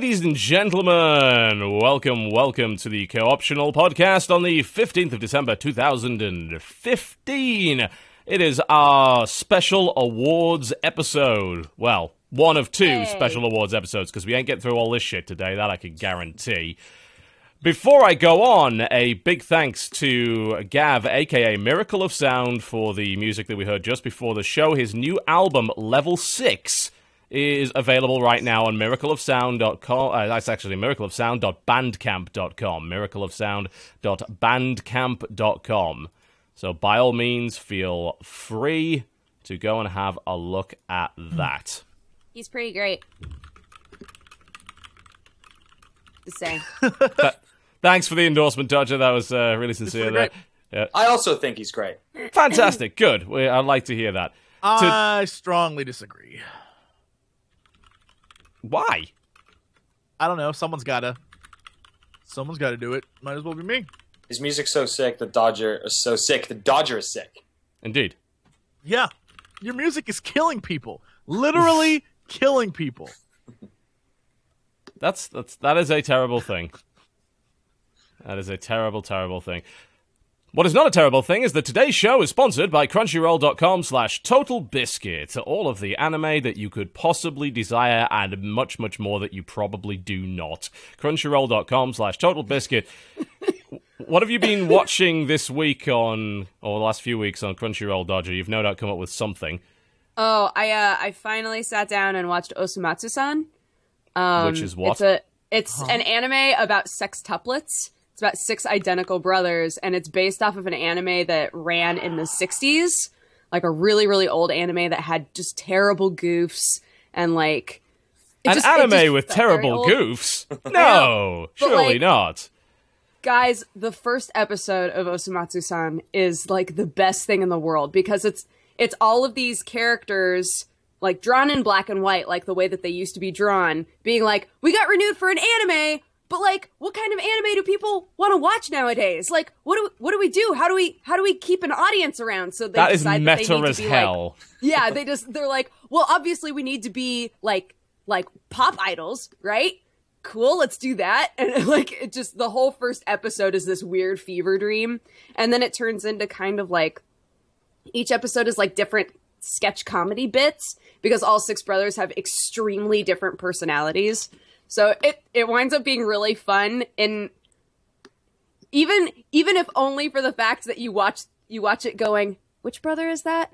Ladies and gentlemen, welcome, welcome to the Co-optional podcast on the 15th of December 2015. It is our special awards episode. Well, one of two Hey. special awards episodes because we ain't getting through all this shit today, that I can guarantee. Before I go on, a big thanks to Gav, aka Miracle of Sound, for the music that we heard just before the show. His new album, Level 6, is available right now on miracleofsound.com. Uh, that's actually miracleofsound.bandcamp.com. Miracleofsound.bandcamp.com. So by all means, feel free to go and have a look at that. He's pretty great. Just saying. Thanks for the endorsement, Dodger. That was uh, really sincere there. Yeah. I also think he's great. Fantastic. Good. We, I'd like to hear that. I strongly disagree. Why? I don't know. Someone's gotta. Someone's gotta do it. Might as well be me. His music's so sick. The Dodger is so sick. The Dodger is sick. Indeed. Yeah, your music is killing people. Literally killing people. That's that's that is a terrible thing. That is a terrible, terrible thing. What is not a terrible thing is that today's show is sponsored by Crunchyroll.com slash Total Biscuit. All of the anime that you could possibly desire and much, much more that you probably do not. Crunchyroll.com slash Total Biscuit. what have you been watching this week on, or the last few weeks on Crunchyroll, Dodger? You've no doubt come up with something, Oh, I uh, I finally sat down and watched Osomatsu-san. Um, which is what? It's a it's an anime about sextuplets. It's about six identical brothers, and it's based off of an anime that ran in the '60s, like a really really old anime that had just terrible goofs and like An just- anime just with terrible goofs? No, surely like- not. guys, the first episode of Osomatsu-san is like the best thing in the world because it's it's all of these characters like drawn in black and white like the way that they used to be drawn being like we got renewed for an anime but like what kind of anime do people want to watch nowadays like what do what do we do how do we how do we keep an audience around so they That is decide that they need to be, like, hell. yeah, they just they're like, well, obviously we need to be like like pop idols, right? Cool, let's do that. And like it just the whole first episode is this weird fever dream, and then it turns into kind of like each episode is like different sketch comedy bits because all six brothers have extremely different personalities. So it it winds up being really fun and even even if only for the fact that you watch you watch it going, which brother is that?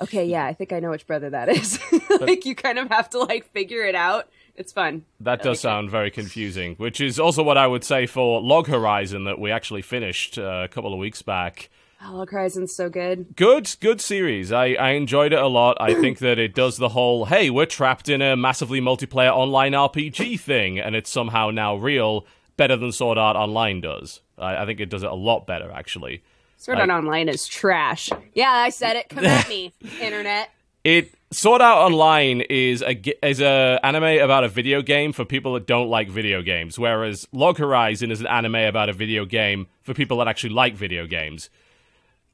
Okay, yeah, I think I know which brother that is. like you kind of have to like figure it out. It's fun. That does sound very confusing, which is also what I would say for Log Horizon that we actually finished uh, a couple of weeks back. Oh, Log Horizon's so good. Good, good series. I, I enjoyed it a lot. I think that it does the whole, hey, we're trapped in a massively multiplayer online RPG thing, and it's somehow now real, better than Sword Art Online does. I, I think it does it a lot better, actually. Sword Art Online is trash. Yeah, I said it. Come at me, internet. It Sword Art Online is a is a anime about a video game for people that don't like video games, whereas Log Horizon is an anime about a video game for people that actually like video games.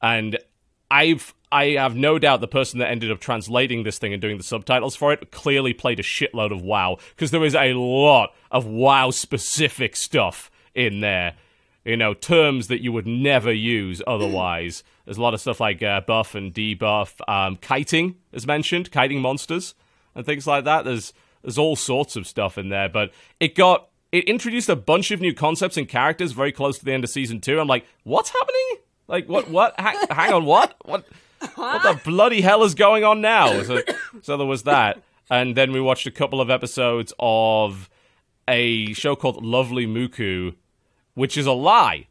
And I've I have no doubt the person that ended up translating this thing and doing the subtitles for it clearly played a shitload of WoW because there is a lot of WoW specific stuff in there. You know, terms that you would never use otherwise. There's a lot of stuff like uh, buff and debuff. Um, kiting is mentioned, kiting monsters and things like that. There's there's all sorts of stuff in there, but it got it introduced a bunch of new concepts and characters very close to the end of season two. I'm like, what's happening? Like, what? What? hang, hang on, what? What? What the bloody hell is going on now? So, so there was that, and then we watched a couple of episodes of a show called Lovely Muco, which is a lie.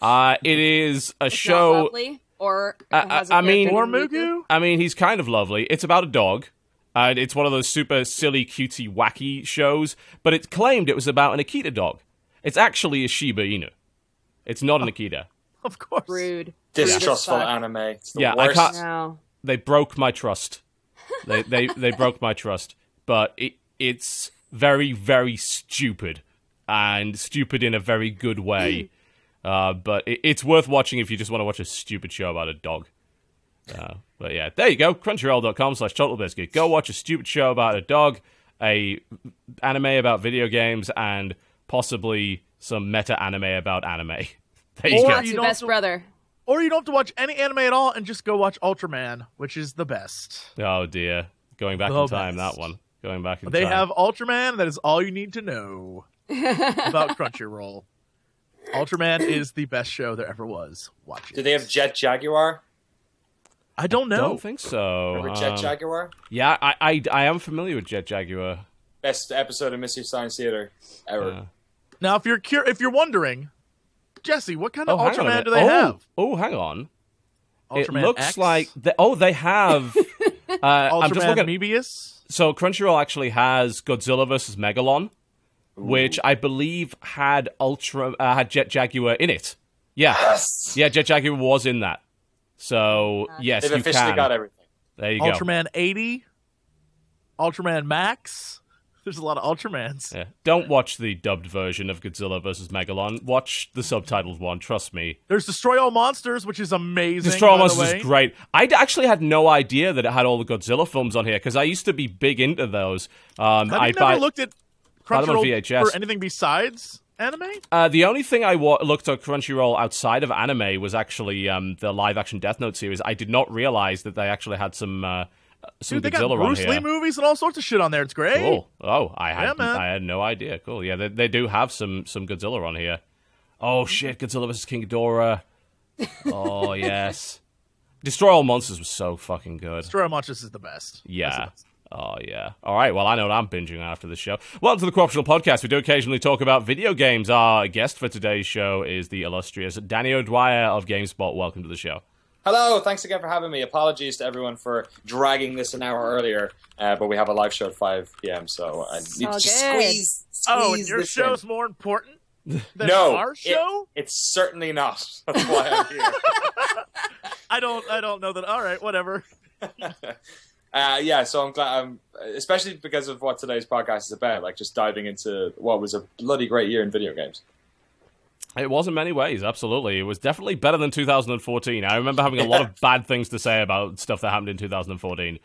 Uh, it is a Not show. lovely, or I- has a I- I mean- Or named Mugu? I mean, he's kind of lovely. It's about a dog. And it's one of those super silly, cutesy, wacky shows, but it claimed it was about an Akita dog. It's actually a Shiba Inu. It's not an Akita. Of course. Rude. Distrustful Rude anime. It's the Yeah, I can't- No. They broke my trust. They they they broke my trust. But it it's very very stupid and stupid in a very good way. Uh, but it, it's worth watching if you just want to watch a stupid show about a dog. Uh, but yeah, there you go. Crunchyroll.com slash Total Biscuit. Go watch a stupid show about a dog a anime about video games and possibly some meta anime about anime. There you Or go. You don't best do- brother. Or you don't have to watch any anime at all and just go watch Ultraman, which is the best. Oh dear, going back The in time. best. That one. Going back in They time. They have Ultraman. That is all you need to know about Crunchyroll. Ultraman is the best show there ever was. Watch it. Do they have Jet Jaguar? I don't know. I Don't think so. Remember Jet Um, Jaguar? Yeah, I, I I am familiar with Jet Jaguar. Best episode of Mystery Science Theater ever. Uh, Now, if you're cur- if you're wondering, Jesse, what kind of hang on Ultraman do they oh, have? Oh, hang on. Ultraman it looks X? like they, oh they have. uh, I'm just Ultraman looking. Mebius. So Crunchyroll actually has Godzilla vs Megalon, which I believe had Ultra uh, had Jet Jaguar in it. Yeah, Yes! yeah, Jet Jaguar was in that. So yes, They've you officially can. got everything. There you go. Ultraman 80. Ultraman Max. There's a lot of Ultramans. Yeah. Don't watch the dubbed version of Godzilla vs Megalon. Watch the subtitled one. Trust me. There's Destroy All Monsters, which is amazing. Destroy All Monsters is great. I actually had no idea that it had all the Godzilla films on here because I used to be big into those. Um, Have I you buy- never looked at buy them on Crunchyroll VHS. for anything besides anime? Uh, the only thing I wa- looked at Crunchyroll outside of anime was actually um, the live action Death Note series. I did not realize that they actually had some uh, some Dude, they Godzilla got Bruce. Lee movies and all sorts of shit on there. It's great. Cool. Oh, I had Yeah. I had no idea. Cool. Yeah, they, they do have some some Godzilla on here. Oh shit, Godzilla vs King Ghidorah. Oh yes. Destroy All Monsters was so fucking good. Destroy All Monsters is the best. Yeah. Oh yeah. All right. Well, I know what I'm binging after the show. Welcome to the Corruptional Podcast. We do occasionally talk about video games. Our guest for today's show is the illustrious Danny O'Dwyer of GameSpot. Welcome to the show. Hello, thanks again for having me. Apologies to everyone for dragging this an hour earlier, uh, but we have a live show at 5 p.m., so I need all to good. squeeze, Oh, and your this show's in. more important than No, our it- show? it's certainly not. That's why I'm here. I don't. I don't know that. All right, whatever. Uh, yeah, so I'm glad, um, especially because of what today's podcast is about, like just diving into what was a bloody great year in video games. It was in many ways, absolutely. It was definitely better than 2014. I remember having a lot of bad things to say about stuff that happened in 2014.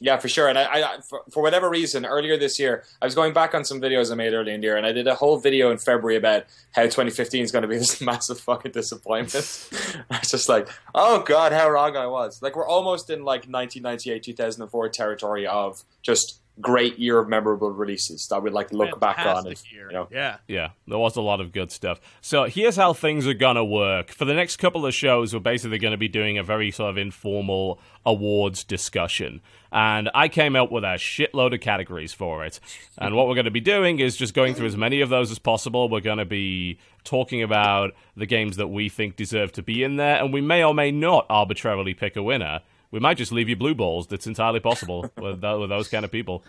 Yeah, for sure. And I, I for, for whatever reason, earlier this year, I was going back on some videos I made earlier in the year, and I did a whole video in February about how 2015 is going to be this massive fucking disappointment. I was just like, oh god, how wrong I was. Like we're almost in like 1998, 2004 territory of just great year of memorable releases that we'd like look back on. And, year. you know, Yeah. Yeah, there was a lot of good stuff. So here's how things are gonna work. For the next couple of shows, we're basically going to be doing a very sort of informal awards discussion. And I came up with a shitload of categories for it. And what we're going to be doing is just going through as many of those as possible. We're going to be talking about the games that we think deserve to be in there, and we may or may not arbitrarily pick a winner. We might just leave you blue balls. That's entirely possible with, tho- with those kind of people.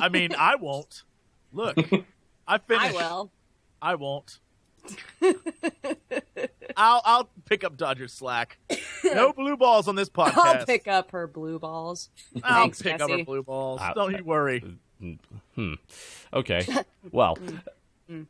I mean, I won't. Look, I finished. I finished. will. I won't. I'll I'll pick up Dodger's slack. No blue balls on this podcast. I'll pick up her blue balls. I'll Thanks, pick up her blue balls. Don't you worry. Hmm. Okay. Well. Mm.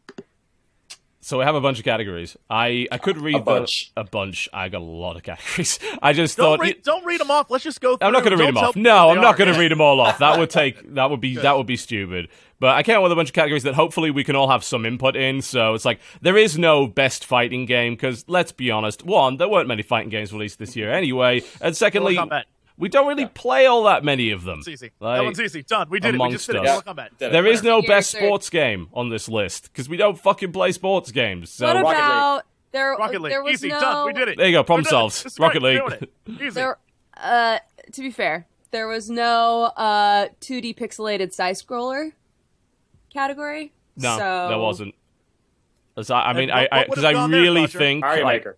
So we have a bunch of categories. I, I could read A bunch. The, a bunch. I got a lot of categories. I just Don't thought read, don't read them off. Let's just go. Through. I'm not going to read them off. No, I'm not going to read them all off. That would take that would be that would be stupid. But I came up with a bunch of categories that hopefully we can all have some input in. So it's like there is no best fighting game because let's be honest, one there weren't many fighting games released this year anyway, and secondly, Mortal Kombat. We don't really play all that many of them. It's easy. Like- that one's easy. Done. We did it. We just did it. us. Mortal Kombat. Did it. There is no Here, best sir. sports game on this list because we don't fucking play sports games. So what about there? Rocket League. There was Easy. no. Done. We did it. There you go, problem solved. This is great. Rocket We're League. it. Easy. There, uh, to be fair, there was no uh 2D pixelated side scroller category. no, so there wasn't. I, I mean, And I what- what because would I, have there, really think Mario like, Maker.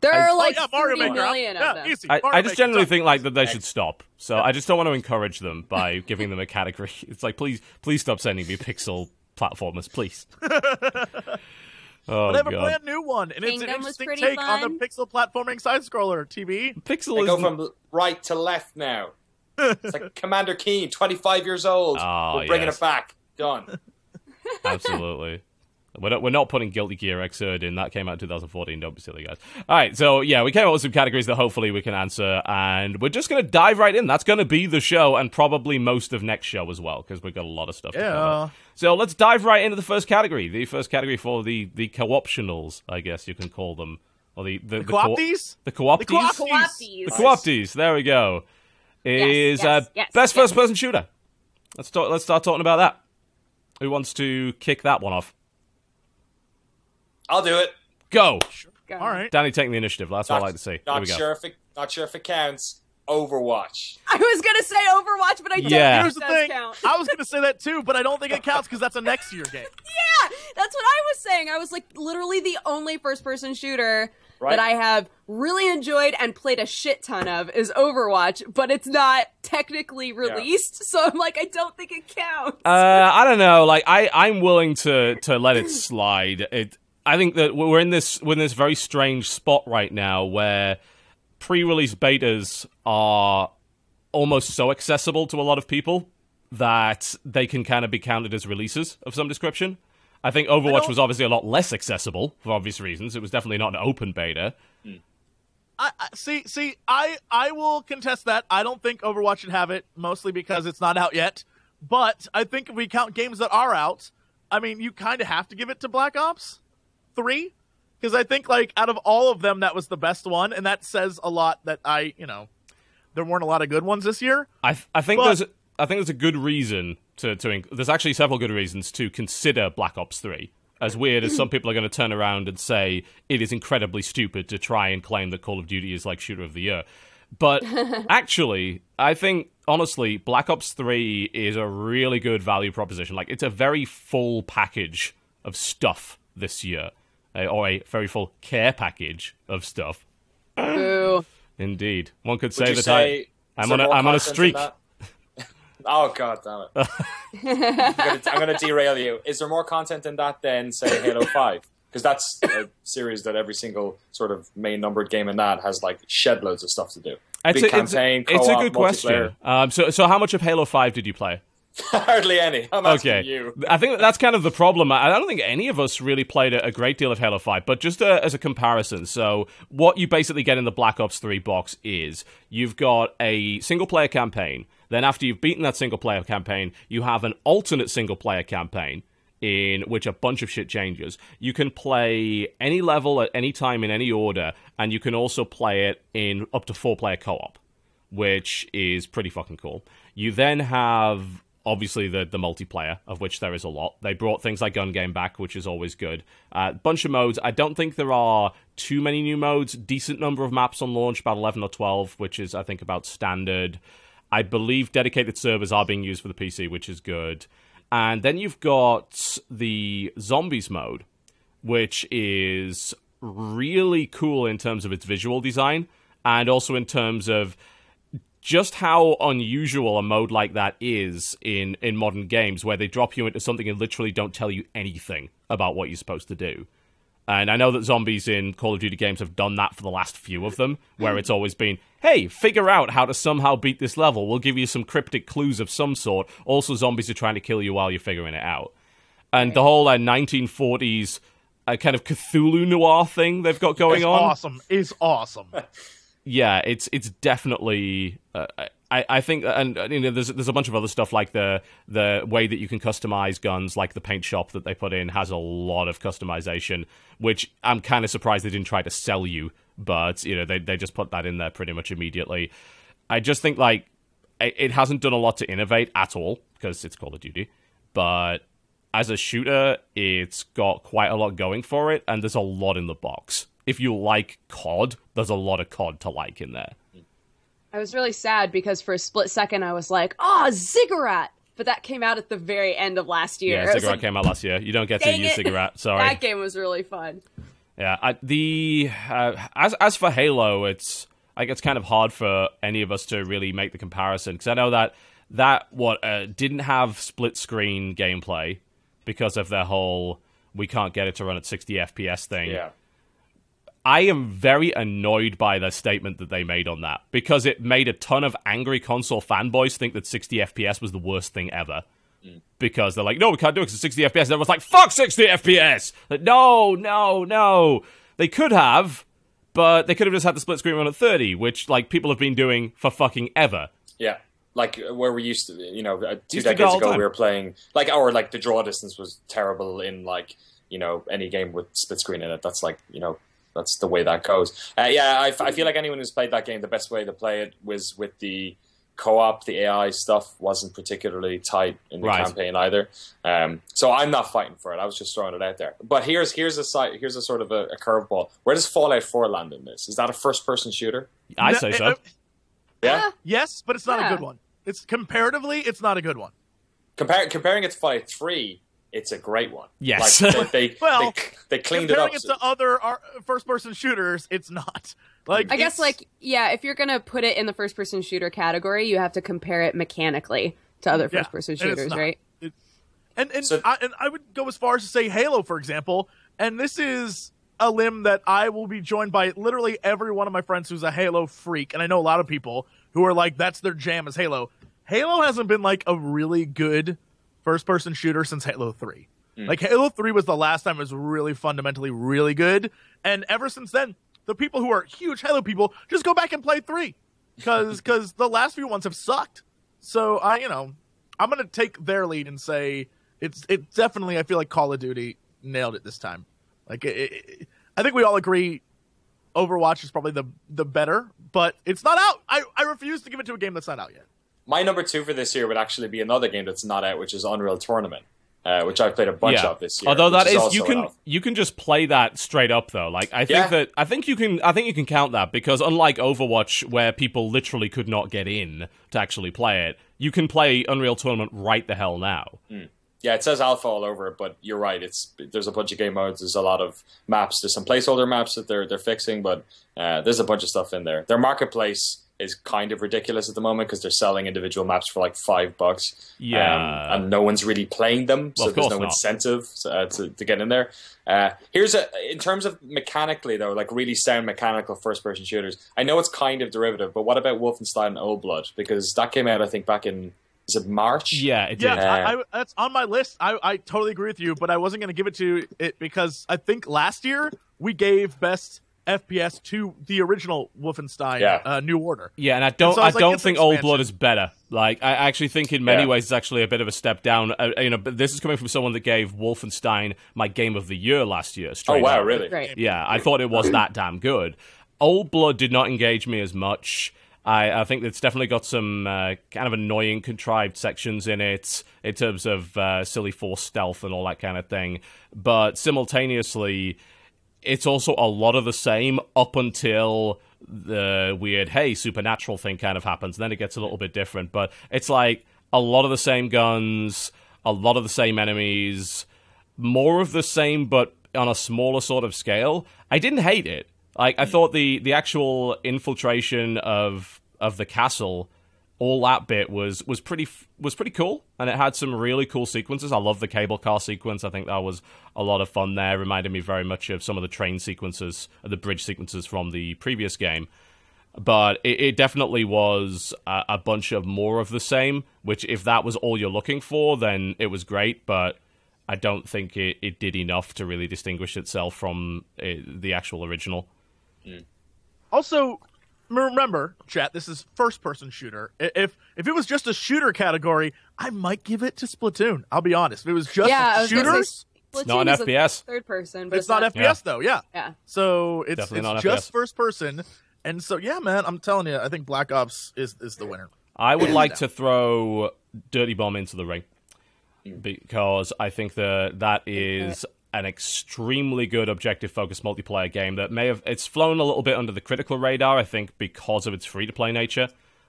There I- are Oh, like yeah, Mario Maker. million yeah, of them. easy. I, Mario I just Maker. generally Done. think like that they should stop. So I just don't want to encourage them by giving them a category. It's like please, please stop sending me pixel platformers, please. oh They have a brand new one, and it's an Kingdom interesting pretty take on the pixel platforming side scroller TV. pixel They is go from right to left now. It's like Commander Keen, 25 years old. Ah, We're bringing yes. it back. Done. absolutely. We're not, we're not putting Guilty Gear Xrd in. That came out in 2014. Don't be silly, guys. All right, so yeah, we came up with some categories that hopefully we can answer, and we're just going to dive right in. That's going to be the show, and probably most of next show as well, because we've got a lot of stuff to Yeah. cover. So let's dive right into the first category. The first category for the the co-optionals, I guess you can call them, or the the, the, co- Co-opties? the co-opties. The co-opties. Co-opties. The co-opties. There we go. Is yes, uh, yes, best yes. first-person shooter. Let's talk, let's start talking about that. Who wants to kick that one off? I'll do it. Go, Go. All right. Danny. Taking the initiative. That's what I like to see. Here Not we go. sure if it. Not sure if it counts. Overwatch. I was gonna say Overwatch, but I don't Yeah. think Here's it the thing. count. I was going to say that too, but I don't think it counts because that's a next year game. Yeah, that's what I was saying. I was like, literally the only first person shooter Right. that I have really enjoyed and played a shit ton of is Overwatch, but it's not technically released, so I'm like, I don't think it counts. Uh, I don't know. Like I, I'm willing to to let it slide. It. I think that we're in this we're in this very strange spot right now where pre-release betas are almost so accessible to a lot of people that they can kind of be counted as releases of some description. I think Overwatch don't- was obviously a lot less accessible for obvious reasons. It was definitely not an open beta. Hmm. I, I see. See, I I will contest that. I don't think Overwatch should have it, mostly because it's not out yet. But I think if we count games that are out, I mean, you kind of have to give it to Black Ops Three, because I think like out of all of them, that was the best one, and that says a lot. That I, you know, there weren't a lot of good ones this year. I th- I think But- there's I think there's a good reason to to inc- there's actually several good reasons to consider Black Ops 3. As weird as some people are going to turn around and say it is incredibly stupid to try and claim that Call of Duty is like shooter of the year. But actually, I think honestly Black Ops 3 is a really good value proposition. Like it's a very full package of stuff this year. Uh, or a very full care package of stuff. Boo. Indeed. One could say that say? I I'm on there a, more I'm on a streak. oh god damn it! I'm, gonna, I'm gonna derail you. Is there more content in that than say Halo Five? Because that's a series that every single sort of main numbered game in that has like shed loads of stuff to do. It's Big a, it's, campaign, it's a co-op, good question. Um, so, so how much of Halo Five did you play? Hardly any. I'm Okay, you. I think that's kind of the problem. I don't think any of us really played a, a great deal of Halo Five, but just uh as a comparison, so what you basically get in the Black Ops Three box is you've got a single player campaign. Then after you've beaten that single player campaign, you have an alternate single player campaign in which a bunch of shit changes. You can play any level at any time in any order, and you can also play it in up to four player co op, which is pretty fucking cool. You then have obviously the the multiplayer, of which there is a lot. They brought things like gun game back, which is always good. A uh, bunch of modes. I don't think there are too many new modes. Decent number of maps on launch, about eleven or twelve, which is I think about standard. I believe dedicated servers are being used for the PC, which is good. And then you've got the zombies mode, which is really cool in terms of its visual design and also in terms of just how unusual a mode like that is in, in modern games where they drop you into something and literally don't tell you anything about what you're supposed to do. And I know that zombies in Call of Duty games have done that for the last few of them, where it's always been, hey, figure out how to somehow beat this level. We'll give you some cryptic clues of some sort. Also, zombies are trying to kill you while you're figuring it out. And the whole uh, 1940s uh, kind of Cthulhu noir thing they've got going It's on awesome. Is awesome. yeah, it's it's definitely. Uh, I I think, and uh, you know, there's there's a bunch of other stuff like the the way that you can customize guns, like the paint shop that they put in, has a lot of customization, which I'm kind of surprised they didn't try to sell you, but you know, they they just put that in there pretty much immediately. I just think like it, it hasn't done a lot to innovate at all because it's Call of Duty, but as a shooter, it's got quite a lot going for it, and there's a lot in the box. If you like COD, there's a lot of COD to like in there. I was really sad because for a split second I was like, "Oh, Ziggurat," but that came out at the very end of last year. Yeah, I was Cigarette like, came out last year. You don't get to use it. Cigarette. Sorry. That game was really fun. Yeah, I, the uh, as as for Halo, it's like it's kind of hard for any of us to really make the comparison because I know that that what uh, didn't have split screen gameplay because of their whole we can't get it to run at 60 FPS thing. Yeah. I am very annoyed by the statement that they made on that because it made a ton of angry console fanboys think that 60 FPS was the worst thing ever. because they're like, no, we can't do it because it's 60 FPS. And everyone's like, fuck 60 FPS. Like, no, no, no. They could have, but they could have just had the split screen run at 30, which like people have been doing for fucking ever. Yeah, like where we used to, you know, uh, two decades ago, time. we were playing like, or like the draw distance was terrible in like, you know, any game with split screen in it. That's like, you know, that's the way that goes. Uh, yeah, I, I feel like anyone who's played that game, the best way to play it was with the co-op. The AI stuff wasn't particularly tight in the Right. campaign either. Um, so I'm not fighting for it. I was just throwing it out there. But here's here's a side, here's a sort of a, a curveball. Where does Fallout 4 land in this? Is that a first-person shooter? I No, say uh, so. uh, Yeah. Yeah. yes, but it's not Yeah. a good one. It's comparatively, it's not a good one. Compar- comparing it to Fallout 3, it's a great one. Yes. Like, they, they, Well, they, they cleaned it up. Comparing up. it to other first-person shooters, it's not. Like I guess like yeah, if you're gonna put it in the first person shooter category, you have to compare it mechanically to other first person and it's shooters, not. right? It- and and So- I, and I would go as far as to say Halo, for example. And this is a limb that I will be joined by literally every one of my friends who's a Halo freak, and I know a lot of people who are like, "That's their jam is Halo." Halo hasn't been like a really good first-person shooter since Halo Three. Hmm. Like Halo Three was the last time it was really fundamentally really good, and ever since then, the people who are huge Halo people just go back and play Three because because the last few ones have sucked. So I, you know, I'm gonna take their lead and say it's it definitely. I feel like Call of Duty nailed it this time. Like it, it, I think we all agree, Overwatch is probably the the better, but it's not out. I I refuse to give it to a game that's not out yet. My number two for this year would actually be another game that's not out, which is Unreal Tournament, uh, which I've played a bunch of this year. Although that is, also you can you can just play that straight up though. Like I think Yeah. that I think you can I think you can count that because unlike Overwatch where people literally could not get in to actually play it, you can play Unreal Tournament right the hell now. Yeah, it says alpha all over it, but you're right. It's there's a bunch of game modes. There's a lot of maps. There's some placeholder maps that they're they're fixing, but uh, there's a bunch of stuff in there. Their marketplace is kind of ridiculous at the moment because they're selling individual maps for like five bucks. Yeah. um, and no one's really playing them, so Well, of there's no not. incentive uh, to to get in there. Uh, here's a in terms of mechanically though, like really sound mechanical first person shooters. I know it's kind of derivative, but what about Wolfenstein and Old Blood? Because that came out, I think, back in is it March? Yeah, it Yeah, did. Yeah. I, I, that's on my list. I, I totally agree with you, but I wasn't going to give it to it because I think last year we gave best FPS to the original Wolfenstein Yeah. uh, New Order. Yeah, and I don't. so I I, like, don't think an Old. Blood is better. Like, I actually think in many Yeah. ways it's actually a bit of a step down. Uh, you know, but this is coming from someone that gave Wolfenstein my game of the year last year. Oh wow, up. really? Right. Yeah, I thought it was that damn good. Old Blood did not engage me as much. I, I think it's definitely got some uh, kind of annoying, contrived sections in it in terms of uh, silly force stealth and all that kind of thing. But simultaneously, it's also a lot of the same up until the weird hey supernatural thing kind of happens. And then it gets a little bit different. But it's like a lot of the same guns a lot of the same enemies more of the same but on a smaller sort of scale. I didn't hate it. Like i thought the the actual infiltration of of the castle all that bit was was pretty was pretty cool and it had some really cool sequences. I love the cable car sequence. I think that was a lot of fun there. Reminded me very much of some of the train sequences uh, the bridge sequences from the previous game. But it, it definitely was a, a bunch of more of the same which if that was all you're looking for then it was great but i don't think it, it did enough to really distinguish itself from uh, the actual original. Also, remember, chat. This is first-person shooter. If if it was just a shooter category, I might give it to Splatoon. I'll be honest. If it was just yeah, I was gonna shooters, say Splatoon not an is a FPS. third person, but it's not FPS though. Yeah. Yeah. So it's, Definitely it's not just FPS. first person, and so yeah, man. I'm telling you, I think Black Ops is is the winner. I would like to throw Dirty Bomb into the ring because I think that that is an extremely good objective focused multiplayer game that may have it's flown a little bit under the critical radar I think because of its free to play nature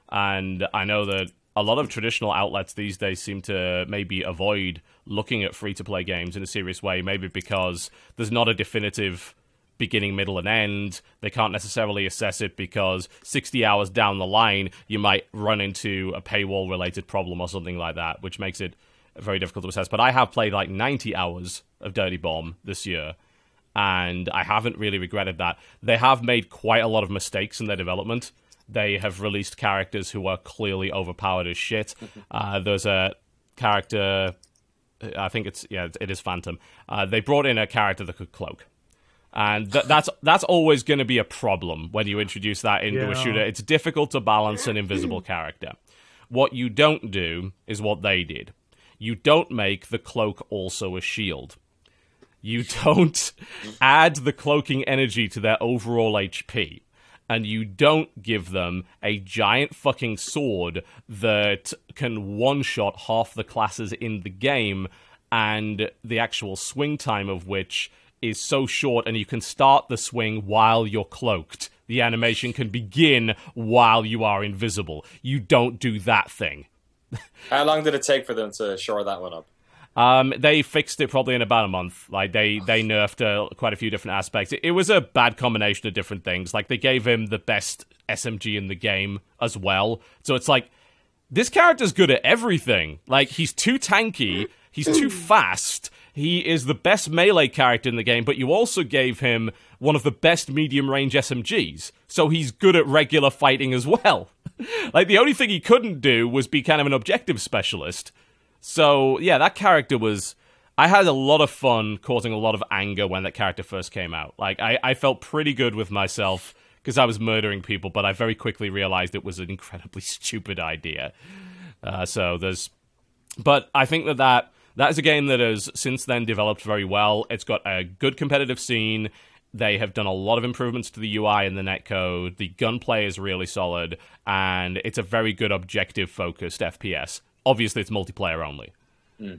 and I know that a lot of traditional outlets these days seem to maybe avoid looking at free to play games in a serious way maybe because there's not a definitive beginning, middle, and end. They can't necessarily assess it because 60 hours down the line, you might run into a paywall related problem or something like that, which makes it very difficult to assess. But I have played like 90 hours of Dirty Bomb this year, and I haven't really regretted that. They have made quite a lot of mistakes in their development. They have released characters who are clearly overpowered as shit. Uh, there's a character. I think it's yeah, it is Phantom. Uh, they brought in a character that could cloak, and th- that's that's always going to be a problem when you introduce that into Yeah. a shooter. It's difficult to balance an invisible character. What you don't do is what they did. You don't make the cloak also a shield. You don't add the cloaking energy to their overall HP. And you don't give them a giant fucking sword that can one shot half the classes in the game, and the actual swing time of which is so short, and you can start the swing while you're cloaked. The animation can begin while you are invisible. You don't do that thing. How long did it take for them to shore that one up? Um, they fixed it probably in about a month. Like they they nerfed uh, quite a few different aspects. It, it was a bad combination of different things. Like they gave him the best SMG in the game as well. So it's like this character's good at everything. Like he's too tanky, he's too fast. He is the best melee character in the game, but you also gave him one of the best medium range SMGs. So he's good at regular fighting as well. like the only thing he couldn't do was be kind of an objective specialist. So yeah, that character was. I had a lot of fun causing a lot of anger when that character first came out. Like I, I felt pretty good with myself because I was murdering people, but I very quickly realized it was an incredibly stupid idea. Uh, so there's, but I think that that that is a game that has since then developed very well. It's got a good competitive scene. They have done a lot of improvements to the UI and the netcode. The gunplay is really solid, and it's a very good objective focused FPS. Obviously, it's multiplayer only. Hmm.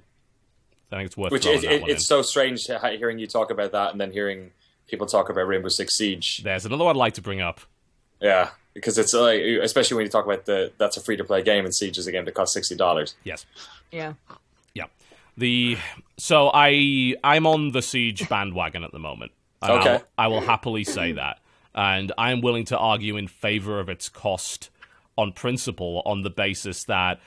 I think it's worth Which is, that it, one it's so strange hearing you talk about that and then hearing people talk about Rainbow Six Siege. There's another one I'd like to bring up. Yeah, because it's like, especially when you talk about the that's a free to play game and Siege is a game that costs sixty dollars. Yes. Yeah. Yeah. The so I I'm on the siege bandwagon at the moment. Okay. I'll- I will happily say that, and I am willing to argue in favor of its cost on principle, on the basis that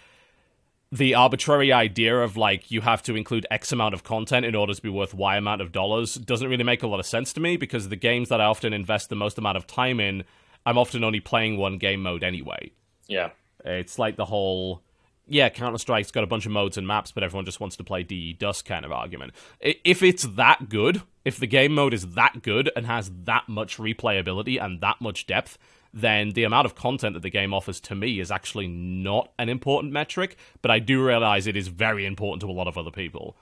the arbitrary idea of like you have to include X amount of content in order to be worth Y amount of dollars doesn't really make a lot of sense to me because the games that I often invest the most amount of time in, I'm often only playing one game mode anyway. Yeah, It's like the whole, yeah, Counter Strike's got a bunch of modes and maps, but everyone just wants to play DE Dust kind of argument. If it's that good, if the game mode is that good and has that much replayability and that much depth, then the amount of content that the game offers to me is actually not an important metric, but I do realize it is very important to a lot of other people.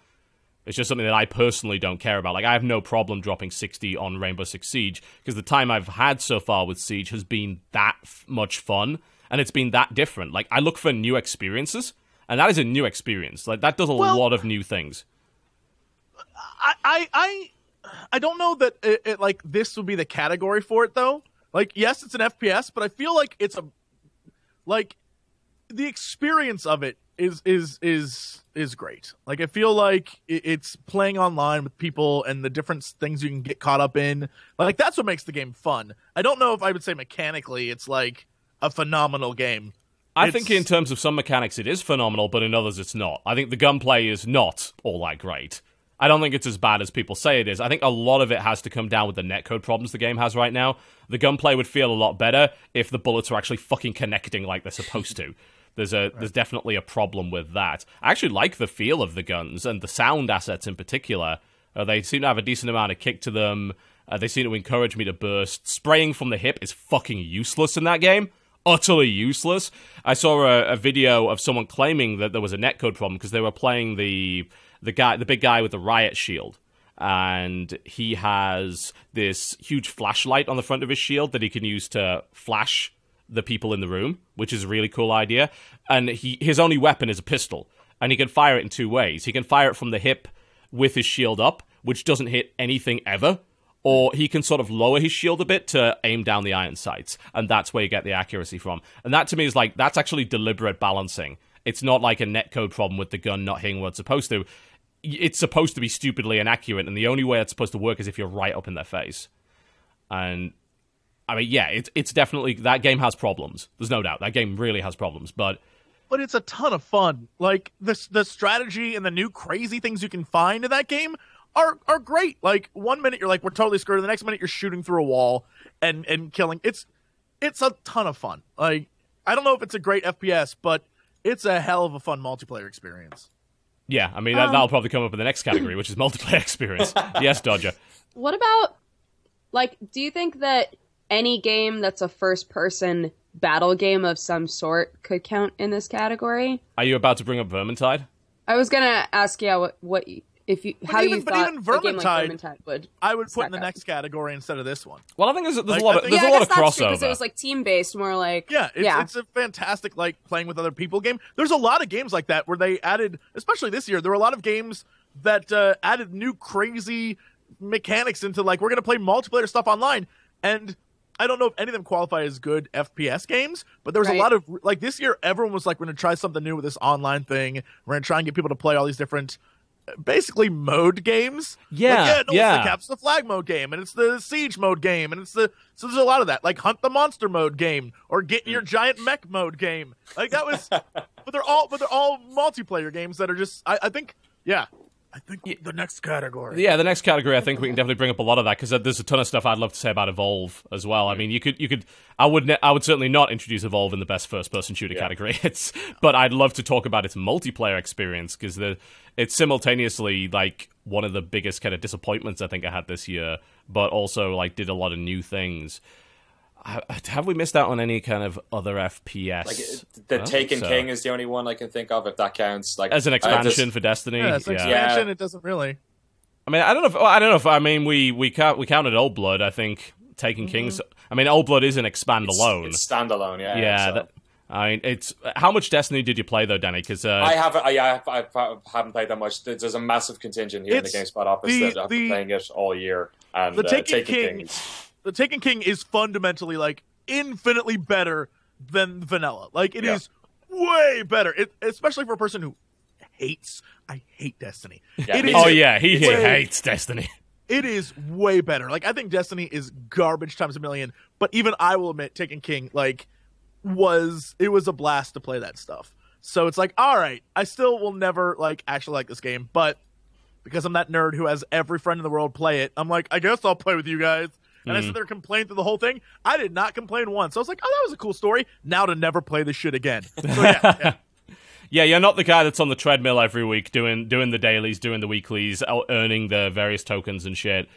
It's just something that I personally don't care about. Like, I have no problem dropping 60 on Rainbow Six Siege because the time I've had so far with Siege has been that f- much fun and it's been that different. Like, I look for new experiences, and that is a new experience. Like, that does a Well- lot of new things. I, I, I, I don't know that it, it like this would be the category for it though. Like, yes, it's an FPS, but I feel like it's a like the experience of it is is is is great. Like, I feel like it's playing online with people and the different things you can get caught up in. Like, that's what makes the game fun. I don't know if I would say mechanically it's like a phenomenal game. I It's- think in terms of some mechanics, it is phenomenal, but in others, it's not. I think the gunplay is not all that great. I don't think it's as bad as people say it is. I think a lot of it has to come down with the netcode problems the game has right now. The gunplay would feel a lot better if the bullets were actually fucking connecting like they're supposed to. There's a there's definitely a problem with that. I actually like the feel of the guns and the sound assets in particular. Uh, they seem to have a decent amount of kick to them. Uh, they seem to encourage me to burst. Spraying from the hip is fucking useless in that game. Utterly useless. I saw a, a video of someone claiming that there was a netcode problem because they were playing the the guy, the big guy with the riot shield, and he has this huge flashlight on the front of his shield that he can use to flash the people in the room, which is a really cool idea. And he his only weapon is a pistol, and he can fire it in two ways. He can fire it from the hip with his shield up, which doesn't hit anything ever, or he can sort of lower his shield a bit to aim down the iron sights, and that's where you get the accuracy from. And that to me is like that's actually deliberate balancing. It's not like a netcode problem with the gun not hitting what it's supposed to. It's supposed to be stupidly inaccurate, and the only way it's supposed to work is if you're right up in their face. And I mean, yeah, it's it's definitely that game has problems. There's no doubt that game really has problems, but but it's a ton of fun. Like the the strategy and the new crazy things you can find in that game are are great. Like one minute you're like we're totally screwed, and the next minute you're shooting through a wall and and killing. It's it's a ton of fun. Like I don't know if it's a great FPS, but it's a hell of a fun multiplayer experience. Yeah, I mean that, um, that'll probably come up in the next category, which is multiplayer experience. yes, Dodger. What about like do you think that any game that's a first person battle game of some sort could count in this category? Are you about to bring up Vermintide? I was gonna ask yeah what what if you how even- you but thought even a game like Vermintide- Vermintide would. I would put in the up. next category instead of this one. Well, I think there's, there's Like, a lot of think- there's yeah, a I lot guess of that's true crossover. because it was like team based, more like Yeah, it's, yeah. it's a fantastic like playing with other people game. There's a lot of games like that where they added, especially this year, there were a lot of games that uh, added new crazy mechanics into like we're gonna play multiplayer stuff online, and I don't know if any of them qualify as good FPS games, but there was Right. a lot of like this year. Everyone was like, we're gonna try something new with this online thing. We're gonna try and get people to play all these different. Basically, mode games. Like, Yeah, yeah, no, yeah. It's the capture the flag mode game, and it's the siege mode game, and it's the so there's a lot of that, like hunt the monster mode game or get in your giant mech mode game. Like that was, but they're all but they're all multiplayer games that are just. I, I think, yeah, I think the next category. Yeah, the next category, I think we can definitely bring up a lot of that because there's a ton of stuff I'd love to say about Evolve as well. I mean, you could, you could, I would, ne- I would certainly not introduce Evolve in the best first-person shooter category. It's, but I'd love to talk about its multiplayer experience because the, it's simultaneously like one of the biggest kind of disappointments I think I had this year, but also like did a lot of new things. I- Have we missed out on any kind of other FPS? Like the don't Taken so. King is the only one I can think of if that counts. Like as an expansion just- for Destiny. yeah, it's an yeah. expansion. Yeah. It doesn't really. I mean, I don't know. If, well, I don't know if I mean we we count, we counted Old Blood. I think Taking Kings. I mean, Old Blood is an expand alone. It's standalone, yeah. yeah. so. That, I mean, it's how much Destiny did you play though, Danny? Because uh, I haven't. I, I, I, I haven't played that much. There's there's a massive contingent here in the GameSpot office the- that have been playing it all year. And The uh, Taken Taken King- King is- The Taken King is fundamentally like infinitely better than vanilla. Like it Yeah. is way better, it, especially for a person who hates. I hate Destiny. Yeah, It oh yeah, he, he Wait. hates Destiny. It is way better. Like I think Destiny is garbage times a million, but even I will admit Taken King like was it was a blast to play that stuff. So it's like, all right, I still will never like actually like this game, but because I'm that nerd who has every friend in the world play it, I'm like, I guess I'll play with you guys. And I hmm. sit there and complain through the whole thing. I did not complain once. I was like, oh, that was a cool story. Now to never play this shit again. So yeah, yeah. Yeah, you're not the guy that's on the treadmill every week doing doing the dailies, doing the weeklies, earning the various tokens and shit.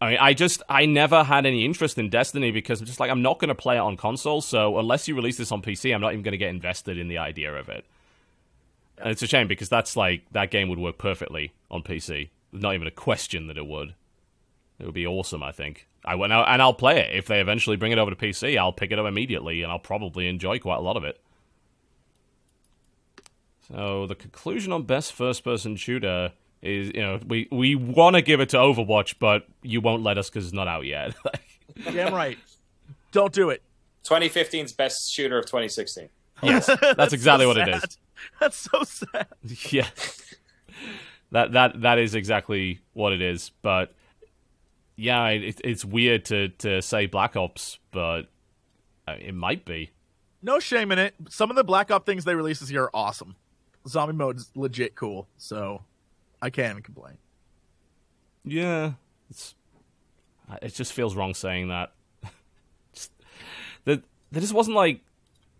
I mean, I just I never had any interest in Destiny because I'm just like I'm not going to play it on console. So unless you release this on PC, I'm not even going to get invested in the idea of it. And it's a shame because that's like that game would work perfectly on PC. Not even a question that it would. It would be awesome, I think. I went out and I'll play it if they eventually bring it over to PC. I'll pick it up immediately and I'll probably enjoy quite a lot of it. So the conclusion on best first-person shooter is, you know, we we want to give it to Overwatch, but you won't let us because it's not out yet. damn right. Don't do it. 2015's best shooter of 2016. yes, that's exactly so what it sad. is. That's so sad. yeah, that that that is exactly what it is. But yeah, it, it's weird to to say Black Ops, but uh, it might be. No shame in it. Some of the Black Ops things they released this year are awesome. Zombie mode is legit cool, so I can't complain. Yeah, it's it just feels wrong saying that. just, there, there just wasn't like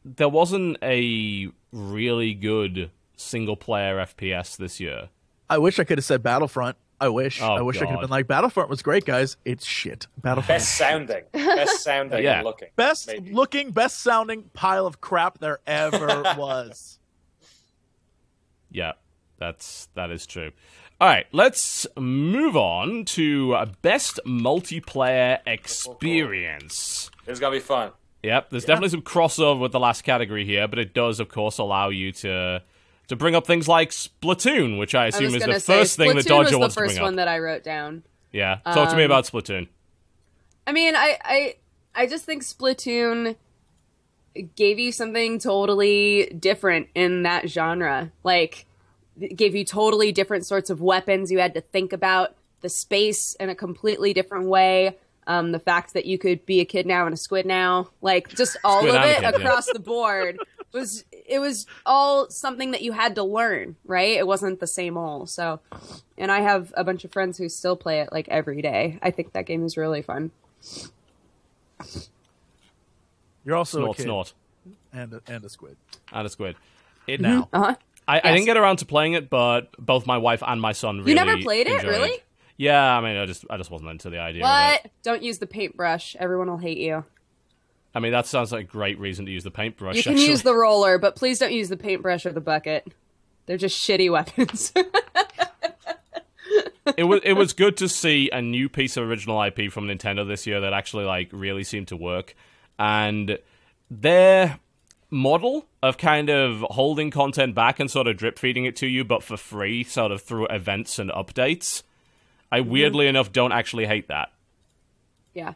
there wasn't a really good single player FPS this year. I wish I could have said Battlefront. I wish. Oh, I wish I could have been like Battlefront was great, guys. It's shit. Battlefront. Best sounding, best sounding Yeah. looking. Best maybe. looking, best sounding pile of crap there ever was. Yeah, that's that is true. All right, let's move on to uh, best multiplayer experience. This is gonna be fun. Yep, there's definitely some crossover with the last category here, but it does, of course, allow you to to bring up things like Splatoon, which I I assume was is the say first thing Splatoon that Dodger was the wants to first bring one up. that I wrote down. Yeah, talk to me Um, about Splatoon. I mean, I, I I just think Splatoon gave you something totally different in that genre. Like it gave you totally different sorts of weapons. You had to think about the space in a completely different way. Um, the fact that you could be a kid now and a squid now, like just all Squid of and a it kid, yeah. across the board was it was all something that you had to learn, right? It wasn't the same old. So, and I have a bunch of friends who still play it like every day. I think that game is really fun. You're also Snort, a kid snort, and a, and a squid. and a squid. It Now. Uh huh. I, I didn't get around to playing it, but both my wife and my son really You never played it, enjoyed really? Yeah, I mean, I just I just wasn't into the idea of What? it. Don't use the paintbrush. Everyone will hate you. I mean, that sounds like a great reason to use the paintbrush. You can actually. use the roller, but please don't use the paintbrush or the bucket. They're just shitty weapons. it was it was good to see a new piece of original IP from Nintendo this year that actually like really seemed to work, and their model of kind of holding content back and sort of drip feeding it to you, but for free, sort of through events and updates. I mm-hmm. weirdly enough don't actually hate that. yeah.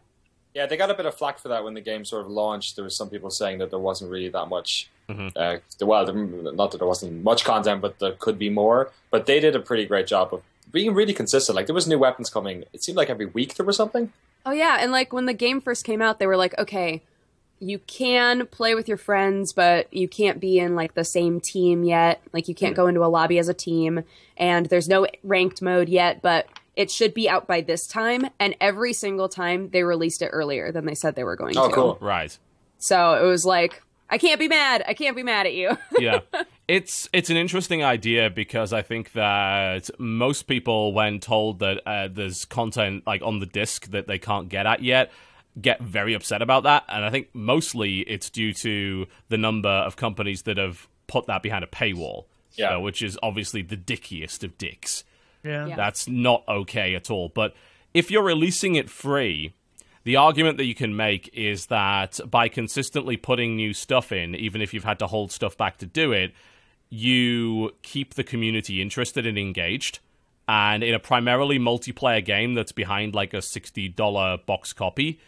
Yeah, they got a bit of flack for that when the game sort of launched. There was some people saying that there wasn't really that much. Uh, well, not that there wasn't much content, but there could be more. But they did a pretty great job of being really consistent. Like there was new weapons coming. It seemed like every week there was something. Oh yeah, and like when the game first came out, they were like, okay, you can play with your friends, but you can't be in like the same team yet. Like you can't go into a lobby as a team, and there's no ranked mode yet, but it should be out by this time. And every single time they released it earlier than they said they were going Oh, to. Oh, cool. Right. So it was like, I can't be mad. I can't be mad at you. yeah it's it's an interesting idea because i think that most people when told that uh, there's content like on the disc that they can't get at yet get very upset about that and i think mostly it's due to the number of companies that have put that behind a paywall Yeah. uh, which is obviously the dickiest of dicks Yeah. Yeah. that's not okay at all. But if you're releasing it free, the argument that you can make is that by consistently putting new stuff in, even if you've had to hold stuff back to do it, you keep the community interested and engaged. And in a primarily multiplayer game that's behind like a $60 box copy,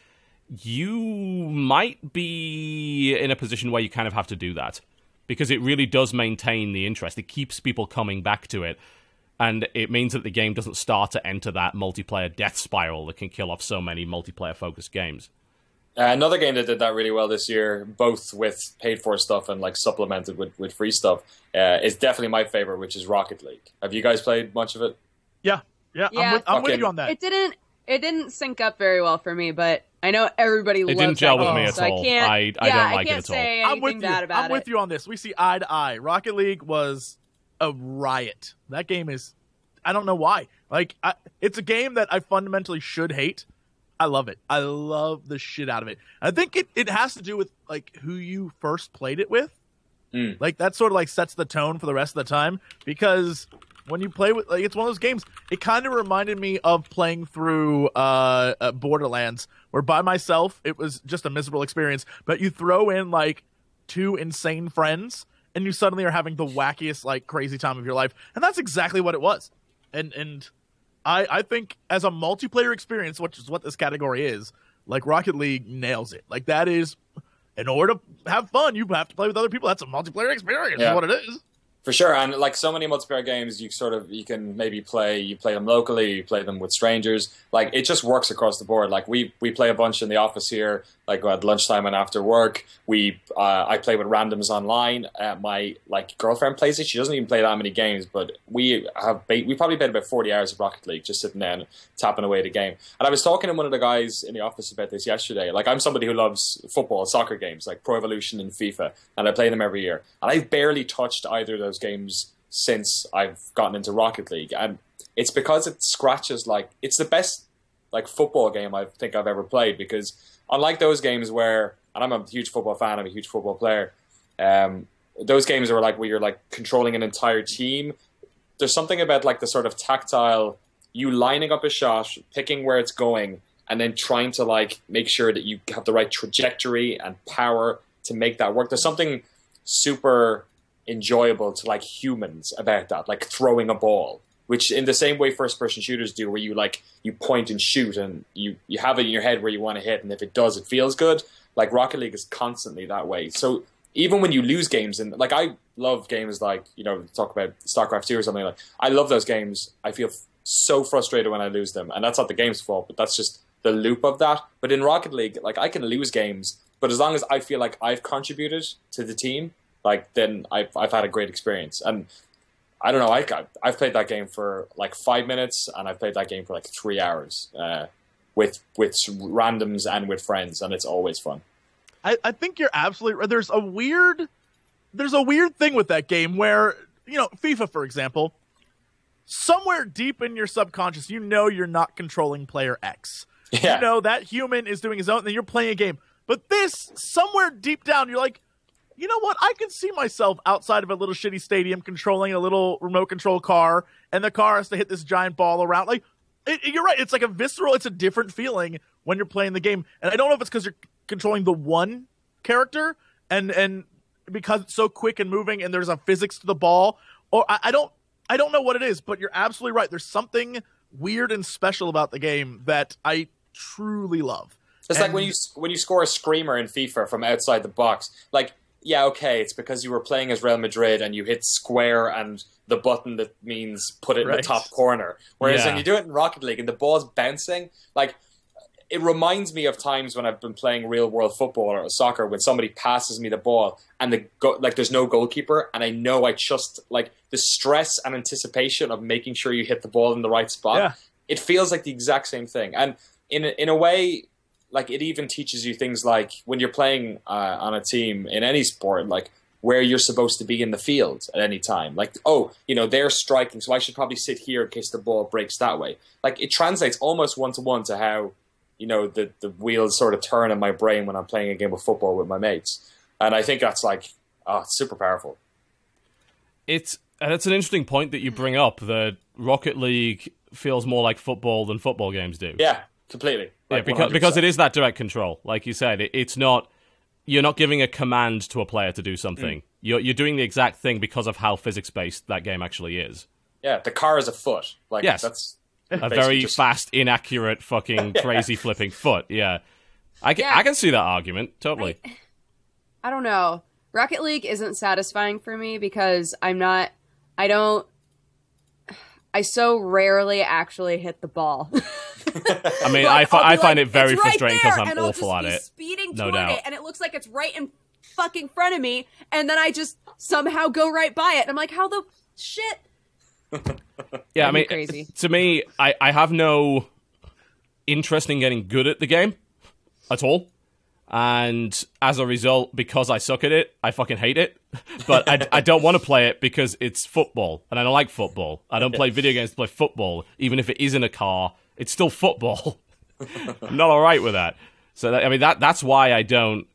you might be in a position where you kind of have to do that because it really does maintain the interest. It keeps people coming back to it, and it means that the game doesn't start to enter that multiplayer death spiral that can kill off so many multiplayer focused games. Uh, another game that did that really well this year, both with paid for stuff and like supplemented with, with free stuff, uh, is definitely my favorite, which is Rocket League. Have you guys played much of it? Yeah. Yeah. I'm, Yeah. with, I'm with you on that. it didn't. It didn't sync up very well for me, but I know everybody It loves didn't gel with game, me at so all. I can't. I- I yeah, don't like it I can't at all. say I'm anything with you. bad about I'm with you on this. We see eye to eye. Rocket League was a riot. That game is. I don't know why. Like, I, it's a game that I fundamentally should hate. I love it. I love the shit out of it. I think it, it has to do with like who you first played it with. Mm. Like that sort of like sets the tone for the rest of the time because when you play with like it's one of those games. It kind of reminded me of playing through uh, uh, Borderlands, where by myself it was just a miserable experience. But you throw in like two insane friends, and you suddenly are having the wackiest like crazy time of your life, and that's exactly what it was. And and I I think as a multiplayer experience, which is what this category is, like Rocket League nails it. Like that is. In order to have fun, you have to play with other people. That's a multiplayer experience. Yeah. Is what it is. For sure, and like so many multiplayer games, you sort of you can maybe play you play them locally, you play them with strangers. Like it just works across the board. Like we we play a bunch in the office here, like at lunchtime and after work. We uh, I play with randoms online. Uh, my like girlfriend plays it. She doesn't even play that many games, but we have ba- we probably played about forty hours of Rocket League just sitting there and tapping away the game. And I was talking to one of the guys in the office about this yesterday. Like I'm somebody who loves football, soccer games like Pro Evolution and FIFA, and I play them every year. And I've barely touched either of those games since I've gotten into Rocket League, and it's because it scratches like it's the best like football game I think I've ever played because unlike those games where and I'm a huge football fan, I'm a huge football player. Um, those games are like where you're like controlling an entire team. There's something about like the sort of tactile, you lining up a shot, picking where it's going, and then trying to like make sure that you have the right trajectory and power to make that work. There's something super enjoyable to like humans about that, like throwing a ball, which in the same way first person shooters do, where you like you point and shoot and you you have it in your head where you want to hit, and if it does, it feels good. Like Rocket League is constantly that way. So even when you lose games, and like I love games like you know talk about StarCraft two or something like I love those games. I feel f- so frustrated when I lose them, and that's not the game's fault, but that's just the loop of that. But in Rocket League, like I can lose games, but as long as I feel like I've contributed to the team, like then I've I've had a great experience. And I don't know, I, I've played that game for like five minutes, and I've played that game for like three hours uh, with with randoms and with friends, and it's always fun. I, I think you're absolutely right. There's a weird there's a weird thing with that game where you know, FIFA, for example, somewhere deep in your subconscious, you know you're not controlling player X. Yeah. You know that human is doing his own, and you're playing a game. But this, somewhere deep down, you're like, you know what? I can see myself outside of a little shitty stadium controlling a little remote control car, and the car has to hit this giant ball around. Like, it, you're right. It's like a visceral. It's a different feeling when you're playing the game, and I don't know if it's because you're controlling the one character, and and because it's so quick and moving, and there's a physics to the ball, or I, I don't, I don't know what it is. But you're absolutely right. There's something weird and special about the game that I truly love. It's like when you when you score a screamer in FIFA from outside the box. Like, yeah, okay, it's because you were playing as Real Madrid and you hit square and the button that means put it in the top corner. Whereas Yeah. when you do it in Rocket League and the ball's bouncing, like it reminds me of times when I've been playing real world football or soccer when somebody passes me the ball and the go- like there's no goalkeeper and I know I just like the stress and anticipation of making sure you hit the ball in the right spot. Yeah. It feels like the exact same thing. And in a, in a way like it even teaches you things like when you're playing uh, on a team in any sport like where you're supposed to be in the field at any time. Like oh you know they're striking so i should probably sit here in case the ball breaks that way. Like it translates almost one to one to how you know the, the wheels sort of turn in my brain when i'm playing a game of football with my mates. And i think that's like oh it's super powerful. It's and it's an interesting point that you bring up that Rocket League feels more like football than football games do. yeah completely Like, because because 100%. it is that direct control. Like you said, it, it's not you're not giving a command to a player to do something. Mm. You're you're doing the exact thing because of how physics based that game actually is. yeah the car is a foot like Yes. that's A very just- fast, inaccurate, fucking crazy flipping foot. Yeah. I can, Yeah. I can see that argument totally. I don't know. Rocket League isn't satisfying for me because I'm not. I don't. I so rarely actually hit the ball. I mean, I, Like, I'll I find like, it very frustrating because there," I'm awful at it. Speeding No doubt. it, and it looks like it's right in fucking front of me, and then I just somehow go right by it. And I'm like, how the shit? Yeah, I mean, crazy. to me, I, I have no interest in getting good at the game at all. And as a result, because I suck at it, I fucking hate it. But I, I don't want to play it because it's football, and I don't like football. I don't play video games to play football, even if it is in a car. It's still football. I'm not all right with that. So that, I mean, that that's why I don't.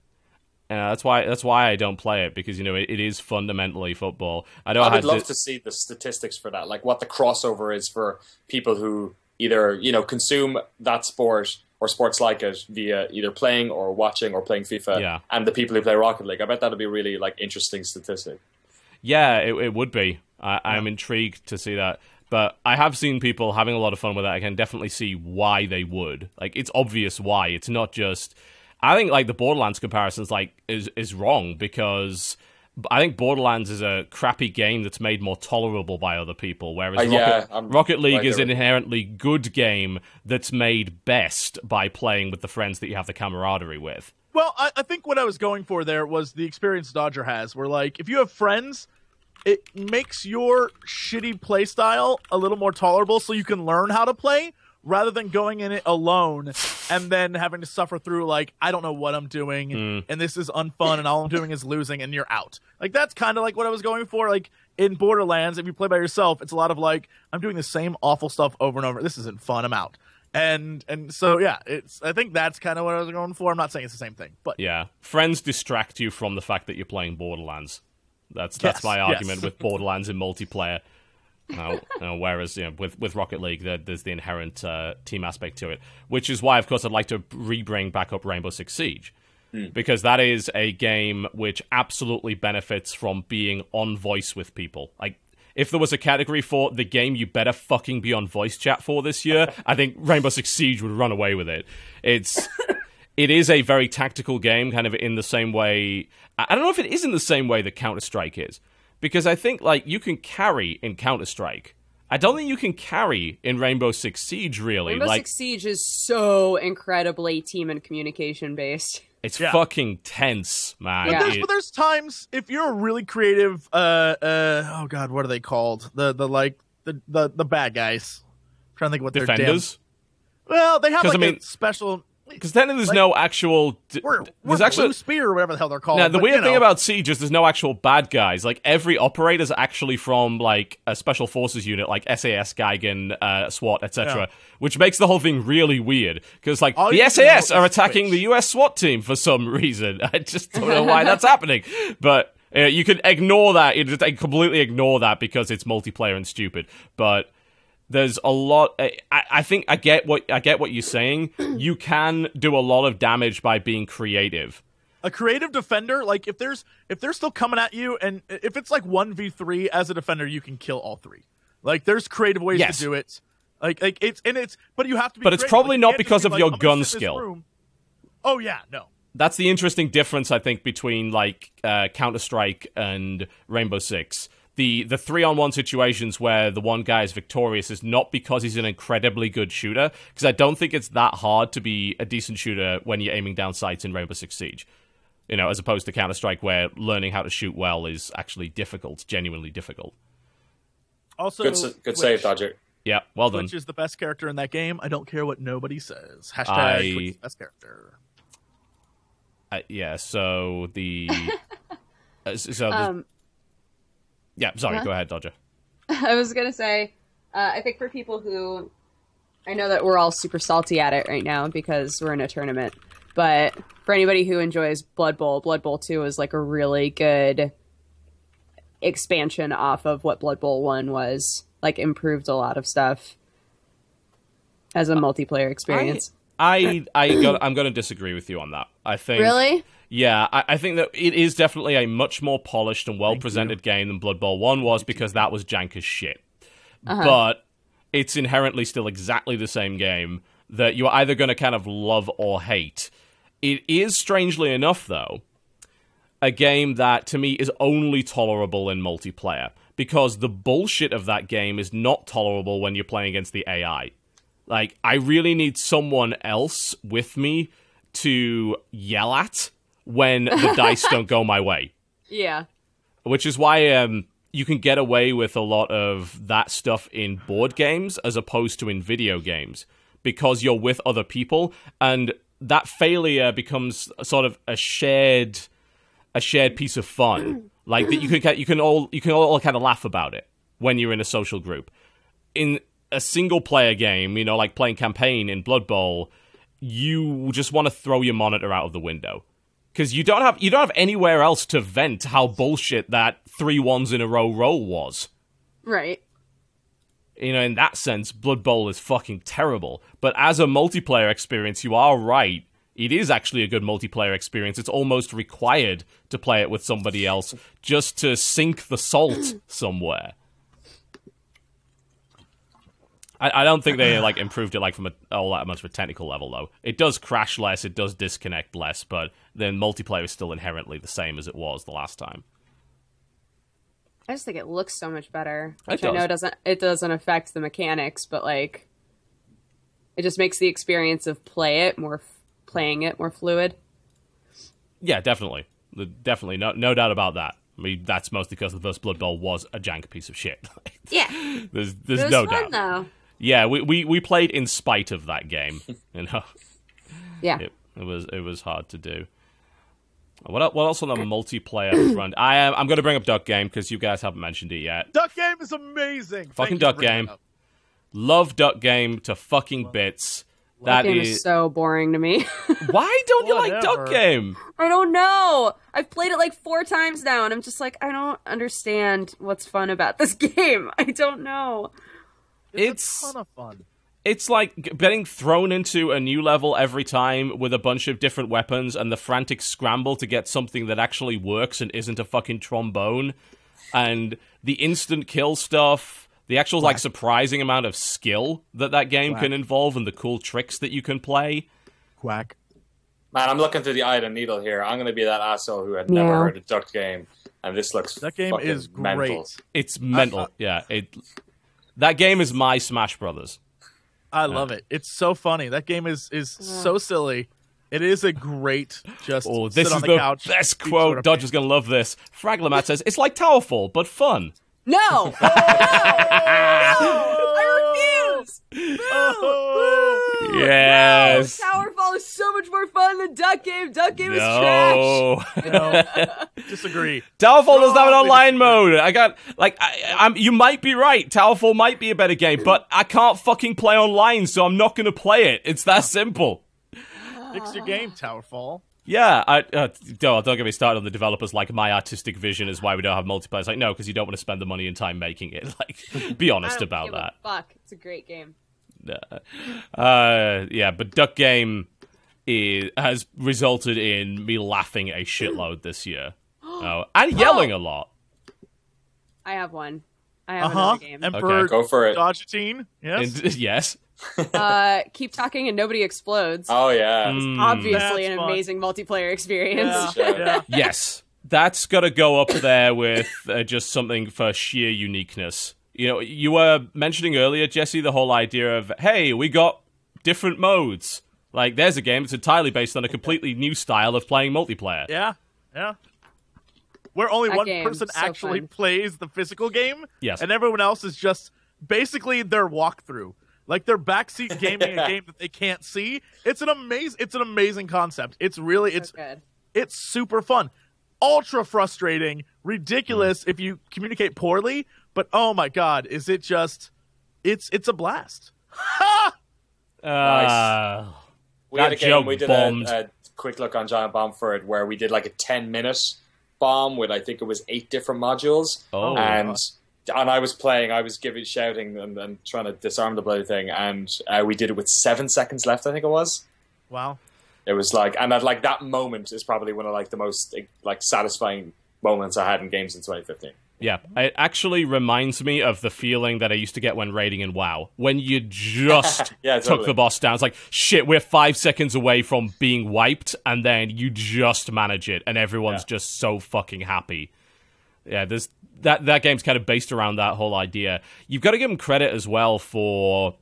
Uh, that's why that's why I don't play it because you know it, it is fundamentally football. I I, I would love to- to see the statistics for that, like what the crossover is for people who either you know consume that sport or sports like it via either playing or watching or playing FIFA, Yeah. and the people who play Rocket League. I bet that'd be really like interesting statistic. Yeah, it, it would be. I, I'm intrigued to see that. But I have seen people having a lot of fun with that. I can definitely see why they would. Like, it's obvious why. It's not just. I think like the Borderlands comparisons like is is wrong because I think Borderlands is a crappy game that's made more tolerable by other people, whereas Uh, yeah, Rocket, Rocket League right is an inherently good game that's made best by playing with the friends that you have the camaraderie with. Well, I, I think what I was going for there was the experience Dodger has, where like if you have friends, it makes your shitty playstyle a little more tolerable, so you can learn how to play rather than going in it alone and then having to suffer through like I don't know what I'm doing mm. and this is unfun and all I'm doing is losing and you're out. Like that's kind of like what I was going for. Like in Borderlands, if you play by yourself, it's a lot of like I'm doing the same awful stuff over and over. This isn't fun. I'm out. And and so yeah, it's I think that's kind of what I was going for. I'm not saying it's the same thing, but Yeah, friends distract you from the fact that you're playing Borderlands. That's that's Yes, my yes. argument with Borderlands in multiplayer. Now, now, whereas you know, with with Rocket League, there, there's the inherent uh, team aspect to it, which is why, of course, I'd like to re-bring back up Rainbow Six Siege hmm. because that is a game which absolutely benefits from being on voice with people. Like, if there was a category for the game you better fucking be on voice chat for this year, I think Rainbow Six Siege would run away with it. It's it is a very tactical game, kind of in the same way. I I don't know if it is in the same way that Counter Strike is, because I think like you can carry in Counter Strike. I don't think you can carry in Rainbow Six Siege. Really, Rainbow like Six Siege is so incredibly team and communication based. it's Yeah. fucking tense, man. Yeah. But there's, but there's times if you're a really creative, uh, uh, oh god, what are they called? The the like the the, the bad guys. I'm trying to think what they're defenders. Well, they have like I mean- a special. Because then there's Like, no actual. We're, we're there's actually Blue Spear or whatever the hell they're called. Now, the but, weird thing know. about Siege is there's no actual bad guys. Like every operator's actually from like a special forces unit, like SAS, GIGN, uh, SWAT, etc., Yeah. which makes the whole thing really weird. Because like All the you need to know SAS are attacking Twitch. the US SWAT team for some reason. I just don't know why that's happening. But uh, you can ignore that. You just completely ignore that because it's multiplayer and stupid. But there's a lot I, I think i get what i get what you're saying you can do a lot of damage by being creative a creative defender, like if there's if they're still coming at you, and if it's like one v three as a defender, you can kill all three. Like there's creative ways Yes. to do it. Like like it's and it's but you have to be. But it's creative. probably Like, not because be of like, your gun sit in this skill." Oh yeah, no. that's the interesting difference i think between like uh, counter-strike and rainbow six the the three on one situations where the one guy is victorious is not because he's an incredibly good shooter because i don't think it's that hard to be a decent shooter when you're aiming down sights in rainbow six siege you know as opposed to counter-strike where learning how to shoot well is actually difficult genuinely difficult Also, Good, good Twitch. save, Dodger. yeah well done Twitch is the best character in that game. I don't care what nobody says. Hashtag I- Twitch is the best character. Uh, yeah, so the. uh, so the Um, yeah, sorry, huh? go ahead, Dodger. I was gonna say, uh, I think for people who, I know that we're all super salty at it right now because we're in a tournament, but for anybody who enjoys Blood Bowl, Blood Bowl Two is like a really good expansion off of what Blood Bowl One was. Like improved a lot of stuff as a multiplayer experience. I I got, I'm going to disagree with you on that. I think really? Yeah, I, I think that it is definitely a much more polished and well presented game than Blood Bowl One was because that was jank as shit. Uh-huh. But it's inherently still exactly the same game that you're either going to kind of love or hate. It is strangely enough, though, a game that to me is only tolerable in multiplayer because the bullshit of that game is not tolerable when you're playing against the AI. Like, I really need someone else with me to yell at when the dice don't go my way. Yeah. Which is why um, you can get away with a lot of that stuff in board games as opposed to in video games because you're with other people and that failure becomes sort of a shared a shared piece of fun like that you can you can all you can all kind of laugh about it when you're in a social group in a single player game you know like playing campaign in blood bowl you just want to throw your monitor out of the window because you don't have you don't have anywhere else to vent how bullshit that three ones in a row roll was Right. you know, in that sense, Blood Bowl is fucking terrible. But as a multiplayer experience, you are right. It is actually a good multiplayer experience. It's almost required to play it with somebody else just to sink the salt somewhere. I, I don't think they like improved it like from a, all that much of a technical level though. It does crash less, it does disconnect less, but then multiplayer is still inherently the same as it was the last time. I just think it looks so much better, which I know does. doesn't it doesn't affect the mechanics, but like it just makes the experience of play it more f- playing it more fluid. Yeah, definitely. Definitely. No, no doubt about that. I mean, that's mostly because the first Blood Bowl was a jank piece of shit. Yeah, there's there's no fun doubt. though. Yeah, we, we, we played in spite of that game. You know, Yeah, it, it was it was hard to do. What el- what else on the multiplayer front? I am I'm going to bring up Duck Game because you guys haven't mentioned it yet. Duck game is amazing. Fucking Thank Duck Game. Love Duck Game to fucking bits. that That game is is so boring to me. why don't you like Duck Game? I don't know. I've played it like four times now, and I'm just like, I don't understand what's fun about this game. I don't know. It's- a ton of fun. it's like getting thrown into a new level every time with a bunch of different weapons and the frantic scramble to get something that actually works and isn't a fucking trombone and the instant kill stuff the actual like surprising amount of skill that that game can involve and the cool tricks that you can play Quack. Man, I'm looking through the eye of the needle here. I'm going to be that asshole who had never heard of Duck Game, and this looks That game fucking is mental. great. it's mental uh, yeah it that game is my smash brothers I love it. It's so funny. That game is is so silly. It is a great just oh this sit on is the, the couch. best quote sort of dodger's gonna love this fraglomat says it's like towerfall but fun No, no, oh, no! I refuse. Oh, Yes. Towerfall is so much more fun than Duck Game. Duck Game is trash. No. No, disagree. Towerfall doesn't have an online mode. I got like I, I'm. You might be right. Towerfall might be a better game, but I can't fucking play online, so I'm not gonna play it. It's that simple. Fix your game, Towerfall. Yeah, I uh, don't, don't get me started on the developers. Like my artistic vision is why we don't have multiplayer. It's like no, because you don't want to spend the money and time making it. Like, be I honest don't about give a that. fuck. It's a great game. Uh, yeah, but Duck Game is, has resulted in me laughing a shitload this year. Oh, and yelling a lot. I have one. I have Uh huh. another game. Emperor Go for it. Dodgetine. Yes. And- yes. uh, keep talking and nobody explodes. Oh yeah. Mm, Obviously, That's an fun. amazing multiplayer experience. yeah. Yeah. yes. That's got to go up there with uh, just something for sheer uniqueness. You know, you were mentioning earlier, Jesse, the whole idea of, hey, we got different modes. Like, there's a game that's entirely based on a completely new style of playing multiplayer. Yeah, yeah. Where only That one game, person so actually fun. plays the physical game, Yes. and everyone else is just basically their walkthrough, like they're backseat gaming a game that they can't see. It's an amazing, it's an amazing concept. It's really, it's So it's super fun, ultra frustrating, ridiculous mm. if you communicate poorly. But oh my god, is it just? It's it's a blast. Uh, we had a game. We did bombed. a, a quick look on Giant Bomb for it, where we did like a ten minute bomb with I think it was eight different modules, Oh. and and I was playing, I was giving shouting and, and trying to disarm the bloody thing, and uh, we did it with seven seconds left. I think it was. Wow. It was like, and that like that moment is probably one of like the most like satisfying moments I had in games in 2015. Yeah, it actually reminds me of the feeling that I used to get when raiding in WoW. When you just Yeah, took the boss down, it's like, shit, we're five seconds away from being wiped, and then you just manage it, and everyone's Yeah. just so fucking happy. Yeah, there's that that game's kind of based around that whole idea. You've got to give them credit as well for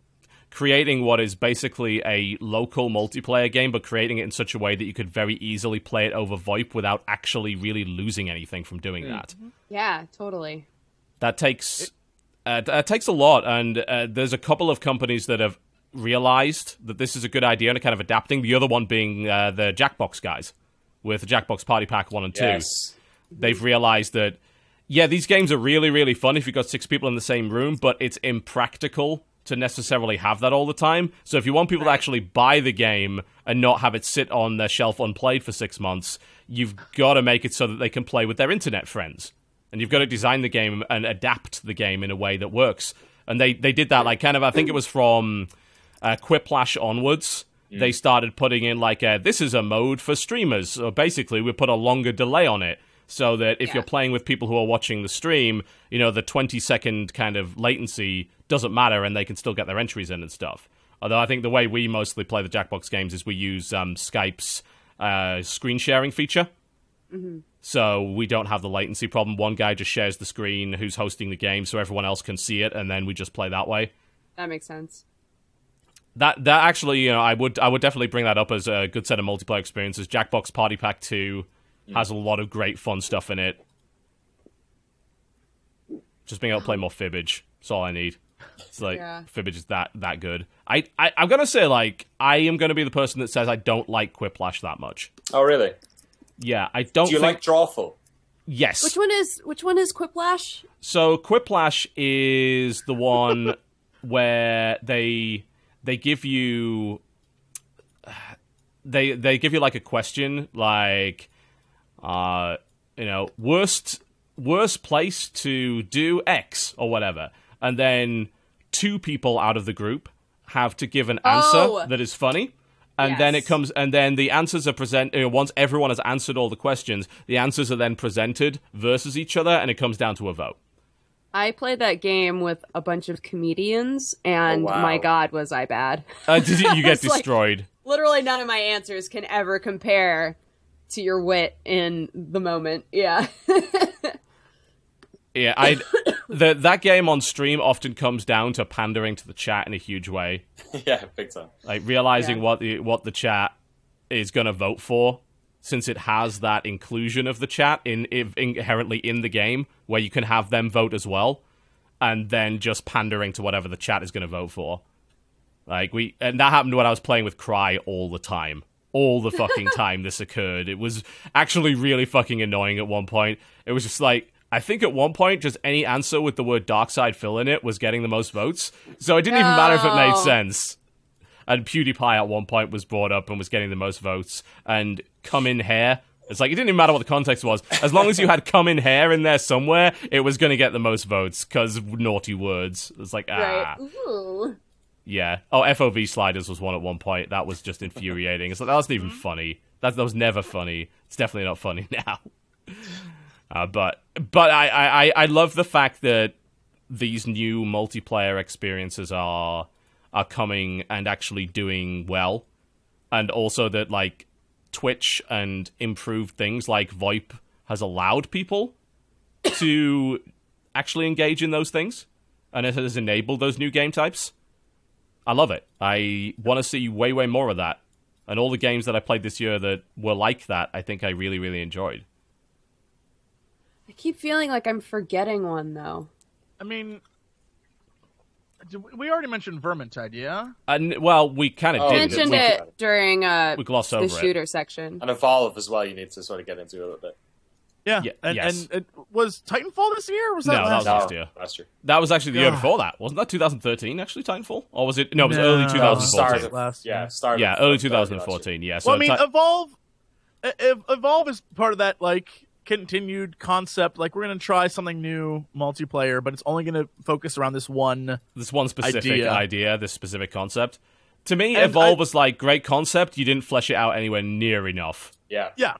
creating what is basically a local multiplayer game, but creating it in such a way that you could very easily play it over VoIP without actually really losing anything from doing that Yeah, totally. that takes uh, that takes a lot and uh, there's a couple of companies that have realized that this is a good idea and are kind of adapting the other one being uh, the jackbox guys with jackbox party pack 1 and 2 Yes. they've realized that yeah these games are really really fun if you've got six people in the same room but it's impractical to necessarily have that all the time. So if you want people to actually buy the game and not have it sit on their shelf unplayed for six months you've got to make it so that they can play with their internet friends. And you've got to design the game and adapt the game in a way that works. And they they did that like kind of i think it was from uh, Quiplash onwards, they started putting in like a, this is a mode for streamers. So basically, we put a longer delay on it so that if Yeah. you're playing with people who are watching the stream, you know, the 20 second kind of latency doesn't matter and they can still get their entries in and stuff. Although I think the way we mostly play the Jackbox games is we use um, Skype's uh, screen sharing feature. So we don't have the latency problem. One guy just shares the screen who's hosting the game so everyone else can see it and then we just play that way. That makes sense. That that actually, you know, I would I would definitely bring that up as a good set of multiplayer experiences. Jackbox Party Pack Two has a lot of great fun stuff in it. Just being able to play more Fibbage. That's all I need. It's like Yeah. Fibbage is that that good. I, I I'm gonna say like I am gonna be the person that says I don't like Quiplash that much. Oh really? Yeah, I don't Do you think like Drawful? yes. Which one is which one is Quiplash? So Quiplash is the one where they they give you they they give you like a question like uh you know worst worst place to do X or whatever, and then two people out of the group have to give an answer Oh. that is funny. And then it comes, and then the answers are present. You know, once everyone has answered all the questions, the answers are then presented versus each other, and it comes down to a vote. I played that game with a bunch of comedians, and Oh, wow. my God, was I bad! Uh, did you, you get It's like- destroyed? Literally, none of my answers can ever compare to your wit in the moment. Yeah, yeah, I. the that game on stream often comes down to pandering to the chat in a huge way, yeah, big time. like realizing Yeah. what the what the chat is going to vote for, since it has that inclusion of the chat in, in inherently in the game, where you can have them vote as well, and then just pandering to whatever the chat is going to vote for. Like we, and that happened when I was playing with Cry all the time. All the fucking time this occurred. It was actually really fucking annoying at one point. It was just like, I think at one point, just any answer with the word dark side fill in it was getting the most votes. So it didn't even matter if it made sense. And PewDiePie at one point was brought up and was getting the most votes. And come in hair. It's like it didn't even matter what the context was. As long as you had come in hair in there somewhere, it was going to get the most votes because naughty words. It's like, ah. Right. Yeah. Oh, FOV sliders was one at one point. That was just infuriating. It's like that wasn't even funny. That that was never funny. It's definitely not funny now. Uh, but but I, I I- love the fact that these new multiplayer experiences are are coming and actually doing well, and also that like Twitch and improved things like VoIP has allowed people to actually engage in those things, and it has enabled those new game types. I love it. I want to see way, way more of that. And all the games that I played this year that were like that, I think I really, really enjoyed. I keep feeling like I'm forgetting one though. I mean, we- we already mentioned Vermintide, yeah? And well, we kind of Oh, did. we Mentioned we- it during uh We glossed the over it. shooter section. And Evolve as well, you need to sort of get into a little bit. Yeah. yeah and, yes. and it was Titanfall this year? Or was that No, that last was last year. last year. That was actually the year before that. Wasn't that 2013, actually, Titanfall? Or was it? No, it was No. early 2014. start of- Last Yeah, year. start. yeah, early start of last year. 2014. Yeah. So well, I mean, Ti- Evolve, Evolve is part of that like continued concept. Like we're gonna try something new multiplayer, but it's only gonna focus around this one. this one specific idea. idea. this specific concept. To me, And Evolve I- was like great concept. You didn't flesh it out anywhere near enough. Yeah. Yeah,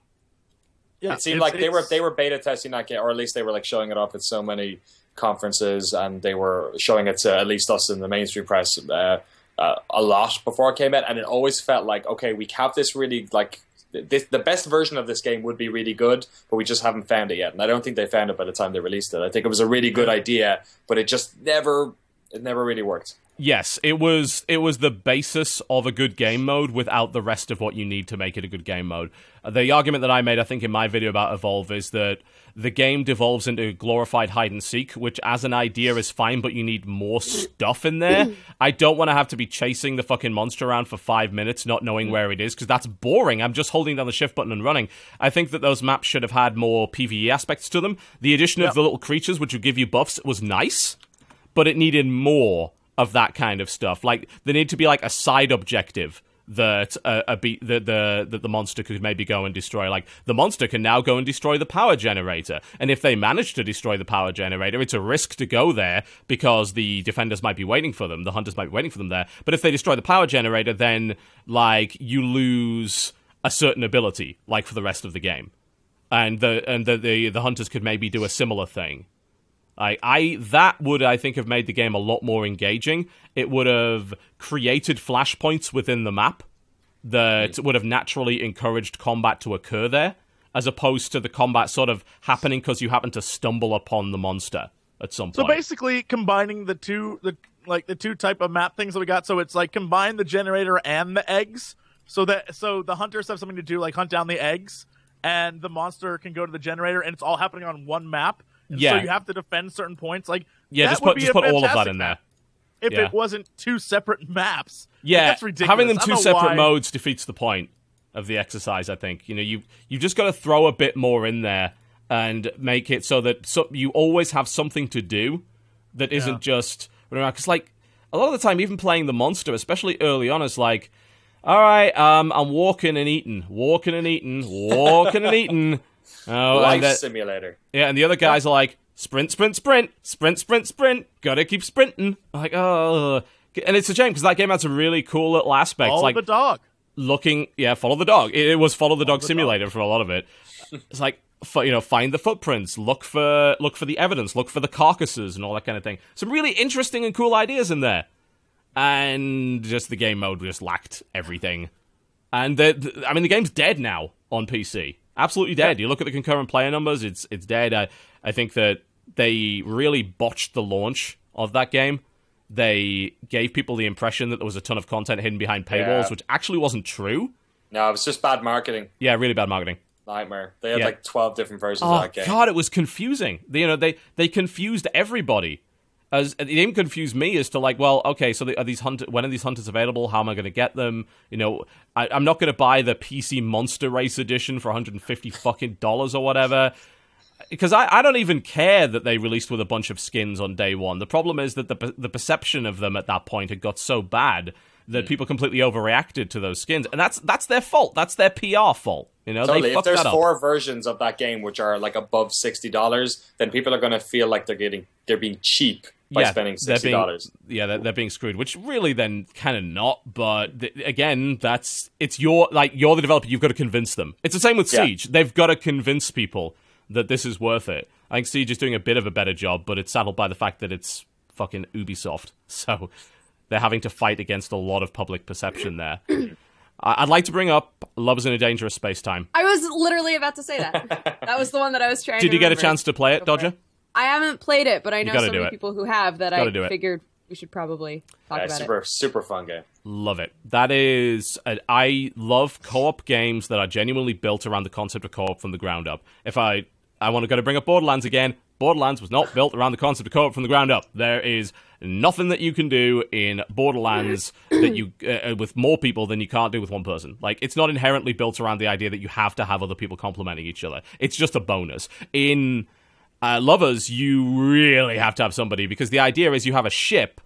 yeah. it seemed it's- like they were they were beta testing that game, or at least they were like showing it off at so many conferences, and they were showing it to at least us in the mainstream press uh, uh, a lot before it came out, and it always felt like okay, we have this really like. This, the best version of this game would be really good, but we just haven't found it yet, and I don't think they found it by the time they released it. I think it was a really good idea, but it just never, it never really worked. Yes, it was it was the basis of a good game mode without the rest of what you need to make it a good game mode. Uh, The argument that I made, I think, in my video about Evolve is that the game devolves into glorified hide and seek, which as an idea is fine, but you need more stuff in there. I don't want to have to be chasing the fucking monster around for five minutes, not knowing where it is, because that's boring. I'm just holding down the shift button and running. I think that those maps should have had more PvE aspects to them. The addition Yep. of the little creatures, which would give you buffs, was nice but it needed more of that kind of stuff. Like there need to be like a side objective that a be- that the that the monster could maybe go and destroy. Like the monster can now go and destroy the power generator, and if they manage to destroy the power generator, it's a risk to go there because the defenders might be waiting for them, the hunters might be waiting for them there. But if they destroy the power generator, then like you lose a certain ability, like for the rest of the game, and the and the the, the hunters could maybe do a similar thing. I, I that would I think have made the game a lot more engaging. It would have created flashpoints within the map that hmm. would have naturally encouraged combat to occur there, as opposed to the combat sort of happening because you happen to stumble upon the monster at some So point. So basically, combining the two the like the two type of map things that we got. So it's like combine the generator and the eggs, so that so the hunters have something to do, like hunt down the eggs, and the monster can go to the generator, and it's all happening on one map. Yeah. So you have to defend certain points. Like yeah, that just put just put all of that in there. If Yeah. it wasn't two separate maps. Like, Yeah, that's ridiculous. having them two separate why- modes defeats the point of the exercise. I think you know you you've just got to throw a bit more in there and make it so that so, you always have something to do that isn't Yeah. just because like a lot of the time, even playing the monster, especially early on, is like. All right, um, I'm walking and eating, walking and eating, walking and eating. Oh, Life and the- simulator. yeah, and the other guys are like, sprint, sprint, sprint, sprint, sprint, sprint. Gotta keep sprinting. I'm like, oh, and it's a shame because that game had some really cool little aspects, All like the dog. looking. Yeah, follow the dog. It, it was follow the dog the simulator for a lot of it. It's like, f- you know, find the footprints, look for look for the evidence, look for the carcasses, and all that kind of thing. Some really interesting and cool ideas in there, and just the game mode just lacked everything. And the, the- I mean, the game's dead now on PC. Absolutely dead. You look at the concurrent player numbers; it's it's dead. I I think that they really botched the launch of that game. They gave people the impression that there was a ton of content hidden behind paywalls, Yeah. which actually wasn't true. No, it was just bad marketing. Yeah, really bad marketing. Nightmare. They had Yeah. like twelve different versions Oh of that game. god, it was confusing. You know, they they confused everybody. As it even confused me as to like, well, okay, so the, are these hunt- when are these hunters available? How am I going to get them? You know, I, I'm not going to buy the PC Monster Race edition for 150 fucking dollars or whatever because I, I don't even care that they released with a bunch of skins on day one. The problem is that the the perception of them at that point had got so bad that Hmm. people completely overreacted to those skins, and that's that's their fault. That's their PR fault. You know, Totally. If there's four versions of that game which are like above sixty dollars, then people are going to feel like they're getting they're being cheap by spending they're sixty being- dollars. Yeah, they're, they're being screwed, which really then kind of not. But th- again, that's it's your like you're the developer. You've got to convince them. It's the same with Yeah. Siege. They've got to convince people that this is worth it. I think Siege is doing a bit of a better job, but it's saddled by the fact that it's fucking Ubisoft. So they're having to fight against a lot of public perception there. I- I'd like to bring up Lovers in a Dangerous Space Time. I was literally about to say that. that was the one that I was trying. Did to you get a chance to play it, Go for Dodger? I haven't played it, but I know gotta so do many it. people who have that I do it. figured we should probably talk Yeah, about super it. super fun game. Love it. That is, uh, I love co-op games that are genuinely built around the concept of co-op from the ground up. If I, I want to go to bring up Borderlands again. Borderlands was not built around the concept of co-op from the ground up. There is nothing that you can do in Borderlands that you uh, with more people than you can't do with one person. Like it's not inherently built around the idea that you have to have other people complementing each other. It's just a bonus. In uh, Lovers, you really have to have somebody because the idea is you have a ship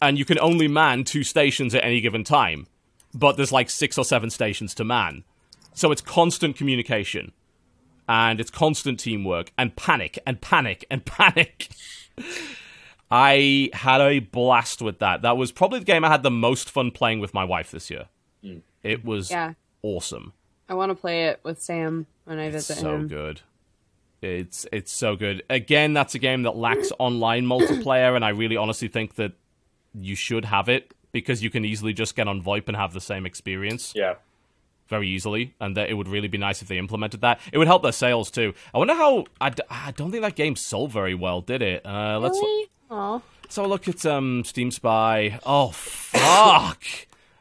and you can only man two stations at any given time. But there's like six or seven stations to man. So it's constant communication. And it's constant teamwork and panic and panic and panic. I had a blast with that. That was probably the game I had the most fun playing with my wife this year. It was Yeah, awesome. I want to play it with Sam when I visit so him. So good. It's it's so good. Again, that's a game that lacks online multiplayer, and I really honestly think that you should have it because you can easily just get on VoIP and have the same experience Yeah. very easily, and that it would really be nice if they implemented that. It would help their sales too. I wonder how. I, d- I don't think that game sold very well, did it? Uh, let's Really? Aw. so look at um Steam Spy. Oh fuck,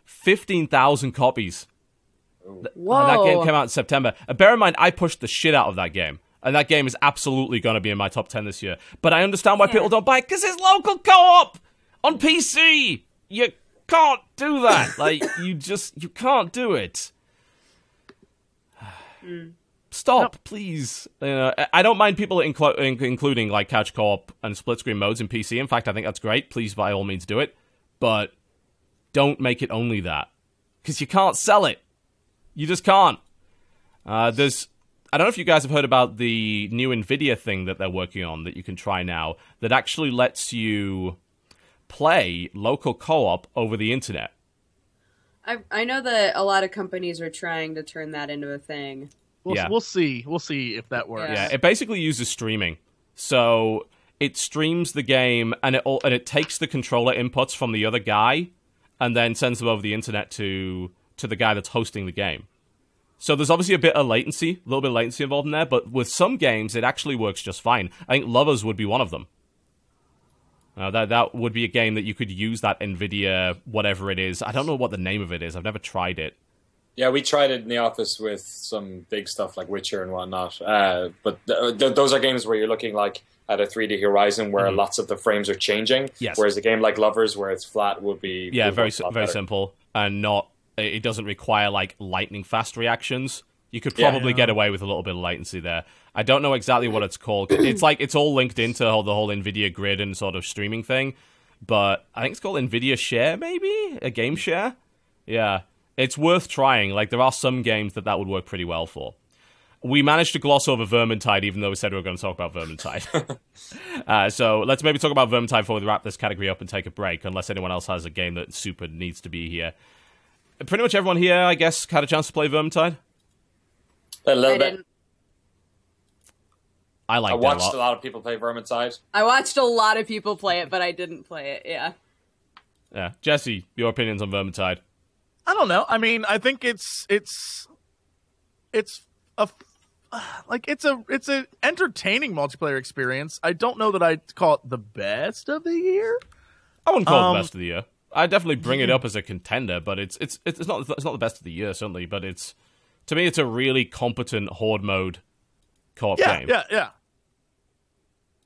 fifteen thousand copies. Whoa. and that game came out in September. Uh, bear in mind, I pushed the shit out of that game. And that game is absolutely going to be in my top 10 this year. But I understand why Yeah. people don't buy it because it's local co op on PC. You can't do that. like, you just, you can't do it. Stop, please. You know, I- I don't mind people inclu- including like couch co-op and split screen modes in PC. In fact, I think that's great. Please, by all means, do it. But don't make it only that because you can't sell it. You just can't. Uh, there's. I don't know if you guys have heard about the new Nvidia thing that they're working on that you can try now that actually lets you play local co-op over the internet. I I know that a lot of companies are trying to turn that into a thing. We'll, Yeah. we'll see. We'll see if that works. Yeah. Yeah, it basically uses streaming. So it streams the game and it all, and it takes the controller inputs from the other guy and then sends them over the internet to to the guy that's hosting the game. So there's obviously a bit of latency, a little bit of latency involved in there, but with some games it actually works just fine. I think Lovers would be one of them. Uh, that that would be a game that you could use that Nvidia whatever it is. I don't know what the name of it is. I've never tried it. Yeah, we tried it in the office with some big stuff like Witcher and whatnot. Uh, but th- th- those are games where you're looking like at a 3D horizon where lots of the frames are changing. Mm-hmm. Yes. Whereas a game like Lovers, where it's flat, would be Yeah, very work a si- lot very better. simple and not. It doesn't require like lightning fast reactions. You could Yeah. probably get away with a little bit of latency there. I don't know exactly what it's called. It's like it's all linked into the whole Nvidia grid and sort of streaming thing, but I think it's called Nvidia Share, maybe a game share. Yeah, it's worth trying. Like there are some games that that would work pretty well for. We managed to gloss over Vermintide, even though we said we were going to talk about Vermintide. uh, so let's maybe talk about Vermintide before we wrap this category up and take a break, unless anyone else has a game that super needs to be here. Pretty much everyone here, I guess, had a chance to play Vermintide. A little I bit. didn't. I I liked it a watched lot. a lot of people play Vermintide. I watched a lot of people play it, but I didn't play it. Yeah. Yeah, Jesse, your opinions on Vermintide? I don't know. I mean, I think it's it's it's a like it's a it's a entertaining multiplayer experience. I don't know that I'd call it the best of the year. I wouldn't call it Um, the best of the year. I definitely bring it up as a contender, but it's it's it's not it's not the best of the year certainly. But it's to me, it's a really competent horde mode co-op Yeah, game. yeah, yeah.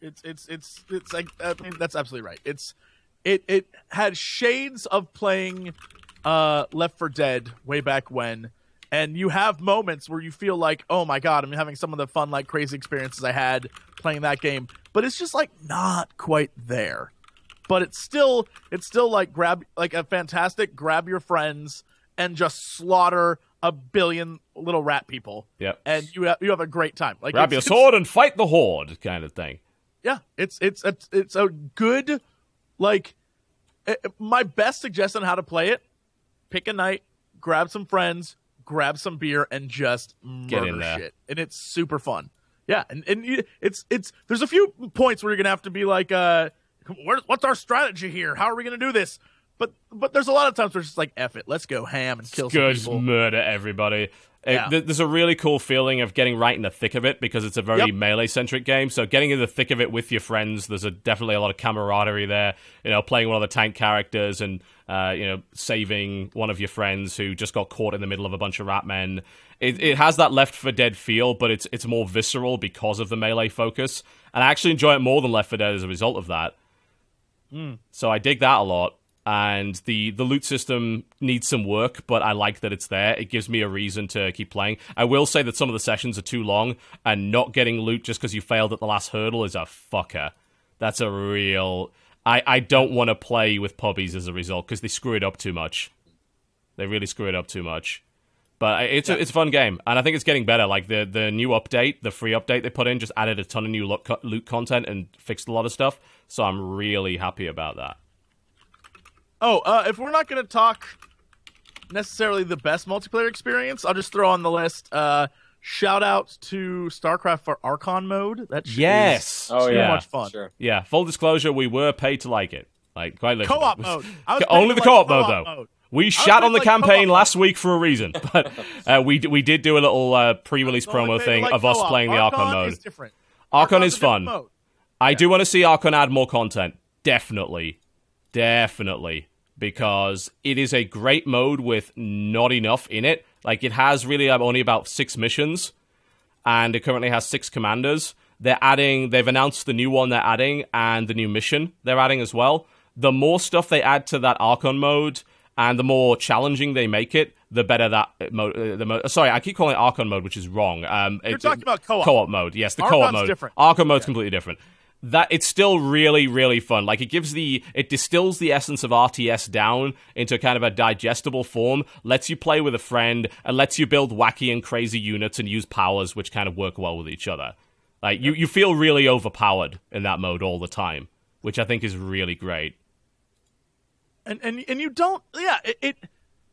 It's it's it's it's like I mean, that's absolutely right. It's it it had shades of playing uh Left 4 Dead way back when, and you have moments where you feel like, oh my god, I'm having some of the fun like crazy experiences I had playing that game, but it's just like not quite there. But it's still it's still like grab like a fantastic grab your friends and just slaughter a billion little rat people. Yep. And you have, you have a great time. Like Grab your sword and fight the horde, kind of thing. yeah, it's it's it's, it's a good like eh, my best suggestion on how to play it. Pick a night, grab some friends, grab some beer, and just Get murder in there. shit, and it's super fun. Yeah, and and you, it's it's there's a few points where you're gonna have to be like, uh, what's our strategy here? How are we gonna do this? But but there's a lot of times where it's just like, F it, let's go ham and kill some Good, people. murder everybody. Yeah. th- there's a really cool feeling of getting right in the thick of it because it's a very Yep. melee centric game. So getting in the thick of it with your friends, there's a, definitely a lot of camaraderie there. You know, playing one of the tank characters and uh, you know saving one of your friends who just got caught in the middle of a bunch of rat men. It, it has that Left 4 Dead feel, but it's it's more visceral because of the melee focus. And I actually enjoy it more than Left 4 Dead as a result of that. Hmm. So I dig that a lot. And the, the loot system needs some work, but I like that it's there. It gives me a reason to keep playing. I will say that some of the sessions are too long, and not getting loot just because you failed at the last hurdle is a fucker. That's a real. I, I don't want to play with pubbies as a result because they screw it up too much. They really screw it up too much. But it's a, it's a fun game, and I think it's getting better. Like the the new update, the free update they put in, just added a ton of new loot, loot content and fixed a lot of stuff. So I'm really happy about that. Oh, uh, if we're not going to talk necessarily the best multiplayer experience, I'll just throw on the list. Uh, shout out to StarCraft for Archon mode. That shit is Yes. Oh so yeah, much fun. Sure. Yeah. Full disclosure, we were paid to like it. Like quite literally. Co-op mode. I was Only the like, co-op mode co-op though. mode. We shat on the like, campaign co-op last week for a reason, but uh, we we did do a little uh, pre-release promo thing thing like of us co-op. playing the Archon mode. Is different. Archon Archon's is a different fun. I do want to see Archon add more content. Definitely. Definitely. Because it is a great mode with not enough in it. Like, it has really uh, only about six missions, and it currently has six commanders. They're adding, they've announced the new one they're adding, and the new mission they're adding as well. The more stuff they add to that Archon mode, and the more challenging they make it, the better that mode. Uh, the mo- sorry, I keep calling it Archon mode, which is wrong. Um, You're it's- talking about co-op. Co-op mode, yes, the Archon's co-op mode. different. Archon mode's completely different. That it's still really, really fun. Like it gives the it distills the essence of RTS down into kind of a digestible form, lets you play with a friend, and lets you build wacky and crazy units and use powers which kind of work well with each other. Like you, you feel really overpowered in that mode all the time, which I think is really great. and and and you don't yeah it, it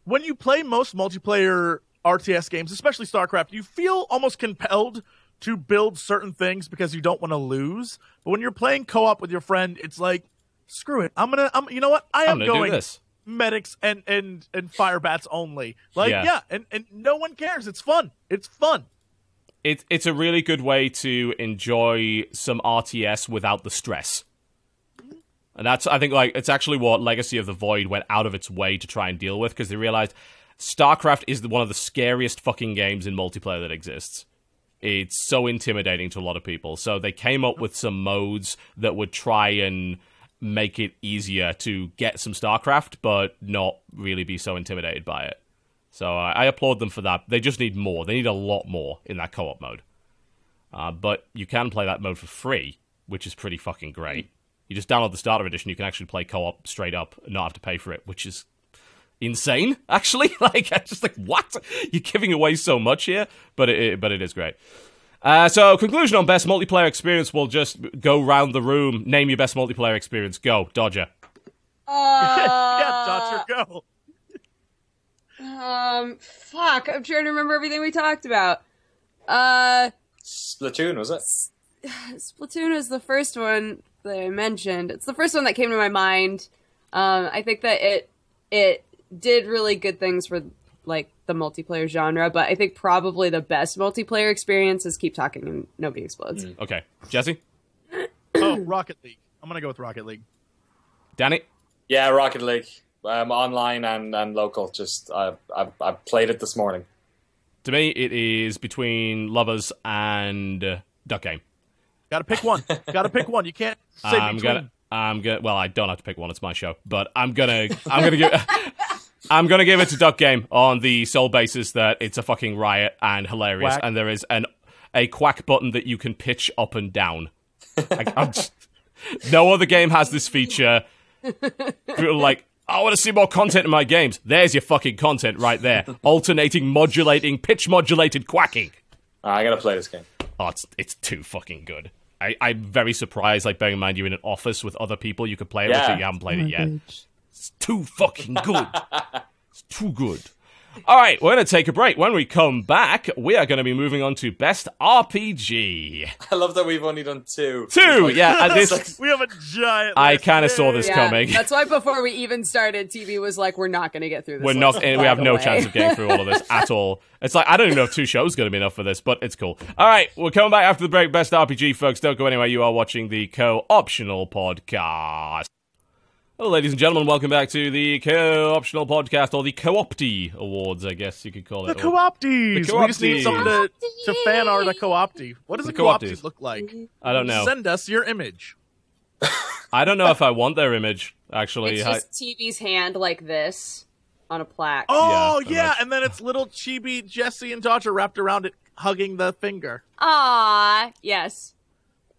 when you play most multiplayer RTS games especially StarCraft you feel almost compelled to build certain things because you don't want to lose. But when you're playing co-op with your friend it's like screw it. I'm going to I'm you know what? I gonna do going medics and and and fire bats only. Like Yeah. yeah, and and no one cares. It's fun. It's fun. It's it's a really good way to enjoy some RTS without the stress. And that's I think like it's actually what Legacy of the Void went out of its way to try and deal with because they realized StarCraft is one of the scariest fucking games in multiplayer that exists. It's so intimidating to a lot of people. So they came up with some modes that would try and make it easier to get some StarCraft, but not really be so intimidated by it. So I, I applaud them for that. They just need more. They need a lot more in that co-op mode. Uh, but you can play that mode for free, which is pretty fucking great. You just download the starter edition. You can actually play co-op straight up and not have to pay for it, which is insane. Actually, like I'm just like, what? You're giving away so much here, but it, it- but it is great. Uh, so conclusion on best multiplayer experience. We'll just go round the room. Name your best multiplayer experience. Go, Dodger. yeah Dodger go Um, fuck. I'm trying to remember everything we talked about. Uh, Splatoon was it? Splatoon is the first one that I mentioned. It's the first one that came to my mind. Um, I think that it it did really good things for like the multiplayer genre, but I think probably the best multiplayer experience is Keep Talking and Nobody Explodes. Okay, Jesse, oh Rocket League I'm gonna go with Rocket League Danny. Yeah, Rocket League. Um, online and, and local. Just I, I I played it this morning. To me, it is between Lovers and uh, Duck Game. Got to pick one. Got to pick one. You can't say I'm between. gonna. I'm gonna. Well, I don't have to pick one. It's my show, but I'm gonna. I'm gonna give. I'm gonna give it to Duck Game on the sole basis that it's a fucking riot and hilarious, Quack. and there is an a quack button that you can pitch up and down. I, I'm just- no other game has this feature. People are like, I want to see more content in my games. There's your fucking content right there. Alternating, modulating, pitch modulated quacking. Ah, I gotta play this game. Oh, it's it's too fucking good. I, I'm very surprised. Like, bearing in mind you're in an office with other people, you could play it. Yeah. it. You haven't played it yet. It's too fucking good. it's too good. All right, we're going to take a break. When we come back, we are going to be moving on to best RPG. I love that we've only done two. Two, yeah. and this, we have a giant. I kind of saw this Yeah, coming. that's why before we even started, TB was like, "We're not going to get through this." We're not. list, We have no way." chance of getting through all of this at all. It's like I don't even know if two shows going to be enough for this, but it's cool. All right, we're coming back after the break. Best RPG, folks. Don't go anywhere. You are watching the co-optional podcast. Hello, ladies and gentlemen. Welcome back to the co-optional podcast, or the Co-opty Awards, I guess you could call it. The it. co-opties. The We just need co-opties. to, to fan art a co-opty. What does The a co-opty co-opties. look like? I don't know. Send us your image. I don't know if I want their image. Actually, It's I- just TB's hand like this on a plaque. Oh Yeah, yeah, and then it's little chibi Jesse and Dodger wrapped around it, hugging the finger. Ah, yes.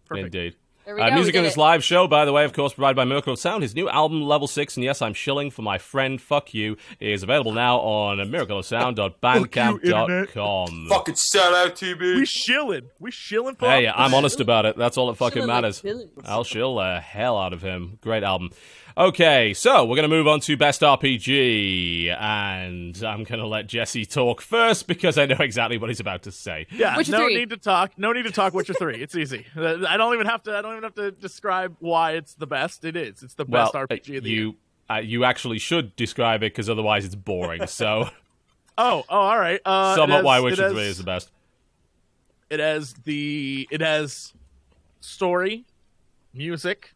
Perfect. indeed. There we Uh, go. music we in this it. live show, by the way, of course, provided by Miracle of Sound. His new album, Level 6, and yes, I'm shilling for my friend Fuck You, is available now on miracleofsound.bandcamp.com. Fucking sell out, TB. We shilling. We shilling for. Hey, I'm honest about it. That's all that fucking matters. I'll shill the hell out of him. Great album. Okay, so we're going to move on to Best RPG, and I'm going to let Jesse talk first because I know exactly what he's about to say. Yeah, Witcher no 3. need to talk. No need to talk. Witcher three. It's easy. Uh, I don't even have to. I don't even have to describe why it's the best. It is. It's the Well, best RPG uh, of the year. you uh, you actually should describe it because otherwise it's boring. So, Oh, oh, all right. Uh, sum up has- why Witcher has- 3 is the best. It has the. It has story, music,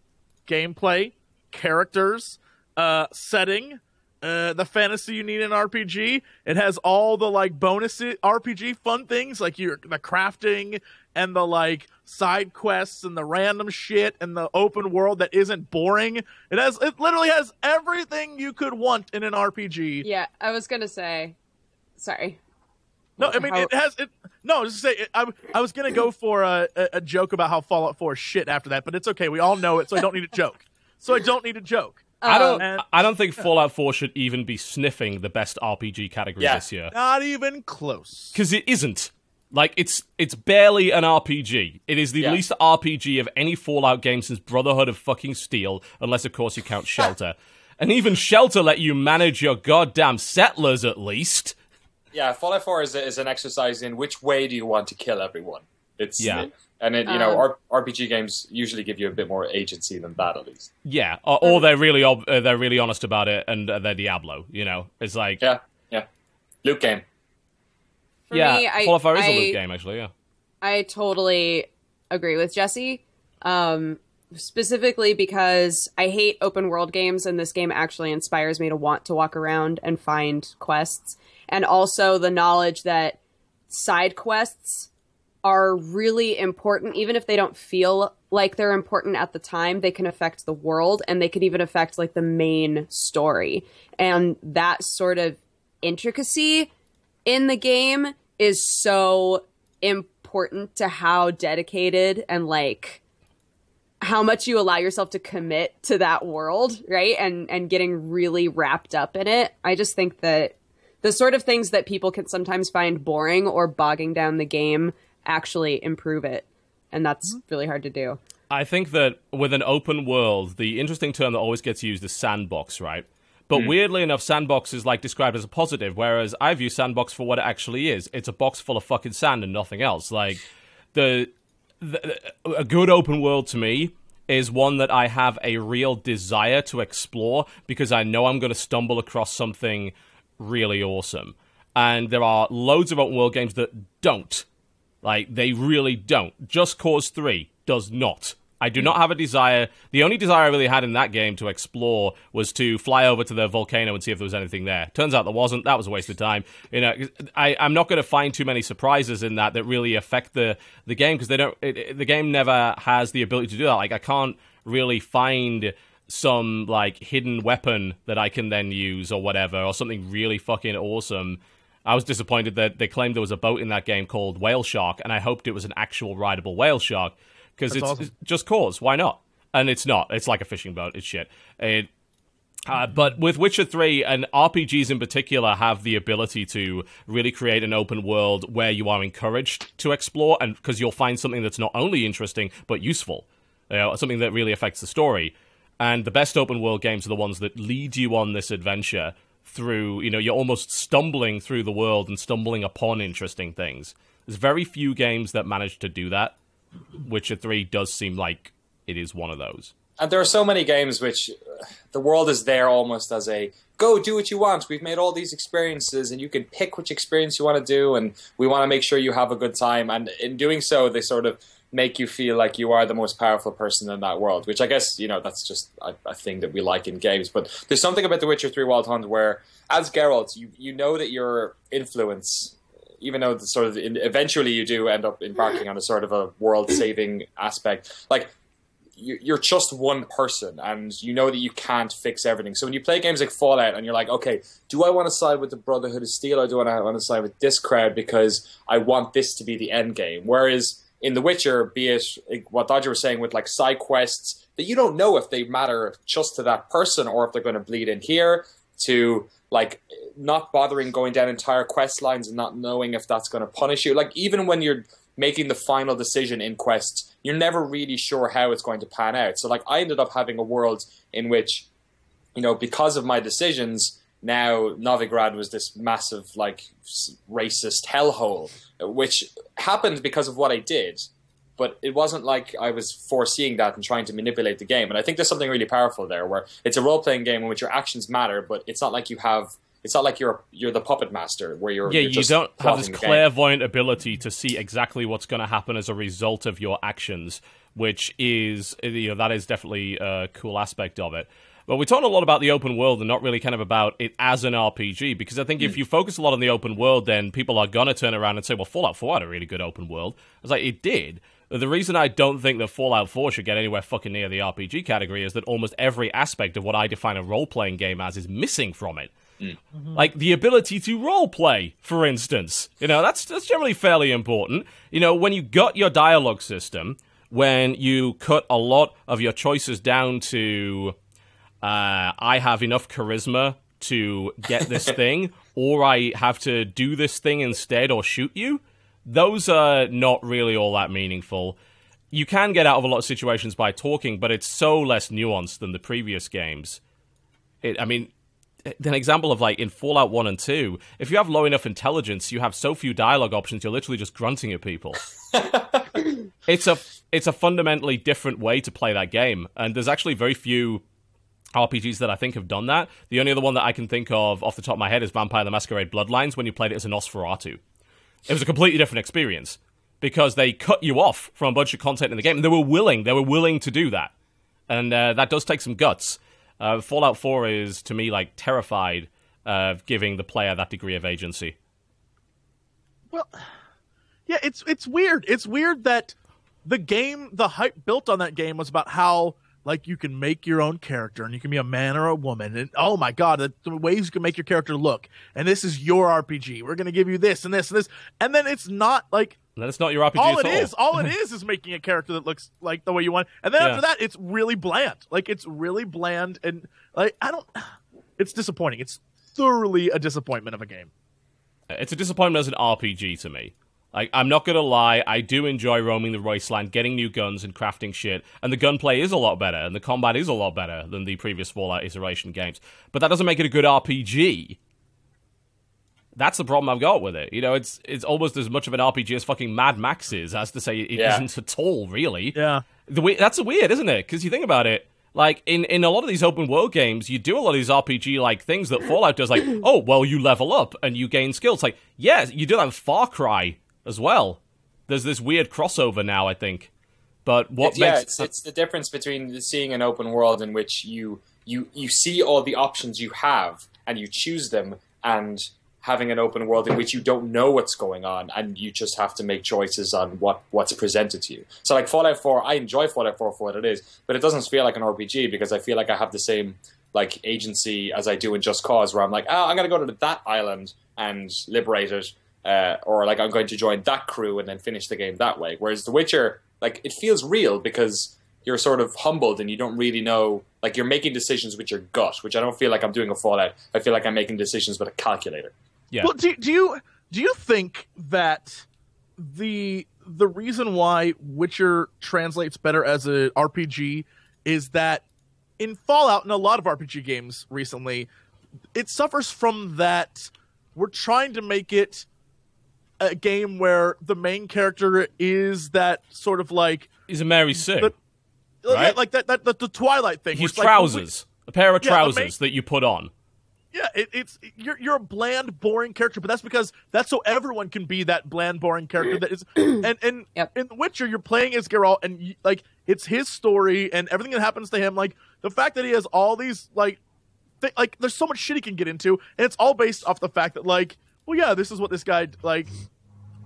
gameplay, characters, uh, setting. Uh, the fantasy you need in RPG. It has all the like bonus RPG fun things like your the crafting and the like side quests and the random shit and the open world that isn't boring. It has it literally has everything you could want in an RPG. Yeah, I was gonna say. Sorry. No, I mean How- it has it. No, just say it, I, I was gonna go for a, a, a joke about how Fallout 4 is shit after that, but it's okay. We all know it, so I don't need a joke. So I don't need a joke. I don't. Um, I don't think Fallout 4 should even be sniffing the best RPG category Yeah. this year Not even close. because it isn't. Like it's it's barely an RPG. It is the Yeah. least RPG of any Fallout game since Brotherhood of fucking Steel, unless of course you count Shelter. and even Shelter let you manage your goddamn settlers at least. Yeah, Fallout 4 is, is an exercise in which way do you want to kill everyone. It's Yeah. and it, you know Um, R- RPG games usually give you a bit more agency than that at least. Yeah, or, or they're really ob- uh, they're really honest about it, and uh, they're Diablo. You know, it's like Yeah, yeah. Loot game. For yeah, me, I, Fallout 4 is a I- loot game actually. Yeah. I totally agree with Jesse. Um, specifically because I hate open world games, and this game actually inspires me to want to walk around and find quests. And also the knowledge that side quests are really important, even if they don't feel like they're important at the time, they can affect the world and they can even affect like the main story. And that sort of intricacy in the game is so important to how dedicated and like how much you allow yourself to commit to that world, right? And and getting really wrapped up in it. I just think that the sort of things that people can sometimes find boring or bogging down the game actually improve it. And that's mm-hmm. really hard to do. I think that with an open world, the interesting term that always gets used is sandbox, right? But mm. weirdly enough, sandbox is like described as a positive, whereas I view sandbox for what it actually is. It's a box full of fucking sand and nothing else. Like the, the a good open world to me is one that I have a real desire to explore because I know I'm going to stumble across something really awesome. And there are loads of open world games that don't. Like they really don't. Just Cause 3 does not. I do not hmm. have a desire. The only desire I really had in that game to explore was to fly over to the volcano and see if there was anything there. Turns out there wasn't. That was a waste of time. You know, I, I'm not going to find too many surprises in that that really affect the the game because they don't. It, it, the game never has the ability to do that. Like I can't really find some like hidden weapon that I can then use or whatever, or something really fucking awesome. I was disappointed that they claimed there was a boat in that game called Whale Shark, and I hoped it was an actual rideable whale shark because it's, awesome. it's just cause. Why not? And it's not. It's like a fishing boat. It's shit. It, uh, but with Witcher 3 and RPGs in particular have the ability to really create an open world where you are encouraged to explore and because you'll find something that's not only interesting but useful. You know, something that really affects the story. And the best open world games are the ones that lead you on this adventure through, you know, you're almost stumbling through the world and stumbling upon interesting things. There's very few games that manage to do that. Witcher 3 does seem like it is one of those. And there are so many games which uh, the world is there almost as a go do what you want. We've made all these experiences, and you can pick which experience you want to do, and we want to make sure you have a good time. And in doing so, they sort of make you feel like you are the most powerful person in that world, which I guess you know that's just a, a thing that we like in games. But there's something about The Witcher Three Wild Hunt where, as Geralt, you you know that your influence even though the sort of eventually you do end up embarking on a sort of a world saving aspect, like you- you're just one person and you know that you can't fix everything. So when you play games like Fallout and you're like, okay, do I want to side with the Brotherhood of Steel or do I want to side with this crowd because I want this to be the end game? Whereas in The Witcher, be it what Dodger was saying with like side quests that you don't know if they matter just to that person or if they're going to bleed in here to like not bothering going down entire quest lines and not knowing if that's going to punish you. Like even when you're making the final decision in quests, you're never really sure how it's going to pan out. So like I ended up having a world in which, you know, because of my decisions, now Novigrad was this massive like racist hellhole, which happened because of what I did. But it wasn't like I was foreseeing that and trying to manipulate the game. And I think there's something really powerful there, where it's a role playing game in which your actions matter, but it's not like you have. It's not like you're you're the puppet master where you're Yeah, you're you don't have this plotting the game. clairvoyant ability to see exactly what's going to happen as a result of your actions, which is you know that is definitely a cool aspect of it. But we're talking a lot about the open world and not really kind of about it as an RPG because I think Hmm. if you focus a lot on the open world, then people are gonna turn around and say, "Well, Fallout 4 had a really good open world." I was like, "It did." The reason I don't think that Fallout 4 should get anywhere fucking near the RPG category is that almost every aspect of what I define a role playing game as is missing from it like the ability to role play, for instance. You know, that's that's generally fairly important. You know, when you got your dialogue system, when you cut a lot of your choices down to uh, I have enough charisma to get this thing, or I have to do this thing instead or shoot you, those are not really all that meaningful. You can get out of a lot of situations by talking, but it's so less nuanced than the previous games. It, I mean, an example of like in Fallout 1 and 2, if you have low enough intelligence, you have so few dialogue options, you're literally just grunting at people. it's a it's a fundamentally different way to play that game, and there's actually very few RPGs that I think have done that. The only other one that I can think of off the top of my head is Vampire the Masquerade Bloodlines when you played it as an Nosferatu. It was a completely different experience because they cut you off from a bunch of content in the game, and they were willing. They were willing to do that, and uh, that does take some guts. Uh, Fallout 4 is to me like terrified of giving the player that degree of agency. Well, yeah, it's it's weird. It's weird that the game, the hype built on that game was about how like you can make your own character and you can be a man or a woman and oh my god, the, the ways you can make your character look. And this is your RPG. We're gonna give you this and this and this, and then it's not like that's not your RPG all it all. is. All it is is making a character that looks like the way you want. And then Yeah. after that, it's really bland. Like it's really bland and like I don't. It's disappointing. It's thoroughly a disappointment of a game. It's a disappointment as an RPG to me. Like, I'm not gonna lie, I do enjoy roaming the wasteland, getting new guns and crafting shit, and the gunplay is a lot better, and the combat is a lot better than the previous Fallout iteration games. But that doesn't make it a good RPG. That's the problem I've got with it. You know, it's it's almost as much of an RPG as fucking Mad Max is, as to say it Yeah. not at all, really. Yeah. The way, that's weird, isn't it? Because you think about it, like in, in a lot of these open world games, you do a lot of these RPG like things that Fallout does. Like, oh, well, you level up and you gain skills. Like, yeah, you do that in Far Cry as well. There's this weird crossover now, I think, But what It's- yeah, makes it's, it's the difference between seeing an open world in which you you you see all the options you have and you choose them, and having an open world in which you don't know what's going on and you just have to make choices on what what's presented to you. So like Fallout 4, I enjoy Fallout 4 for what it is, but it doesn't feel like an RPG because I feel like I have the same like agency as I do in Just Cause, where I'm like, oh, I'm going to go to that island and liberate it, uh, or like I'm going to join that crew and then finish the game that way. Whereas The Witcher, like it feels real because you're sort of humbled and you don't really know, like you're making decisions with your gut, which I don't feel like I'm doing a Fallout. I feel like I'm making decisions with a calculator. yeah. Well, do, do you do you think that the the reason why Witcher translates better as a RPG is that in Fallout and a lot of RPG games recently, it suffers from that we're trying to make it a game where the main character is that sort of like He's a Mary Sue. But- yeah, Right? like that, that, that the Twilight thing. He's it's like, trousers. a pair of Yeah, trousers main- that you put on. Yeah, it, it's you're you're a bland, boring character, but that's because that's so everyone can be that bland, boring character that is. And and Yep. in The Witcher, you're playing as Geralt, and you, like it's his story and everything that happens to him. Like the fact that he has all these like, th- like there's so much shit he can get into, and it's all based off the fact that like, well, yeah, this is what this guy like.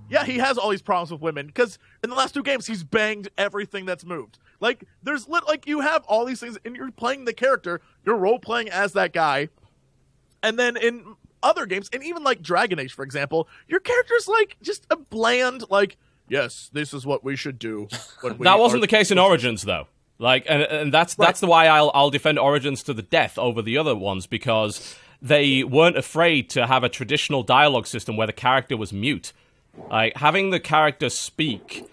Yeah, he has all these problems with women because in the last two games he's banged everything that's moved. Like there's lit like you have all these things and you're playing the character, you're role playing as that guy. And then in other games, and even like Dragon Age, for example, your character's like just a bland, like, yes, this is what we should do. That wasn't the case in Origins, though. Like, and, and that's that's the why I'll I'll defend Origins to the death over the other ones because they weren't afraid to have a traditional dialogue system where the character was mute. Like having the character speak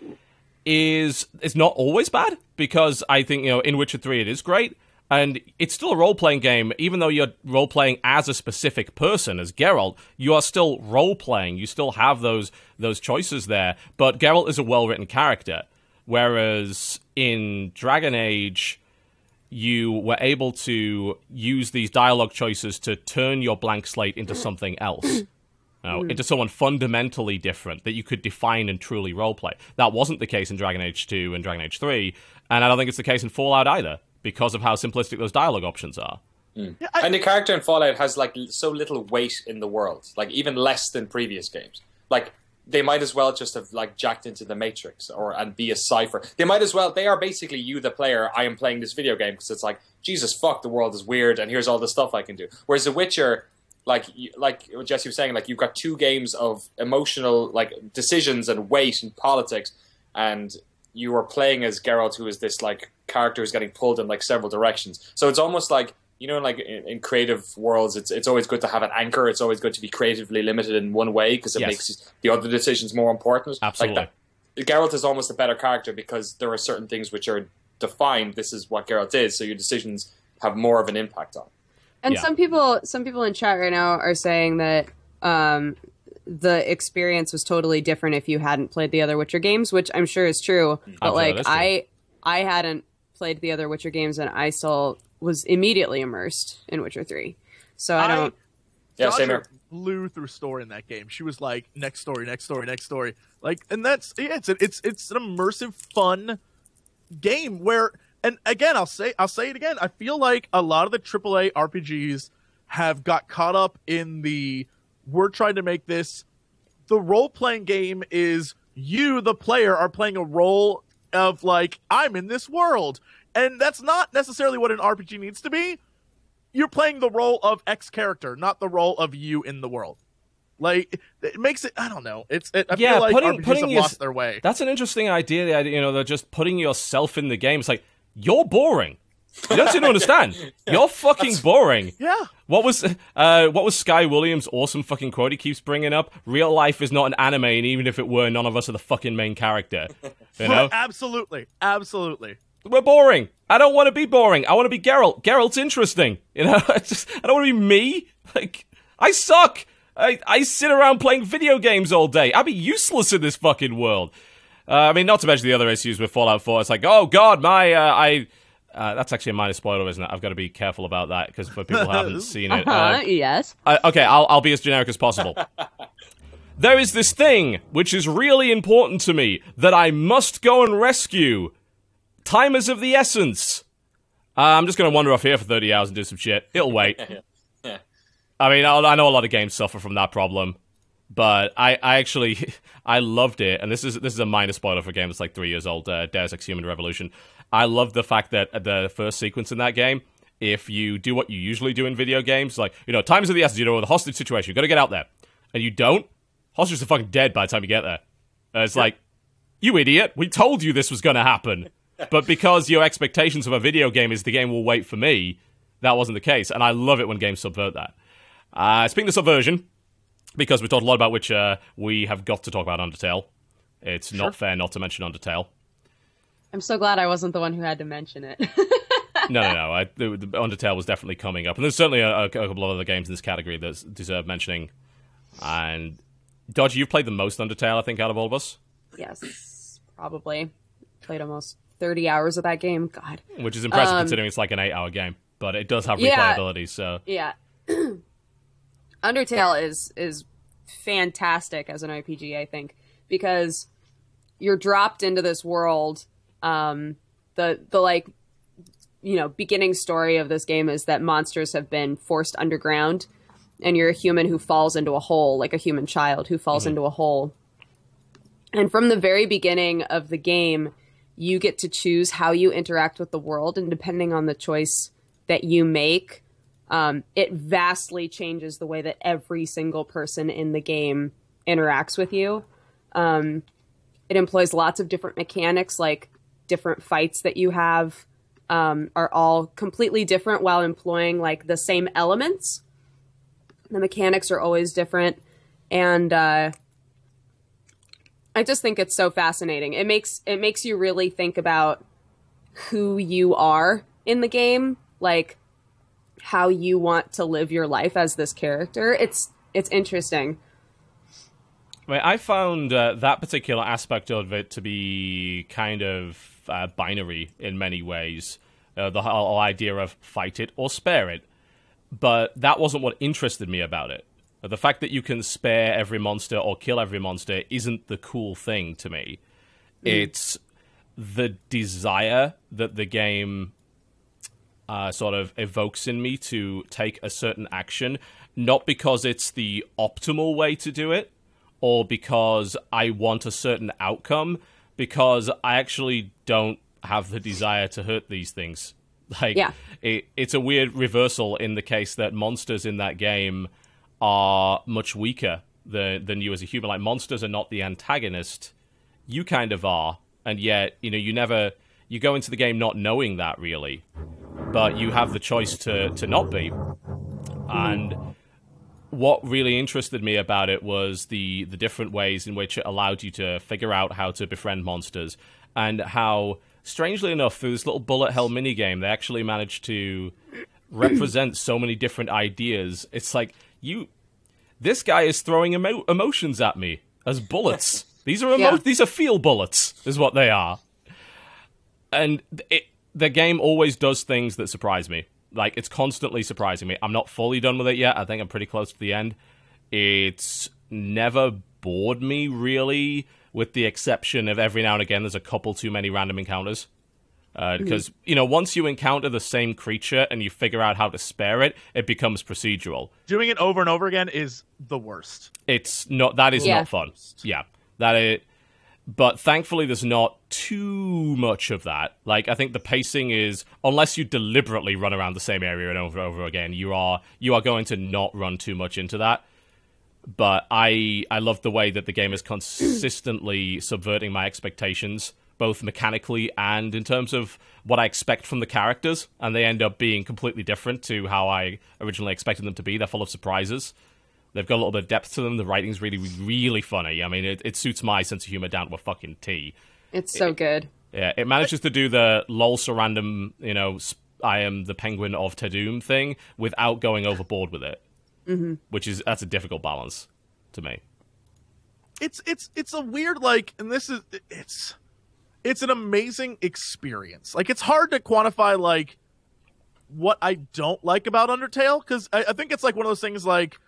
is is not always bad because I think you know in Witcher Three it is great. And it's still a role playing game, even though you're role playing as a specific person, as Geralt. You are still role playing. You still have those those choices there. But Geralt is a well written character, whereas in Dragon Age, you were able to use these dialogue choices to turn your blank slate into something else. No, into someone fundamentally different that you could define and truly roleplay. That wasn't the case in Dragon Age 2 and Dragon Age 3, and I don't think it's the case in Fallout either, because of how simplistic those dialogue options are. Hmm. and the character in Fallout has like so little weight in the world, like even less than previous games. Like they might as well just have like jacked into the Matrix or and be a cipher. They might as well. They are basically you, the player. I am playing this video game because it's like Jesus fuck, the world is weird, and here's all the stuff I can do. Whereas The Witcher, like like what Jesse was saying, like you've got two games of emotional like decisions and weight and politics, and you are playing as Geralt, who is this like character who's getting pulled in like several directions. So it's almost like you know, like in, in creative worlds, it's it's always good to have an anchor. It's always good to be creatively limited in one way because it Yes. makes the other decisions more important. Absolutely. Like that, Geralt is almost a better character because there are certain things which are defined. This is what Geralt is, so your decisions have more of an impact on. And Yeah. some people, some people in chat right now are saying that um, the experience was totally different if you hadn't played the other Witcher games, which I'm sure is true. But sure like, that's true. I, I hadn't played the other Witcher games, and I still was immediately immersed in Witcher Three. So I I- don't. Yeah, same Dodger here. blew through story in that game. She was like, next story, next story, next story. Like, and that's yeah, it's it's it's an immersive, fun game where, and again, I'll say I'll say it again. I feel like a lot of the AAA RPGs have got caught up in the we're trying to make this. The role playing game is you, the player, are playing a role of like I'm in this world, and that's not necessarily what an RPG needs to be you're playing the role of X character, not the role of you in the world. Like it makes it. I don't know. It's. It, I Yeah, feel like putting- RPGs putting have your- lost their way. That's an interesting idea. The idea, you know, they're just putting yourself in the game. It's like you're boring. You don't seem to understand. You're fucking boring. Yeah. What was uh, what was Sky Williams' awesome fucking quote he keeps bringing up? Real life is not an anime, and even if it were, none of us are the fucking main character. You know, Absolutely. Absolutely. we're boring. I don't want to be boring. I want to be Geralt. Geralt's interesting. You know, I just I don't want to be me. Like I suck. I I sit around playing video games all day. I'd be useless in this fucking world. Uh, I mean, not to mention the other issues with Fallout 4. It's like, oh god, my uh, I. Uh, that's actually a minor spoiler, isn't it? I've got to be careful about that because for people who haven't seen it. uh, yes. I, okay, I'll, I'll be as generic as possible. there is this thing which is really important to me that I must go and rescue. time is of the essence. Uh, I'm just going to wander off here for 30 hours and do some shit. It'll wait. Yeah. I mean, I, I know a lot of games suffer from that problem, but I, I actually I loved it, and this is this is a minor spoiler for a game that's like three years old, uh, Deus Ex Human Revolution. I love the fact that the first sequence in that game, if you do what you usually do in video games, like you know, times of the essence, you know, the hostage situation, you got to get out there, and you don't, hostages are fucking dead by the time you get there. Uh, it's like, you idiot, we told you this was going to happen, but because your expectations of a video game is the game will wait for me, that wasn't the case, and I love it when games subvert that. Uh, speaking of subversion, because we talked a lot about which uh, we have got to talk about Undertale. It's not fair not to mention Undertale. I'm so glad I wasn't the one who had to mention it. No, no, no. I, the, the Undertale was definitely coming up, and there's certainly a, a couple of other games in this category that deserve mentioning. And Dodge, you've played the most Undertale, I think, out of all of us, yes, probably. Played almost 30 hours of that game. God. which is impressive Um, considering it's like an eight-hour game. But it does have Yeah. replayability, so Yeah. Undertale is is fantastic as an RPG, I think, because you're dropped into this world. Um, the the like you know beginning story of this game is that monsters have been forced underground, and you're a human who falls into a hole, like a human child who falls into a hole. And from the very beginning of the game, you get to choose how you interact with the world, and depending on the choice that you make, um, it vastly changes the way that every single person in the game interacts with you. Um, it employs lots of different mechanics, like different fights that you have um, are all completely different while employing like the same elements. The mechanics are always different, and uh, I just think it's so fascinating. It makes it makes you really think about who you are in the game, like how you want to live your life as this character. It's it's interesting. I, I found uh, that particular aspect of it to be kind of uh, binary in many ways. Uh, the whole idea of fight it or spare it. But that wasn't what interested me about it. The fact that you can spare every monster or kill every monster isn't the cool thing to me. It's the desire that the game uh, sort of evokes in me to take a certain action, not because it's the optimal way to do it, or because I want a certain outcome, because I actually don't have the desire to hurt these things. Like, Yeah. it, it's a weird reversal in the case that monsters in that game are much weaker than, than you as a human. Like, monsters are not the antagonist, you kind of are, and yet, you know, you never. You go into the game not knowing that really, but you have the choice to, to not be. And what really interested me about it was the the different ways in which it allowed you to figure out how to befriend monsters and how strangely enough through this little bullet hell mini game they actually managed to represent so many different ideas it's like you this guy is throwing emo- emotions at me as bullets these are emo- Yeah. these are feel bullets is what they are and it, the game always does things that surprise me. Like it's constantly surprising me. I'm not fully done with it yet. I think I'm pretty close to the end. It's never bored me really, with the exception of every now and again there's a couple too many random encounters. Uh, because you know, once you encounter the same creature and you figure out how to spare it, it becomes procedural. Doing it over and over again is the worst. It's not that is Yeah. not fun. Yeah, that it. But thankfully, there's not too much of that. Like I think the pacing is, unless you deliberately run around the same area and over and over again, you are you are going to not run too much into that. But I I love the way that the game is consistently subverting my expectations, both mechanically and in terms of what I expect from the characters, and they end up being completely different to how I originally expected them to be. They're full of surprises. They've got a little bit of depth to them. The writing's really, really funny. I mean, it, it suits my sense of humor down to a fucking T. It's so good. Yeah, it manages to do the lol so random, you know, I am the penguin of Tadum thing without going overboard with it. Mm-hmm. Which is that's a difficult balance to me. it's it's it's a weird like and this is it's it's an amazing experience like it's hard to quantify like what i don't like about undertale because I, I think it's like one of those things like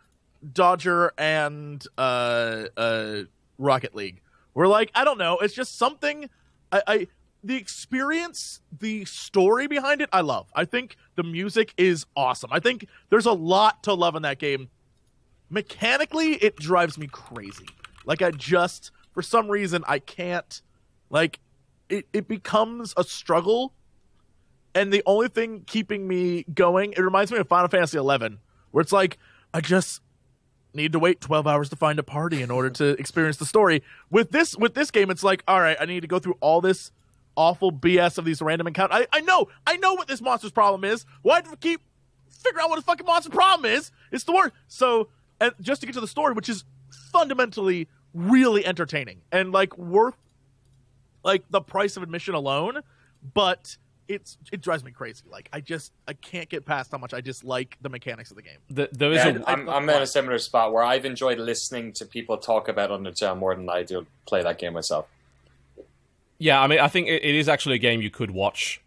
dodger and uh uh rocket league We're like i don't know it's just something i i the experience, the story behind it, I love. I think the music is awesome. I think there's a lot to love in that game. Mechanically, it drives me crazy. Like I just for some reason I can't like it it becomes a struggle and the only thing keeping me going, it reminds me of Final Fantasy 11 where it's like I just need to wait 12 hours to find a party in order to experience the story. With this with this game it's like, all right, I need to go through all this awful BS of these random encounters. I, I know, I know what this monster's problem is. Why do we keep figuring out what the fucking monster's problem is? It's the worst. So, and just to get to the story, which is fundamentally really entertaining and like worth like the price of admission alone, but it's it drives me crazy. Like I just I can't get past how much I dislike the mechanics of the game. The, there is Yeah, a, I'm, I'm in a similar spot where I've enjoyed listening to people talk about Undertale more than I do play that game myself. Yeah, I mean, I think it, it is actually a game you could watch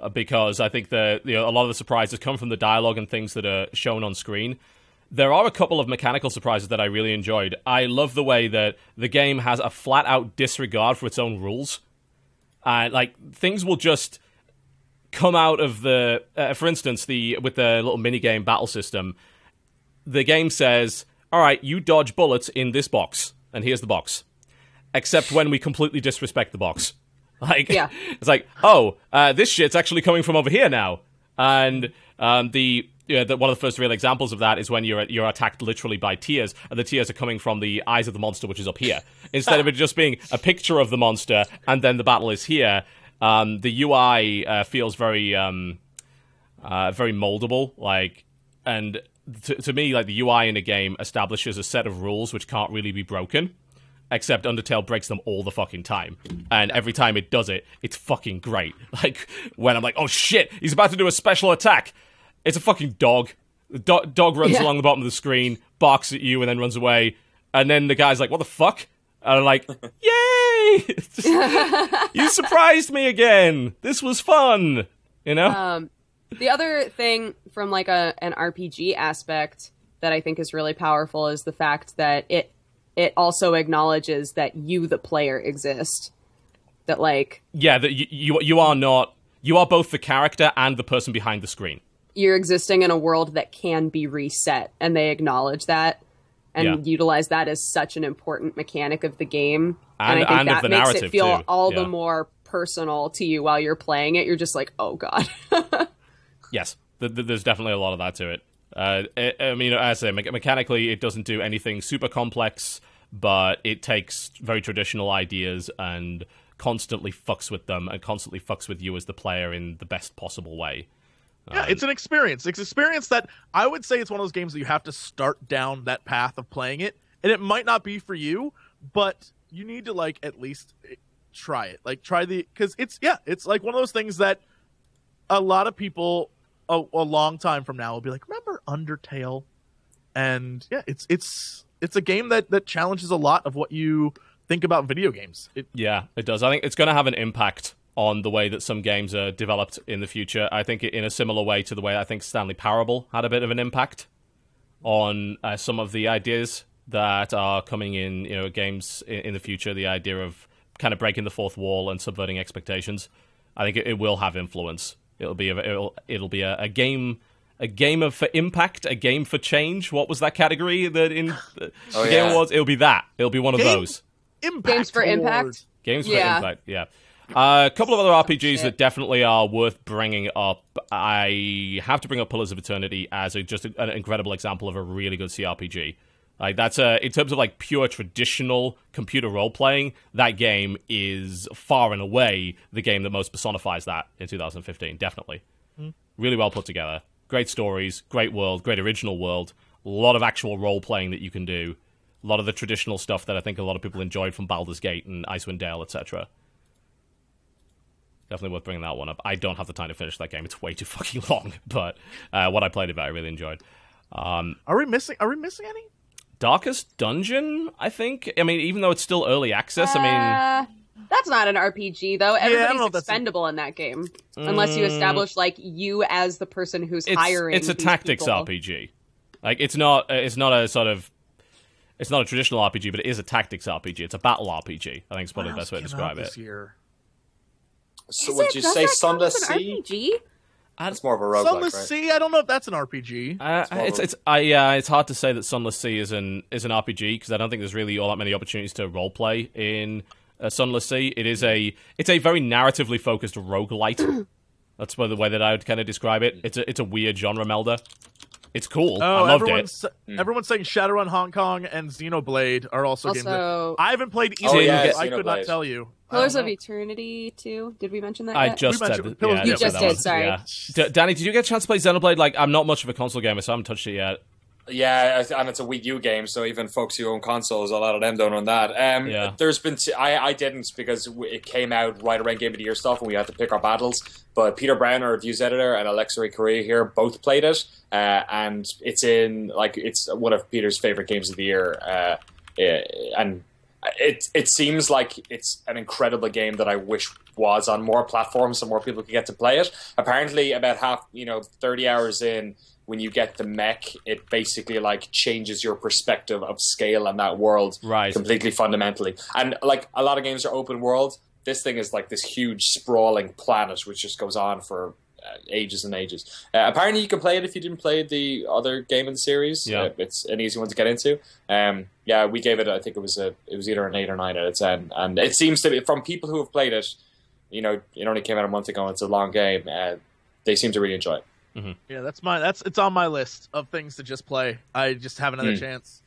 uh, because I think the you know, a lot of the surprises come from the dialogue and things that are shown on screen. There are a couple of mechanical surprises that I really enjoyed. I love the way that the game has a flat out disregard for its own rules. Uh, like things will just come out of the. Uh, for instance, the with the little mini game battle system, the game says, "All right, you dodge bullets in this box, and here's the box." Except when we completely disrespect the box. Like, Yeah. it's like, oh, uh, this shit's actually coming from over here now. And um, the, yeah, the one of the first real examples of that is when you're you're attacked literally by tears, and the tears are coming from the eyes of the monster, which is up here, instead of it just being a picture of the monster and then the battle is here. Um, the UI uh, feels very um, uh, very moldable, like, and to, to me, like the UI in a game establishes a set of rules which can't really be broken. Except Undertale breaks them all the fucking time, and every time it does it, it's fucking great. Like when I'm like, "Oh shit, he's about to do a special attack," it's a fucking dog. The do- dog runs Yeah. along the bottom of the screen, barks at you, and then runs away. And then the guy's like, "What the fuck?" And I'm like, "Yay! you surprised me again. This was fun." You know? Um, the other thing from like a an RPG aspect that I think is really powerful is the fact that it it also acknowledges that you the player exist. That like yeah, that you, you you are not. You are both the character and the person behind the screen. you're existing in a world that can be reset and they acknowledge that and Yeah. utilize that as such an important mechanic of the game. And- I think and that the makes it feel too. all Yeah. the more personal to you while you're playing it. You're just like, oh god. Yes, th- th- there's definitely a lot of that to it. Uh, I, I mean, as I say, me- mechanically, it doesn't do anything super complex, but it takes very traditional ideas and constantly fucks with them and constantly fucks with you as the player in the best possible way. Yeah, it's an experience. It's an experience that I would say it's one of those games that you have to start down that path of playing it, and it might not be for you, but you need to like at least eh, try it. Like try the because it's yeah, it's like one of those things that a lot of people a, a long time from now will be like, remember Undertale? And yeah, it's it's it's a game that that challenges a lot of what you think about video games. It, Yeah, it does. I think it's going to have an impact on the way that some games are developed in the future. I think in a similar way to the way I think Stanley Parable had a bit of an impact on uh, some of the ideas that are coming in, you know, games in, in the future. The idea of kind of breaking the fourth wall and subverting expectations. I think it, it will have influence. It'll be a, it'll it'll be a, a game. A game of for impact, a game for change. What was that category that in the Oh, the game yeah. awards? It'll be that. It'll be one of Game- those. impact Games for impact? Awards. Games for Yeah. Impact, yeah. Uh, a couple of other RPGs shit. that definitely are worth bringing up. I have to bring up Pillars of Eternity as a, just a, an incredible example of a really good CRPG. Like that's a in terms of like pure traditional computer role playing, that game is far and away the game that most personifies that in 2015. Definitely, really well put together. Great stories, great world, great original world. A lot of actual role playing that you can do. A lot of the traditional stuff that I think a lot of people enjoyed from Baldur's Gate and Icewind Dale, etc. Definitely worth bringing that one up. I don't have the time to finish that game; it's way too fucking long. But uh, what I played of it, I really enjoyed. Um, Are we missing? Are we missing any? Darkest Dungeon, I think. I mean, even though it's still early access, I mean, Uh, that's not an RPG though. Everybody's if that's a- expendable in that game, unless you establish like you as the person who's it's hiring. it's a these tactics people. RPG. Like it's not uh, it's not a sort of it's not a traditional RPG, but it is a tactics RPG. It's a battle RPG. I think it's probably the best way to else came out describe it. this year? So Is would it? you Does say that Sunless Sea? RPG? It's more of a roguelike, Sunless right? Sea. I don't know if that's an RPG. Uh, more it's a- it's I yeah, it's hard to say that Sunless Sea is an is an RPG because I don't think there's really all that many opportunities to roleplay in uh, Sunless Sea. It is a it's a very narratively focused roguelite. That's by the way that I would kind of describe it. It's a it's a weird genre melder. It's cool. Oh, I loved everyone's it. Hmm. everyone's saying Shadowrun Hong Kong and Xenoblade are also, games. That, I haven't played Oh, either. yeah, so I could not tell you. I Pillars of. Eternity too. Did we mention that? I yet? just We said that, yeah, of I You said just that did, one. sorry. Yeah. D- Danny, did you get a chance to play Xenoblade? Like, I'm not much of a console gamer, so I haven't touched it yet. Yeah, and it's a Wii U game, so even folks who own consoles, a lot of them don't own that. Um, Yeah. There's been t- I I didn't because it came out right around Game of the Year stuff, and we had to pick our battles. But Peter Brown, our reviews editor, and Alexa Ray Correa here both played it, uh, and it's in like it's one of Peter's favorite games of the year, uh, eh, and it it seems like it's an incredible game that I wish was on more platforms so more people could get to play it. Apparently, about half you know thirty hours in, when you get the mech, it basically like changes your perspective of scale and that world Right. completely fundamentally. And like a lot of games are open world, this thing is like this huge sprawling planet which just goes on for ages and ages. Uh, apparently, you can play it if you didn't play the other game in the series. Yeah. Uh, it's an easy one to get into. Um, yeah, we gave it. I think it was a. It was either an eight or nine out of ten, and it seems to be from people who have played it. You know, it only came out a month ago. and It's a long game. Uh, they seem to really enjoy it. Yeah, that's my that's it's on my list of things to just play. I just have another Hmm. chance.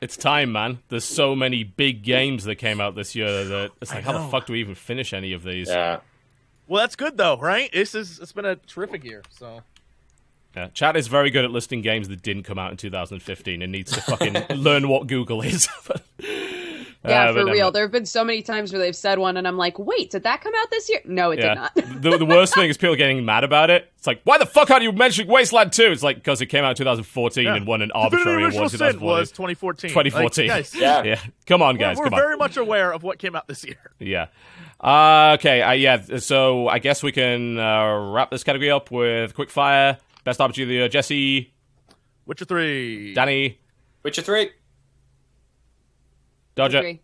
It's time, man. There's so many big games that came out this year that it's like, how the fuck do we even finish any of these? Yeah. Well, that's good though, right? This is it's been a terrific year. So Yeah, Chat is very good at listing games that didn't come out in 2015 and needs to fucking learn what Google is. Yeah, Uh, for real. mind. There have been so many times where they've said one, and I'm like, wait, did that come out this year? No, it did not. the, the worst thing is people getting mad about it. It's like, why the fuck aren't you mentioning Wasteland 2? It's like, because it came out in 2014 Yeah. and won an arbitrary Original award in Sin 2014. was 2014. 2014. Like, guys, Yeah. Yeah. Come on, we're, guys. we're come on. very much aware of what came out this year. Yeah. Uh, okay. Uh, yeah. So I guess we can uh, wrap this category up with quick fire. Best opportunity of the year. Jesse, Witcher three. Danny, Witcher three. Dodger. Agree.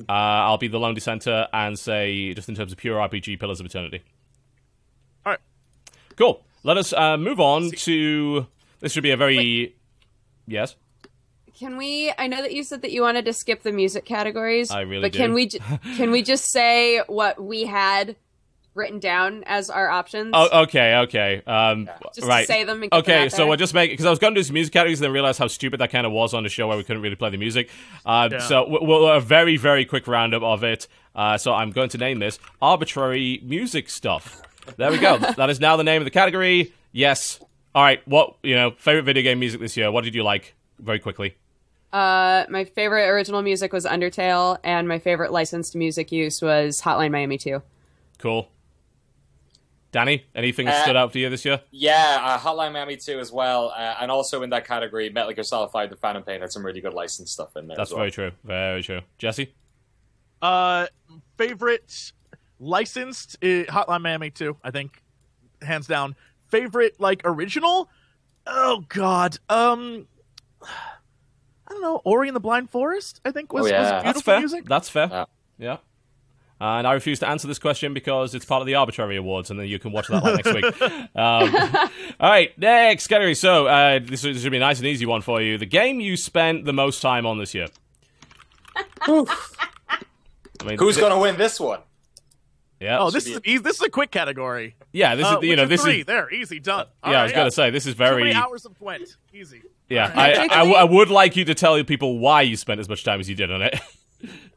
Uh, I'll be the lone dissenter and say, just in terms of pure RPG, Pillars of Eternity. All right. Cool. Let us uh, move on to. This should be a very. Yes. Can we? I know that you said that you wanted to skip the music categories. I really but do. can we? ju- Can we just say what we had written down as our options? Oh, okay, okay. Um, just right. to say them. And get them Okay, so there? we'll just make because I was going to do some music categories, and then realized how stupid that kind of was on the show where we couldn't really play the music. Uh, Yeah. So we'll, we'll a very very quick roundup of it. Uh, so I'm going to name this arbitrary music stuff. There we go. that is now the name of the category. Yes. All right. What you know? Favorite video game music this year? What did you like? Very quickly. Uh, my favorite original music was Undertale, and my favorite licensed music use was Hotline Miami 2. Cool. Danny, anything that Uh, stood out to you this year? Yeah, uh, Hotline Miami 2 as well. Uh, and also in that category, Metal Gear Solid 5 The Phantom Pain had some really good licensed stuff in there. That's as well. very true. Very true. Jesse. Uh, favorite licensed uh, Hotline Miami 2, I think, hands down. Favorite like original? Oh God. Um, I don't know. Ori and the Blind Forest. I think was, Oh, yeah. was That's beautiful That's fair. music. That's fair. Yeah. Yeah. And I refuse to answer this question because it's part of the arbitrary awards, and then you can watch that like next week. Um, all right, next category. So uh, this, this should be a nice and easy one for you. The game you spent the most time on this year. I mean, Who's th- going to win this one? Yeah. Oh, this is easy. This is a quick category. yeah. This Uh, is you know Witcher this 3, is there easy done. All yeah. I was right. gonna say this is Too many very hours of Gwent. Easy. yeah. All right. I, I, w- I would like you to tell people why you spent as much time as you did on it.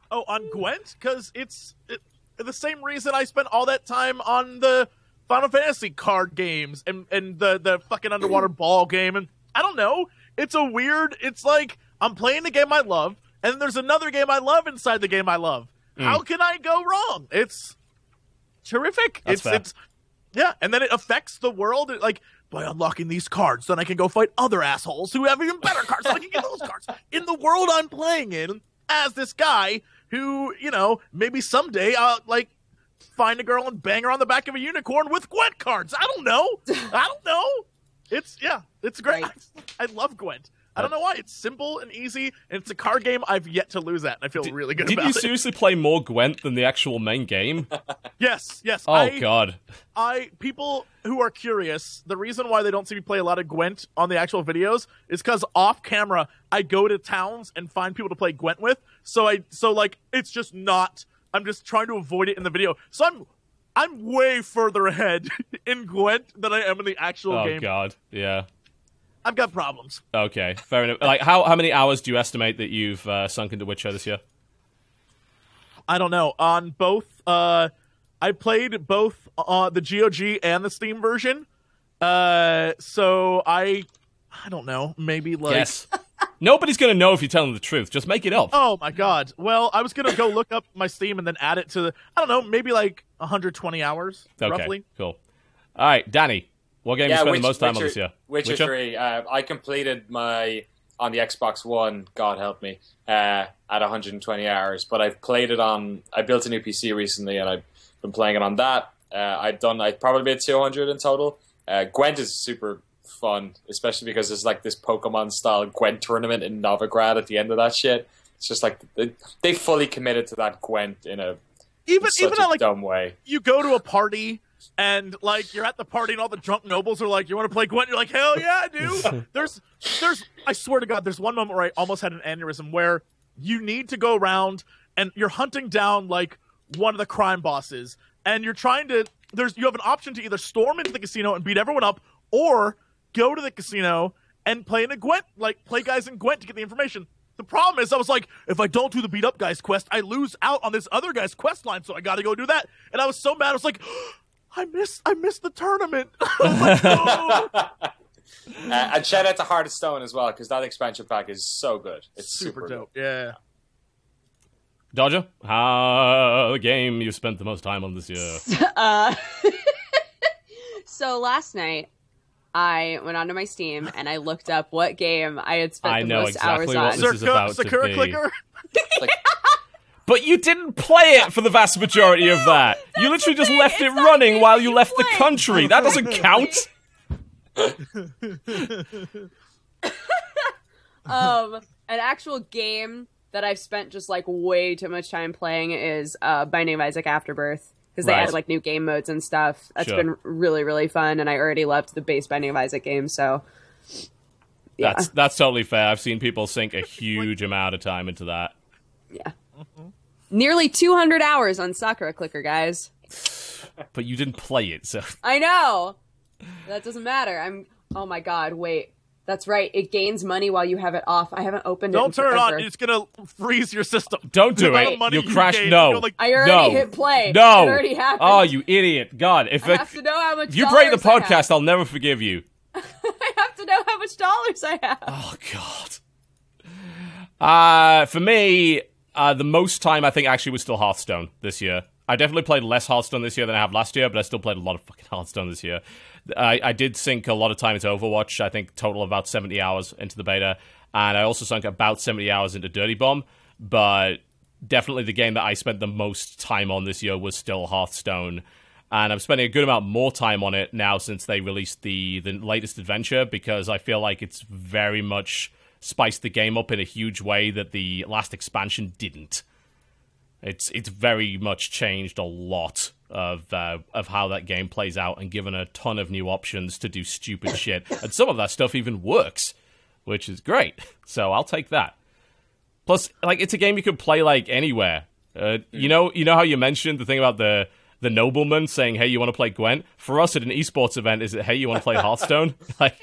Oh, on Gwent? Because it's it, the same reason I spent all that time on the Final Fantasy card games and, and the, the fucking underwater ball game. And I don't know. It's a weird. It's like I'm playing the game I love, and there's another game I love inside the game I love. Mm. How can I go wrong? It's terrific. That's it's fair. it's yeah, and then it affects the world. It, like by unlocking these cards, then I can go fight other assholes who have even better cards. so I can get those cards in the world I'm playing in as this guy who you know maybe someday I'll like find a girl and bang her on the back of a unicorn with Gwent cards. I don't know. I don't know. It's yeah, it's great. Right. I love Gwent. I don't know why. It's simple and easy, and it's a card game I've yet to lose at, and I feel really good Did about it. Did you seriously play more Gwent than the actual main game? Yes, yes. Oh I, god. I people who are curious, the reason why they don't see me play a lot of Gwent on the actual videos is because off camera I go to towns and find people to play Gwent with. So I so like it's just not. I'm just trying to avoid it in the video. So I'm I'm way further ahead in Gwent than I am in the actual Oh game. Oh god. Yeah. I've got problems. Okay. Fair enough. Like how how many hours do you estimate that you've uh, sunk into Witcher this year? I don't know. On both, uh, I played both uh, the GOG and the Steam version. Uh, so I, I don't know. Maybe like. Yes. Nobody's gonna know if you're telling the truth. Just make it up. Oh my god. Well, I was gonna go look up my Steam and then add it to the. I don't know. Maybe like 120 hours okay. roughly. Cool. All right, Danny. What game you spent Witch- the most time Witcher, on this year? Witcher, Three. Uh, I completed my on the Xbox One. God help me. Uh, at 120 hours, but I've played it on. I built a new PC recently, and I've been playing it on that. Uh, I've done. I probably made 200 in total. Uh, Gwent is super fun, especially because there's like this Pokemon style Gwent tournament in Novigrad at the end of that shit. It's just like they, they fully committed to that Gwent in a Even such even a like dumb way. you go to a party and like you're at the party and all the drunk nobles are like, "You want to play Gwent?" You're like, "Hell yeah, do." there's there's I swear to God, there's one moment where I almost had an aneurysm where you need to go around and you're hunting down like one of the crime bosses and you're trying to there's you have an option to either storm into the casino and beat everyone up or go to the casino and play in a Gwent like play guys in Gwent to get the information. The problem is, I was like, if I don't do the beat up guys quest, I lose out on this other guy's quest line, so I got to go do that. And I was so mad. I was like, I missed, I missed the tournament. I was like, no. Uh, and shout out to Heart of Stone as well because that expansion pack is so good. It's super super, dope. Yeah. Dodger, how the game you spent the most time on this year? Uh, so last night, I went onto my Steam and I looked up what game I had spent I the know most exactly hours what on. this is about to Sakura be. Clicker. Like, But you didn't play it for the vast majority of that. You literally just left it It's running while you you left the country. That doesn't count. um, an actual game that I've spent just like way too much time playing is uh, Binding of Isaac Afterbirth because they Right. added like new game modes and stuff. That's Sure. been really really fun, and I already loved the base Binding of Isaac game. So yeah, That's that's totally fair. I've seen people sink a huge amount of time into that. yeah. Nearly 200 hours on Sakura Clicker, guys. But you didn't play it, so I know. That doesn't matter. I'm. Oh my god! Wait. That's right. It gains money while you have it off. I haven't opened it. Don't in turn it on. It's gonna freeze your system. don't do it. money You'll you crash. gain, No, like- I already no, hit play. No, It already happened. Oh, you idiot! God, if I it- have to know how much. if you break the dollars I have. podcast, I'll never forgive you. I have to know how much dollars I have. Oh God. Uh for me, uh, the most time I think actually was still Hearthstone this year. I definitely played less Hearthstone this year than I have last year, but I still played a lot of fucking Hearthstone this year. I, I did sink a lot of time into Overwatch. I think total of about seventy hours into the beta, and I also sunk about seventy hours into Dirty Bomb. But definitely the game that I spent the most time on this year was still Hearthstone. And I'm spending a good amount more time on it now since they released the the latest adventure because I feel like it's very much spiced the game up in a huge way that the last expansion didn't. It's it's very much changed a lot of uh, of how that game plays out and given a ton of new options to do stupid shit. And some of that stuff even works, which is great. So I'll take that. Plus, like it's a game you could play like anywhere. Uh, You know, you know how you mentioned the thing about the the nobleman saying, "Hey, you want to play Gwent?" For us at an esports event, is it, "Hey, you want to play Hearthstone?" like,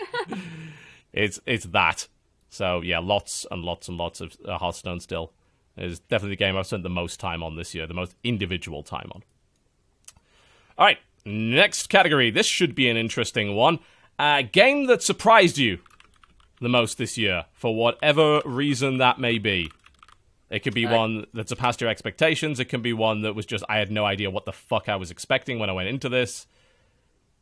it's it's that. So yeah, lots and lots and lots of uh, Hearthstone still is definitely the game I've spent the most time on this year, the most individual time on. All right, next category. This should be an interesting one. A game that surprised you the most this year, for whatever reason that may be. It could be one that surpassed your expectations. It can be one that was just I had no idea what the fuck I was expecting when I went into this.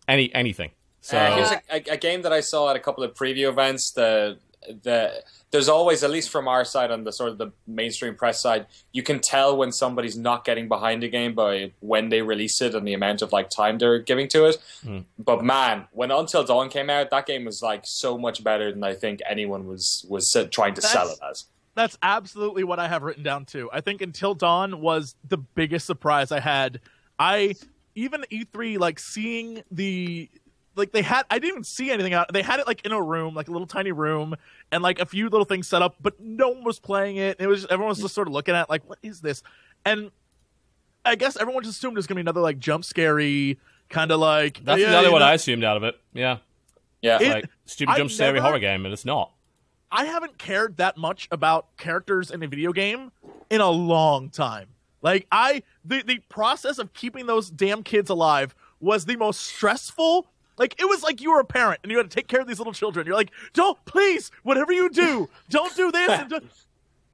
Any anything. So Uh, here's a, a, a game that I saw at a couple of preview events. The the there's always at least from our side on the sort of the mainstream press side, you can tell when somebody's not getting behind a game by when they release it and the amount of like time they're giving to it. Hmm. But man, when Until Dawn came out, that game was like so much better than I think anyone was was uh, trying to sell it as. That's absolutely what I have written down too. I think Until Dawn was the biggest surprise I had. I even E3 like seeing the like they had I didn't even see anything out. They had it like in a room, like a little tiny room, and like a few little things set up, but no one was playing it. It was everyone was just sort of looking at it, like what is this? And I guess everyone just assumed it was gonna be another like jump scary kind of like That's yeah, exactly you what know- I assumed out of it. Yeah, Yeah. It- like stupid I've jump scary never- horror game, and it's not. I haven't cared that much about characters in a video game in a long time. Like I the the process of keeping those damn kids alive was the most stressful. Like it was like you were a parent and you had to take care of these little children. You're like, "Don't please, whatever you do, don't do this." And do-"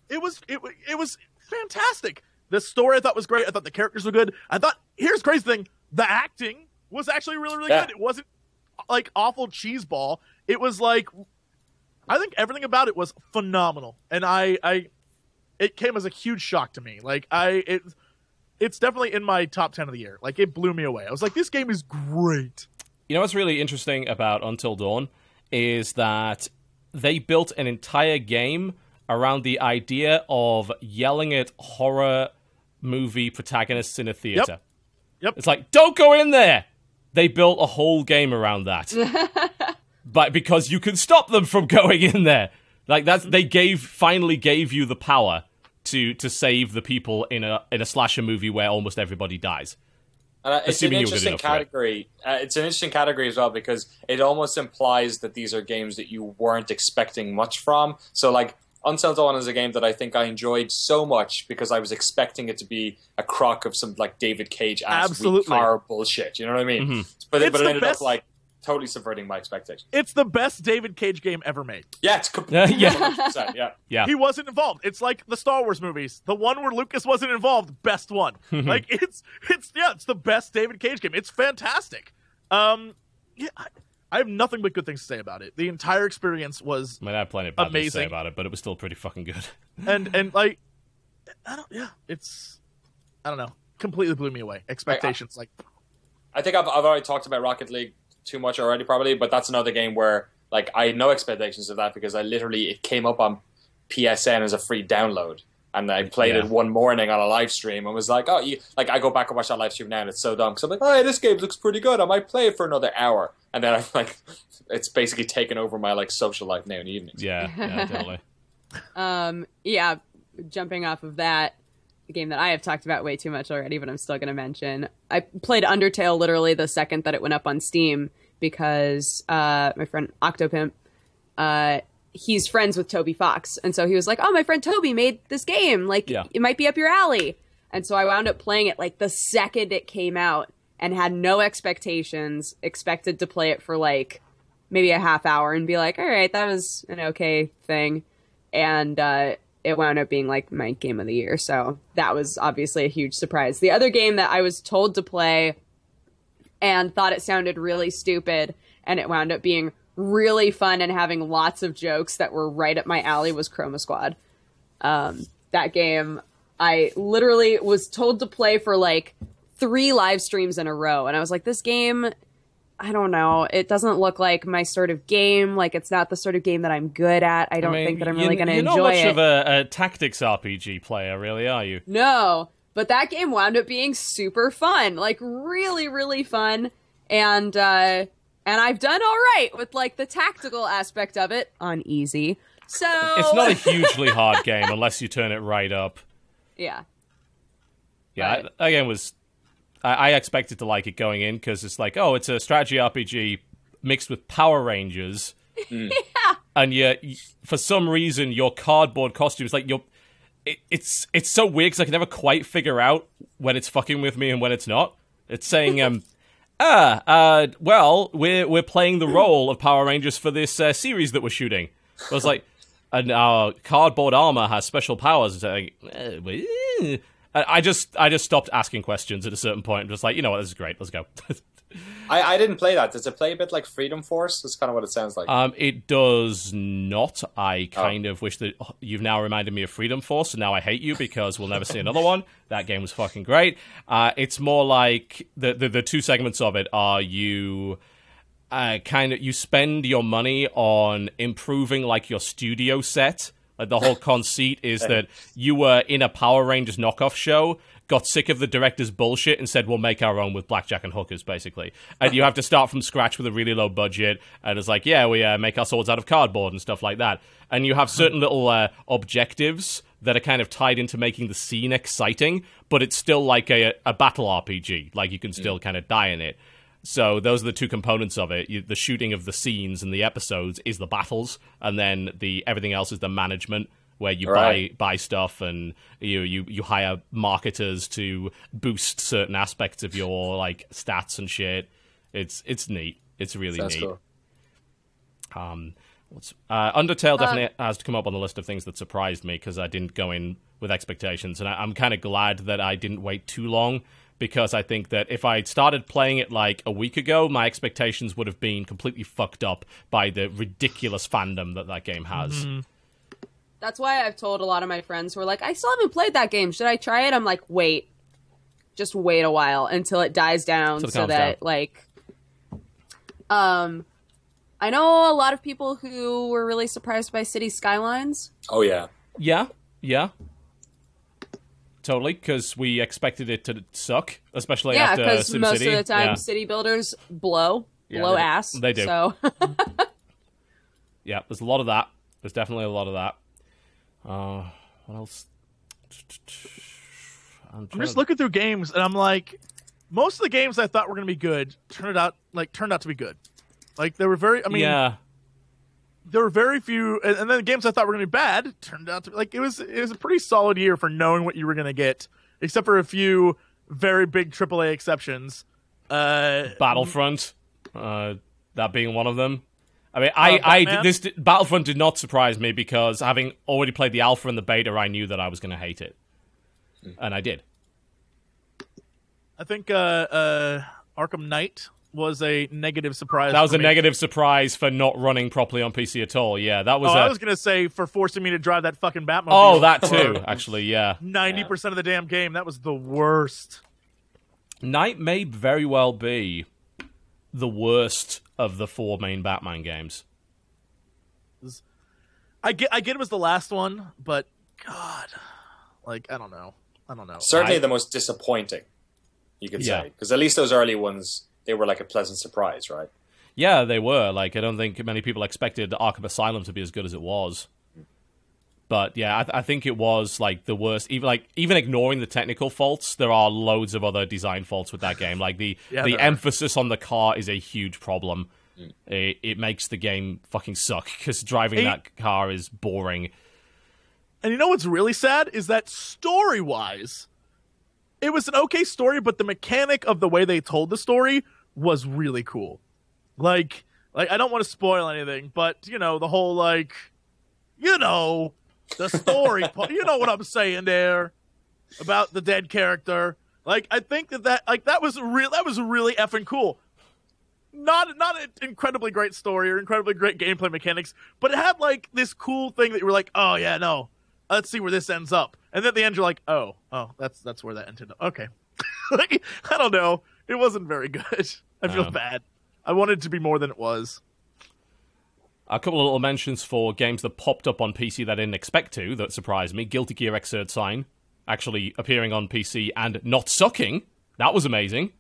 It was it it was fantastic. The story I thought was great. I thought the characters were good. I thought here's the crazy thing: the acting was actually really really Yeah. good. It wasn't like awful cheeseball. It was like I think everything about it was phenomenal, and I, I, it came as a huge shock to me. Like I, it, it's definitely in my top ten of the year. Like it blew me away. I was like, this game is great. You know what's really interesting about Until Dawn is that they built an entire game around the idea of yelling at horror movie protagonists in a theater. Yep. yep. It's like, don't go in there. They built a whole game around that. but because you can stop them from going in there. Like that's they gave finally gave you the power to to save the people in a in a slasher movie where almost everybody dies. And, uh, it's an Assuming you interesting enough it. category. Uh, it's an interesting category as well because it almost implies that these are games that you weren't expecting much from. So, like, Until Dawn is a game that I think I enjoyed so much because I was expecting it to be a crock of some like David Cage ass Absolutely. car bullshit. You know what I mean? Mhm. But, it, It's but it the ended best- up like totally subverting my expectations. It's the best David Cage game ever made. Yeah, it's completely Yeah, yeah. yeah. Yeah. He wasn't involved. It's like the Star Wars movies. The one where Lucas wasn't involved, best one. like it's it's yeah, it's the best David Cage game. It's fantastic. Um, yeah, I, I have nothing but good things to say about it. The entire experience was I mean, I have plenty of bad things to say Amazing. about it, but it was still pretty fucking good. and and like I don't yeah, it's I don't know, completely blew me away. Expectations like I think I've, I've already talked about Rocket League too much already, probably, but that's another game where like I had no expectations of that because I literally it came up on PSN as a free download, and I played Yeah. it one morning on a live stream and was like, oh, you like I go back and watch that live stream now, and it's so dumb because I'm like, oh, hey, this game looks pretty good. I might play it for another hour, and then I'm like, it's basically taken over my like social life now in the evenings. Yeah, yeah, totally. Um, yeah, jumping off of that, game that I have talked about way too much already, but I'm still going to mention. I played Undertale literally the second that it went up on Steam because uh, my friend Octopimp, uh, he's friends with Toby Fox, and so he was like, "Oh, my friend Toby made this game. Like, Yeah. it might be up your alley." And so I wound up playing it like the second it came out, and had no expectations. Expected to play it for like maybe a half hour and be like, "All right, that was an okay thing." and uh, it wound up being like my game of the year. So that was obviously a huge surprise. The other game that I was told to play and thought it sounded really stupid, and it wound up being really fun and having lots of jokes that were right up my alley was Chroma Squad. Um, that game, I literally was told to play for like three live streams in a row, and I was like, this game I don't know. It doesn't look like my sort of game. Like it's not the sort of game that I'm good at. I don't I mean, think that I'm really going to enjoy it. You're not much it. of a, a tactics RPG player, really, are you? No, but that game wound up being super fun, like really, really fun, and uh, and I've done all right with like the tactical aspect of it on easy. So It's not a hugely hard game unless you turn it right up. yeah, Yeah, Right. I, again, was I, I expected to like it going in because it's like, oh, it's a strategy RPG mixed with Power Rangers. And yet, for some reason, your cardboard costume is like your. It, it's it's so weird because I can never quite figure out when it's fucking with me and when it's not. It's saying, um, ah, uh, well, we're we're playing the role of Power Rangers for this uh, series that we're shooting. I was like, and our cardboard armor has special powers. It's like, eh, eh. I just I just stopped asking questions at a certain point and was like, you know what, this is great. Let's go. I, I didn't play that. Does it play a bit like Freedom Force? That's kind of what it sounds like. Um, it does not. I Oh. kind of wish that you've now reminded me of Freedom Force, and now I hate you because we'll never see another one. That game was fucking great. Uh, it's more like the, the the two segments of it are you. Uh, kind of, you spend your money on improving like your studio set. Like the whole conceit is that you were in a Power Rangers knockoff show, got sick of the director's bullshit, and said, "We'll make our own with blackjack and hookers," basically. And you have to start from scratch with a really low budget. And it's like, yeah, we uh, make our swords out of cardboard and stuff like that. And you have certain little uh, objectives that are kind of tied into making the scene exciting, but it's still like a, a battle RPG. Like you can still kind of die in it. So those are the two components of it. You, the shooting of the scenes and the episodes is the battles, and then the everything else is the management, where you Right. buy buy stuff and you, you you hire marketers to boost certain aspects of your like stats and shit. It's it's neat. It's really Sounds neat. cool. Um, what's uh, Undertale definitely has to come up on the list of things that surprised me because I didn't go in with expectations, and I, I'm kind of glad that I didn't wait too long because I think that if I'd started playing it like a week ago, my expectations would have been completely fucked up by the ridiculous fandom that that game has. That's why I've told a lot of my friends who are like, I still haven't played that game. Should I try it? I'm like, wait. Just wait a while until it dies down Till it so that down. like um I know a lot of people who were really surprised by Cities Skylines. Oh yeah. Yeah, yeah. Totally, because we expected it to suck, especially yeah, after because SimCity. most of the time yeah. city builders blow, Yeah, blow they- ass. they do. So yeah, there's a lot of that. There's definitely a lot of that. Uh, what else? I'm, I'm just to- looking through games, and I'm like, most of the games I thought were going to be good turned out like turned out to be good. Like they were very, I mean, yeah, there were very few, and, and then the games I thought were going to be bad turned out to be like it was. It was a pretty solid year for knowing what you were going to get, except for a few very big AAA exceptions. Uh, Battlefront, uh, that being one of them. I mean, I, Uh, I this Battlefront did not surprise me because having already played the alpha and the beta, I knew that I was going to hate it, and I did. I think uh, uh, Arkham Knight was a negative surprise. That was for a me. negative surprise for not running properly on PC at all. Yeah, that was. Oh, a, I was gonna say for forcing me to drive that fucking Batmobile. oh, that too. Actually, yeah. Ninety percent of the damn game. That was the worst. Knight may very well be the worst of the four main Batman games. I get, I get it was the last one, but God, like I don't know, I don't know. Certainly I- the most disappointing, you could Yeah. say, because at least those early ones they were like a pleasant surprise, right? Yeah, they were. Like, I don't think many people expected Arkham Asylum to be as good as it was. But yeah, I, th- I think it was like the worst. Even like even ignoring the technical faults, there are loads of other design faults with that game. Like the Yeah, the there are. emphasis on the car is a huge problem. Hmm. It, it makes the game fucking suck because driving Hey- that car is boring. And you know what's really sad is that story wise, it was an okay story, but the mechanic of the way they told the story was really cool. Like, like I don't want to spoil anything, but you know the whole like, you know, the story. part, you know what I'm saying there about the dead character. Like, I think that that like that was real. That was really effing cool. Not not an incredibly great story or incredibly great gameplay mechanics, but it had like this cool thing that you were like, oh yeah, no, let's see where this ends up. And then at the end, you're like, oh, oh, that's that's where that ended up. Okay, like, I don't know. It wasn't very good. I feel No. bad. I wanted it to be more than it was. A couple of little mentions for games that popped up on PC that I didn't expect to, that surprised me. Guilty Gear Xrd Sign actually appearing on PC and not sucking. That was amazing.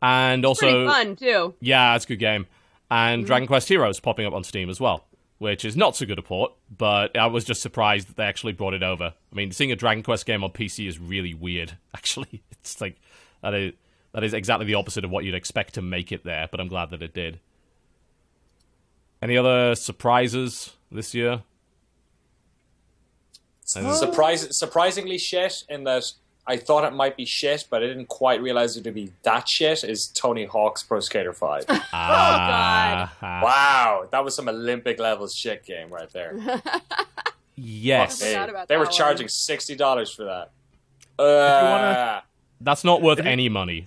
And also, pretty fun too. yeah, it's a good game. And mm-hmm. Dragon Quest Heroes popping up on Steam as well, which is not so good a port, but I was just surprised that they actually brought it over. I mean, seeing a Dragon Quest game on PC is really weird, actually. It's like, that is, that is exactly the opposite of what you'd expect to make it there, but I'm glad that it did. Any other surprises this year? Surprise, surprisingly shit in that I thought it might be shit, but I didn't quite realize it would be that shit. Is Tony Hawk's Pro Skater Five? Ah, ah, wow, that was some Olympic level shit game right there. yes. Hey, they were one. charging sixty dollars for that. Uh, That's not worth any money.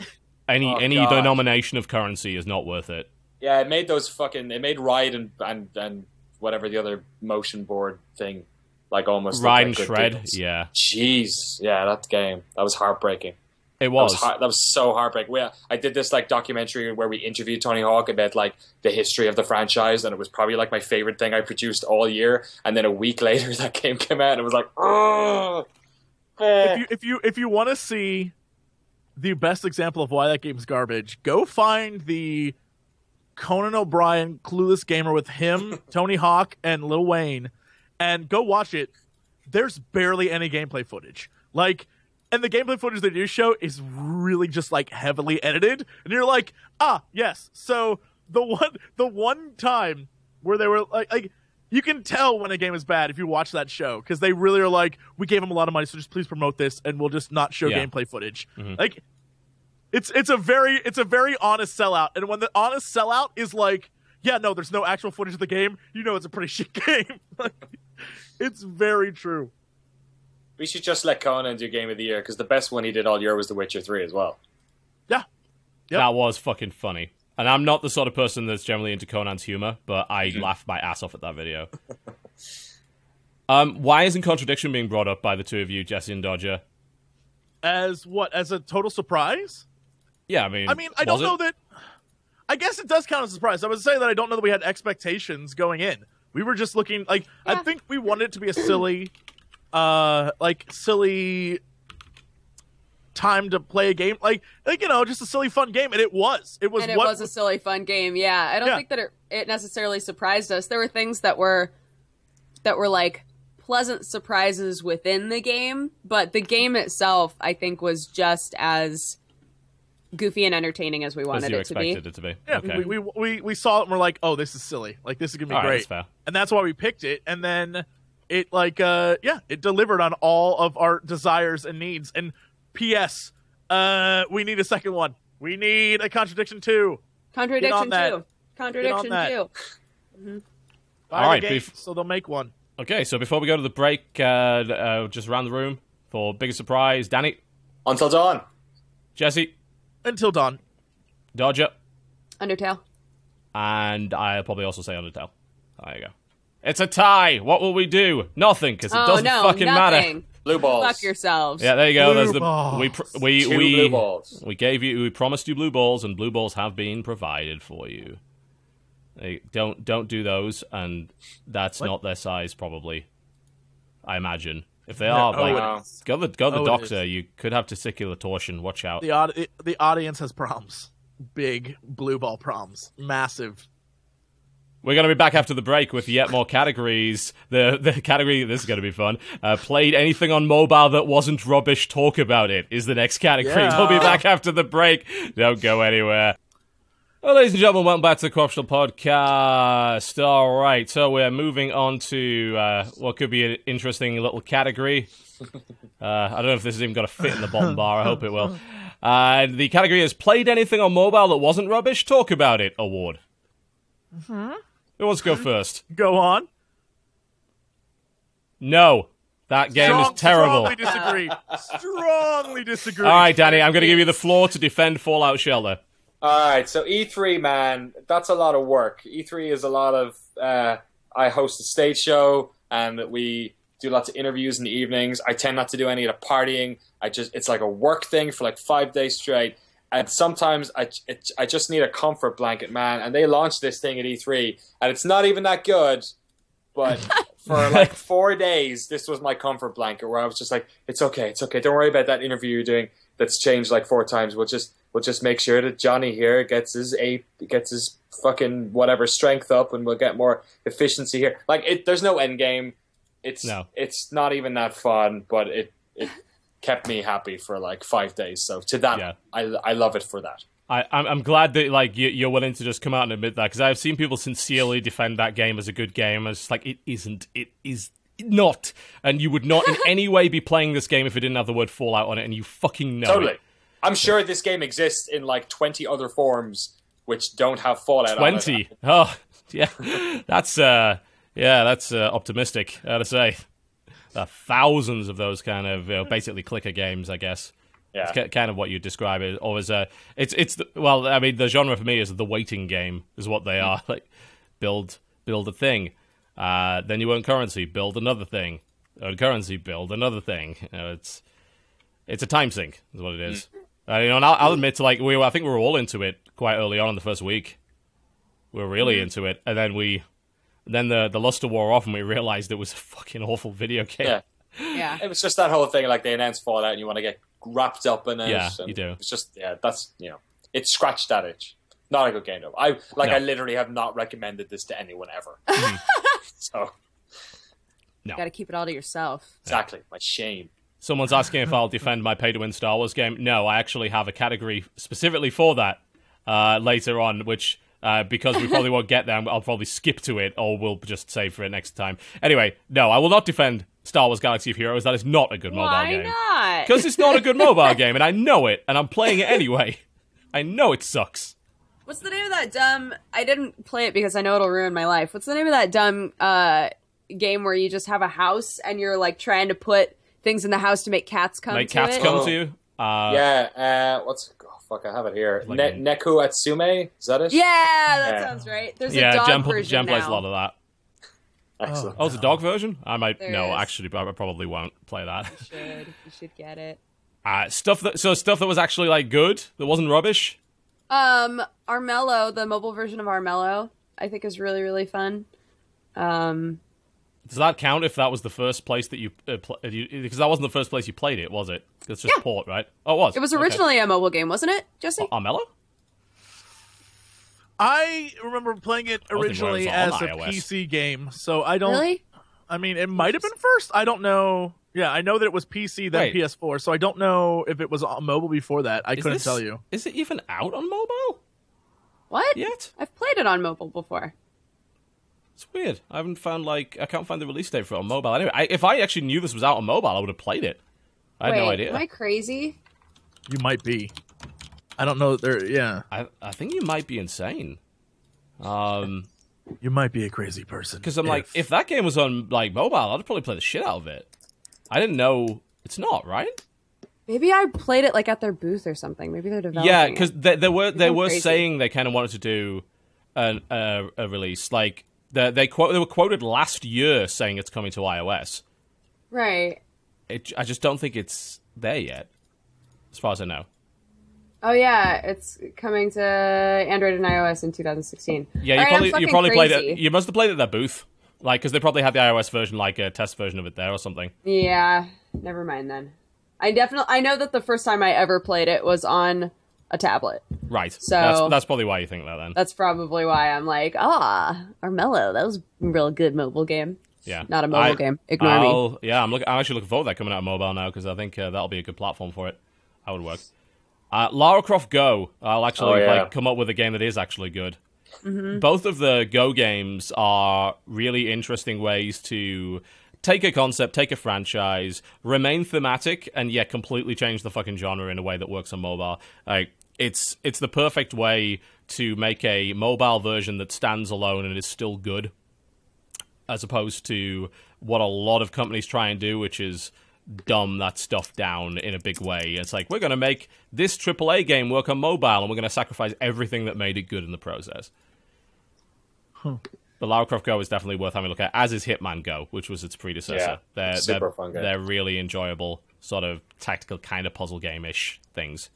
Any Oh, any God. denomination of currency is not worth it. Yeah, it made those fucking. It made Ride and and and whatever the other motion board thing, like almost look Ride like and shred, deals. yeah, Jeez, yeah, that game that was heartbreaking. it That was. was heart, that was so heartbreaking. We, I did this like documentary where we interviewed Tony Hawk about like the history of the franchise, and it was probably like my favorite thing I produced all year. And then a week later, that game came out, and it was like, oh. if you if you if you want to see the best example of why that game's garbage, go find the Conan O'Brien Clueless Gamer with him, Tony Hawk, and Lil Wayne, and go watch it. There's barely any gameplay footage. Like, and the gameplay footage they do show is really just like heavily edited, and you're like, ah, yes. So the one the one time where they were like like you can tell when a game is bad if you watch that show because they really are like, we gave them a lot of money, so just please promote this, and we'll just not show Yeah. gameplay footage. Like, it's it's a very it's a very honest sellout, and when the honest sellout is like, yeah, no, there's no actual footage of the game, you know it's a pretty shit game. like, it's very true. We should just let Conan do Game of the Year because the best one he did all year was The Witcher Three as well. Yeah, Yep. That was fucking funny. And I'm not the sort of person that's generally into Conan's humor, but I Mm-hmm. laughed my ass off at that video. um, why isn't contradiction being brought up by the two of you, Jesse and Dodger? as what as a total surprise. Yeah, I mean, I mean, I don't it? know that. I guess it does count as a surprise. I was saying that I don't know that we had expectations going in. We were just looking like I think we wanted it to be a silly, uh, like silly time to play a game, like like you know, just a silly fun game, and it was. It was and it what was a silly, fun game. Yeah, I don't Yeah. think that it, it necessarily surprised us. There were things that were that were like pleasant surprises within the game, but the game itself, I think, was just as goofy and entertaining as we As wanted you it to be. it to be. Yeah, okay. we, we we we saw it and we're like, oh, this is silly. Like this is gonna be All right, great, that's fair. and that's why we picked it. And then it like uh yeah, it delivered on all of our desires and needs. And P.S. Uh, we need a second one. We need a contradiction too. Contradiction that. too. Contradiction that. too. Buy All the game bef- so they'll make one. Okay, so before we go to the break, uh, uh, just around the room for biggest surprise, Danny, Until Dawn. Jesse, Until dawn. Dodger, Undertale. and I'll probably also say Undertale. There you go. It's a tie. What will we do? Nothing, because it oh doesn't no, fucking matter. Blue balls. Fuck yourselves. Yeah, there you go. Blue There's the balls. we pr- we Two we blue balls. we gave you we promised you blue balls, and blue balls have been provided for you. They don't don't do those, and that's What? not their size probably. I imagine if they are, oh, like is. go the go the Oh, doctor. You could have testicular torsion. Watch out. The aud- the audience has problems. Big blue ball problems. Massive. We're going to be back after the break with yet more categories. The the category this is going to be fun. Uh, played anything on mobile that wasn't rubbish? Talk about it. Is the next category. Yeah. We'll be back after the break. Don't go anywhere. Well, ladies and gentlemen, welcome back to the Co-Optional Podcast. All right, so we're moving on to uh, what could be an interesting little category. Uh, I don't know if this has even got to fit in the bottom bar. I hope it will. Uh, the category is played anything on mobile that wasn't rubbish. Talk about it. Award. Who wants to go first? Go on. No, that game Strong- is terrible. Strongly disagree. strongly disagree. All right, Danny, I'm going to give you the floor to defend Fallout Shelter. All right, so E3, man, that's a lot of work. E3 is a lot of. Uh, I host a stage show, and we do lots of interviews in the evenings. I tend not to do any of the partying. I just it's like a work thing for like five days straight. And sometimes I, it, I just need a comfort blanket, man. And they launched this thing at E3, and it's not even that good. But for like four days, this was my comfort blanket, where I was just like, "It's okay, it's okay. Don't worry about that interview you're doing. That's changed like four times. We'll just we'll just make sure that Johnny here gets his a gets his fucking whatever strength up, and we'll get more efficiency here. Like it, there's no end game. It's No. it's not even that fun, but it it kept me happy for like five days. So to that, Yeah. I I love it for that. I, I'm, I'm glad that like you, you're willing to just come out and admit that because I've seen people sincerely defend that game as a good game. It's like it isn't. It is not, and you would not in any way be playing this game if it didn't have the word Fallout on it, and you fucking know Totally. it. I'm sure this game exists in like 20 other forms which don't have Fallout on. Twenty. Oh, yeah. That's uh, yeah, that's uh, optimistic. I gotta say, uh, thousands of those kind of you know, basically clicker games, I guess. Yeah. It's kind of what you describe it, or as a it's it's the, well, I mean, the genre for me is the waiting game is what they are. Like build build a thing, uh, then you earn currency, build another thing, earn currency, build another thing. You know, it's it's a time sink, is what it is. Uh, you know, and I'll, I'll mm. admit to like we were, I think we were all into it quite early on in the first week. We were really mm. into it, and then we then the the luster wore off, and we realized it was a fucking awful video game. Yeah. Yeah. It was just that whole thing, like they announced Fallout, and you want to get wrapped up in it. Yeah, and you do. It's just, yeah, that's you know, it scratched that itch. Not a good game though. I like, No. I literally have not recommended this to anyone ever. Mm. so No. Got to keep it all to yourself. exactly, my shame. Someone's asking if I'll defend my pay to win Star Wars game. No, I actually have a category specifically for that uh, later on, which uh, because we probably won't get there, I'll probably skip to it, or we'll just save for it next time. Anyway, no, I will not defend Star Wars Galaxy of Heroes. That is not a good mobile Why game. Why not? Because it's not a good mobile game, and I know it, and I'm playing it anyway. I know it sucks. What's the name of that dumb? I didn't play it because I know it'll ruin my life. What's the name of that dumb uh, game where you just have a house and you're like trying to put things in the house to make cats come Like to cats it? come Oh. to you. Uh, yeah, uh, what's oh, fuck? I have it here. Like ne- a- Neko Atsume, is that it? Yeah, that Yeah. sounds right. There's yeah. a dog Jem, version Jem plays now. a lot of that. Excellent. Oh, it's a dog version. I might There no, is. actually, I probably won't play that. You should. You should get it. Uh, stuff that so stuff that was actually like good that wasn't rubbish. Um, Armello, the mobile version of Armello, I think is really really fun. Um, Does that count if that was the first place that you, uh, pl- uh, you because that wasn't the first place you played it, was it? It's just Yeah. port, right? Oh, it was. it was Okay. originally a mobile game, wasn't it, Jesse? Armello. I remember playing it where it originally as a iOS. PC game, so I don't. Really? I mean, it might have been first. I don't know. Yeah, I know that it was PC then Wait. PS4, so I don't know if it was on mobile before that. I Is couldn't this- tell you. Is it even out on mobile What? yet? I've played it on mobile before. It's weird. I haven't found like I can't find the release date for it on mobile. Anyway, I, if I actually knew this was out on mobile, I would have played it. I had Wait, no idea. Am I crazy? You might be. I don't know. There, yeah, I I think you might be insane. Um, you might be a crazy person. because I'm like, if that game was on like mobile, I'd probably play the shit out of it. I didn't know it's not right. Maybe I played it like at their booth or something. Maybe they're developing. Yeah, because they, they were they I'm were crazy. saying they kind of wanted to do an, a, a release. Like the, they quote they were quoted last year saying it's coming to iOS. right. It, I just don't think it's there yet, as far as I know. Oh yeah, it's coming to Android and iOS in 2016. Yeah, you All right, I'm probably you probably played it. You must have played it at their booth, like because they probably had the iOS version, like a test version of it there or something. Yeah, never mind then. I definitely I know that the first time I ever played it was on a tablet. Right. So- that's, that's probably why you think that then. That's probably why I'm like, ah, Armello, that was a real good mobile game. Yeah, Not a mobile I- game. Ignore me. I'll- Yeah, I'm looking. I'm actually looking forward to that coming out on mobile now because I think uh, that'll be a good platform for it. That would work. Uh, Lara Croft Go. I'll actually Oh, yeah. like come up with a game that is actually good. Both of the Go games are really interesting ways to take a concept, take a franchise, remain thematic, and yet completely change the fucking genre in a way that works on mobile. Like it's it's the perfect way to make a mobile version that stands alone and is still good as opposed to what a lot of companies try and do, which is dumb that stuff down in a big way. It's like we're going to make this AAA game work on mobile, and we're going to sacrifice everything that made it good in the process. But Lara Croft Go is definitely worth having a look at, as is Hitman Go, which was its predecessor. Yeah, they're, super they're, fun game. They're really enjoyable, sort of tactical, kind of puzzle game ish things.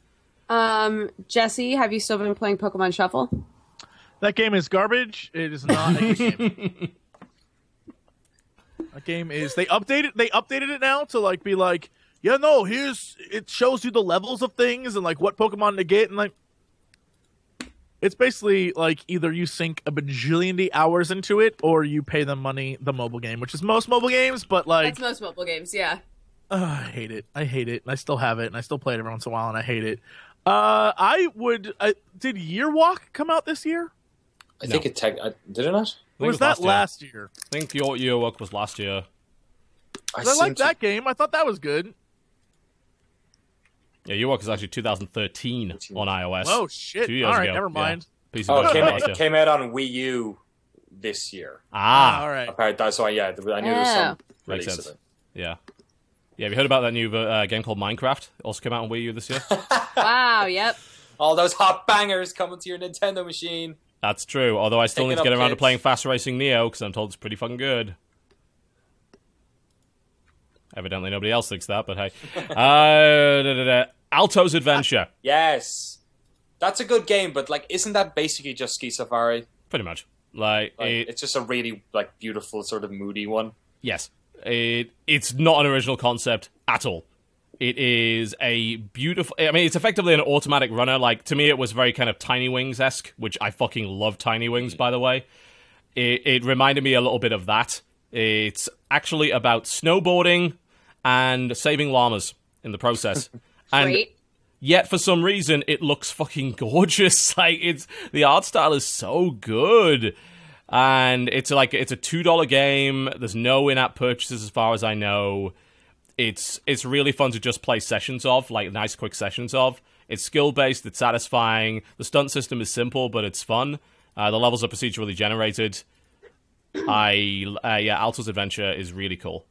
Um, Jesse, have you still been playing Pokemon Shuffle? That game is garbage. It is not a good game. That game is they updated they updated it now to like be like, yeah, no, here's it shows you the levels of things and like what Pokemon to get and like it's basically like either you sink a bajillion hours into it or you pay them money the mobile game, which is most mobile games, but like That's most mobile games, yeah. Ugh, I hate it. I hate it. And I still have it, and I still play it every once in a while, and I hate it. Uh, I would. I, did Year Walk come out this year? I think it tech. I, did it not? I think it was that year. last year? I think your Year Walk was last year. I, I like to- that game. I thought that was good. Yeah, Year Walk is actually 2013 on iOS. Oh shit! Two years All right, ago. never mind. PC Oh, it came, out, year. came out on Wii U this year. Ah, all right. Apparently, that's why. Yeah, I knew there was some Oh. Makes release sense. of it. yeah. Yeah, have you heard about that new uh, game called Minecraft? Also came out on Wii U this year. Wow. Yep. All those hot bangers coming to your Nintendo machine. That's true. Although I still Pick need to get up, around to playing Fast Racing Neo because I'm told it's pretty fucking good. Evidently, nobody else thinks that, but hey. uh, da, da, da. Alto's Adventure, Yes, that's a good game, but like, isn't that basically just Ski Safari? pretty much. Like, Like, it, it's just a really like beautiful, sort of moody one. yes, it, it's not an original concept at all. It is a beautiful. I mean, it's effectively an automatic runner. Like to me, it was very kind of Tiny Wings esque, which I fucking love Tiny Wings, by the way. It, it reminded me a little bit of that. It's actually about snowboarding and saving llamas in the process. and Great. yet for some reason it looks fucking gorgeous. Like it's the art style is so good. And it's like it's a two dollar game. There's no in-app purchases as far as I know. It's it's really fun to just play sessions of, like nice quick sessions of. It's skill based. It's satisfying. The stunt system is simple, but it's fun. Uh, the levels are procedurally generated. I uh, yeah, Alto's Adventure is really cool.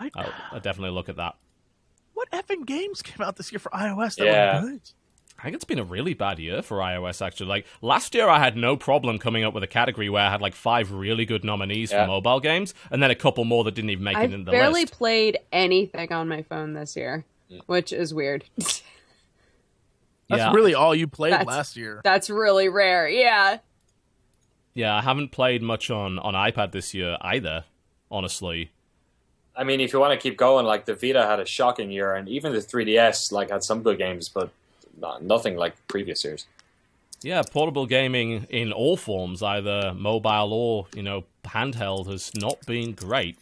I, I'll, I'll definitely look at that. what effing games came out this year for iOS that Yeah. were good? I think it's been a really bad year for iOS. Actually, like last year, I had no problem coming up with a category where I had like five really good nominees Yeah. for mobile games, and then a couple more that didn't even make it in I've the barely played anything on my phone this year, which is weird. That's Yeah. really all you played That's- last year. That's really rare. Yeah. Yeah, I haven't played much on on iPad this year either. Honestly, I mean, if you want to keep going, like the Vita had a shocking year, and even the 3DS like had some good games, but not, Uh, nothing like previous years. yeah, portable gaming in all forms, either mobile or you know handheld, has not been great.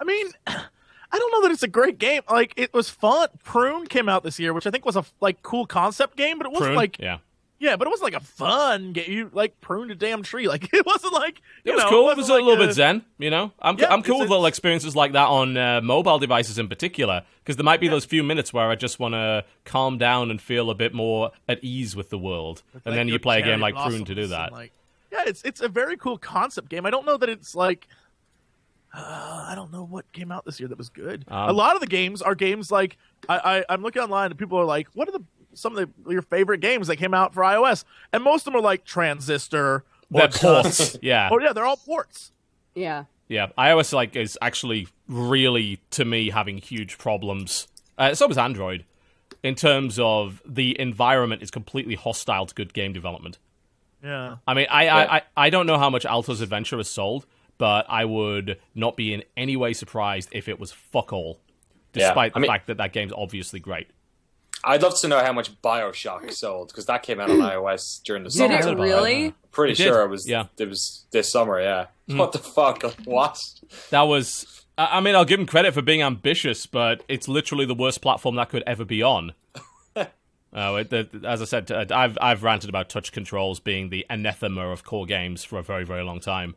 I mean, I don't know that it's a great game. Like it was fun. Prune came out this year, which I think was a like cool concept game, but it wasn't Prune, like yeah, yeah, but it wasn't like a fun game. You like pruned a damn tree. Like it wasn't like it was know, cool. It was a like little bit zen, you know. I'm Yeah, I'm cool with little experiences like that on uh, mobile devices in particular, because there might be those few minutes where I just want to calm down and feel a bit more at ease with the world, and like then you play a game like Prune to do that. Like, yeah, it's it's a very cool concept game. I don't know that it's like. Uh, I don't know what came out this year that was good. Um, a lot of the games are games like I, I I'm looking online and people are like, "What are the some of the, your favorite games that came out for iOS?" And most of them are like Transistor. Or They're ports, yeah. Oh yeah, they're all ports. Yeah. Yeah, iOS like is actually really to me having huge problems. Uh, so is Android in terms of the environment is completely hostile to good game development. Yeah. I mean, I Yeah. I, I, I don't know how much Alto's Adventure has sold, but I would not be in any way surprised if it was fuck all, Yeah, despite I the mean- fact that that game's obviously great. I'd love to know how much Bioshock sold because that came out on iOS during the Did summer. it about really? Pretty It did, sure it was. yeah. it was this summer. Yeah. What the fuck? What? That was. I I mean, I'll give him credit for being ambitious, but it's literally the worst platform that could ever be on. Oh, it, the, as I said, uh, I've I've ranted about touch controls being the anathema of core games for a very very long time,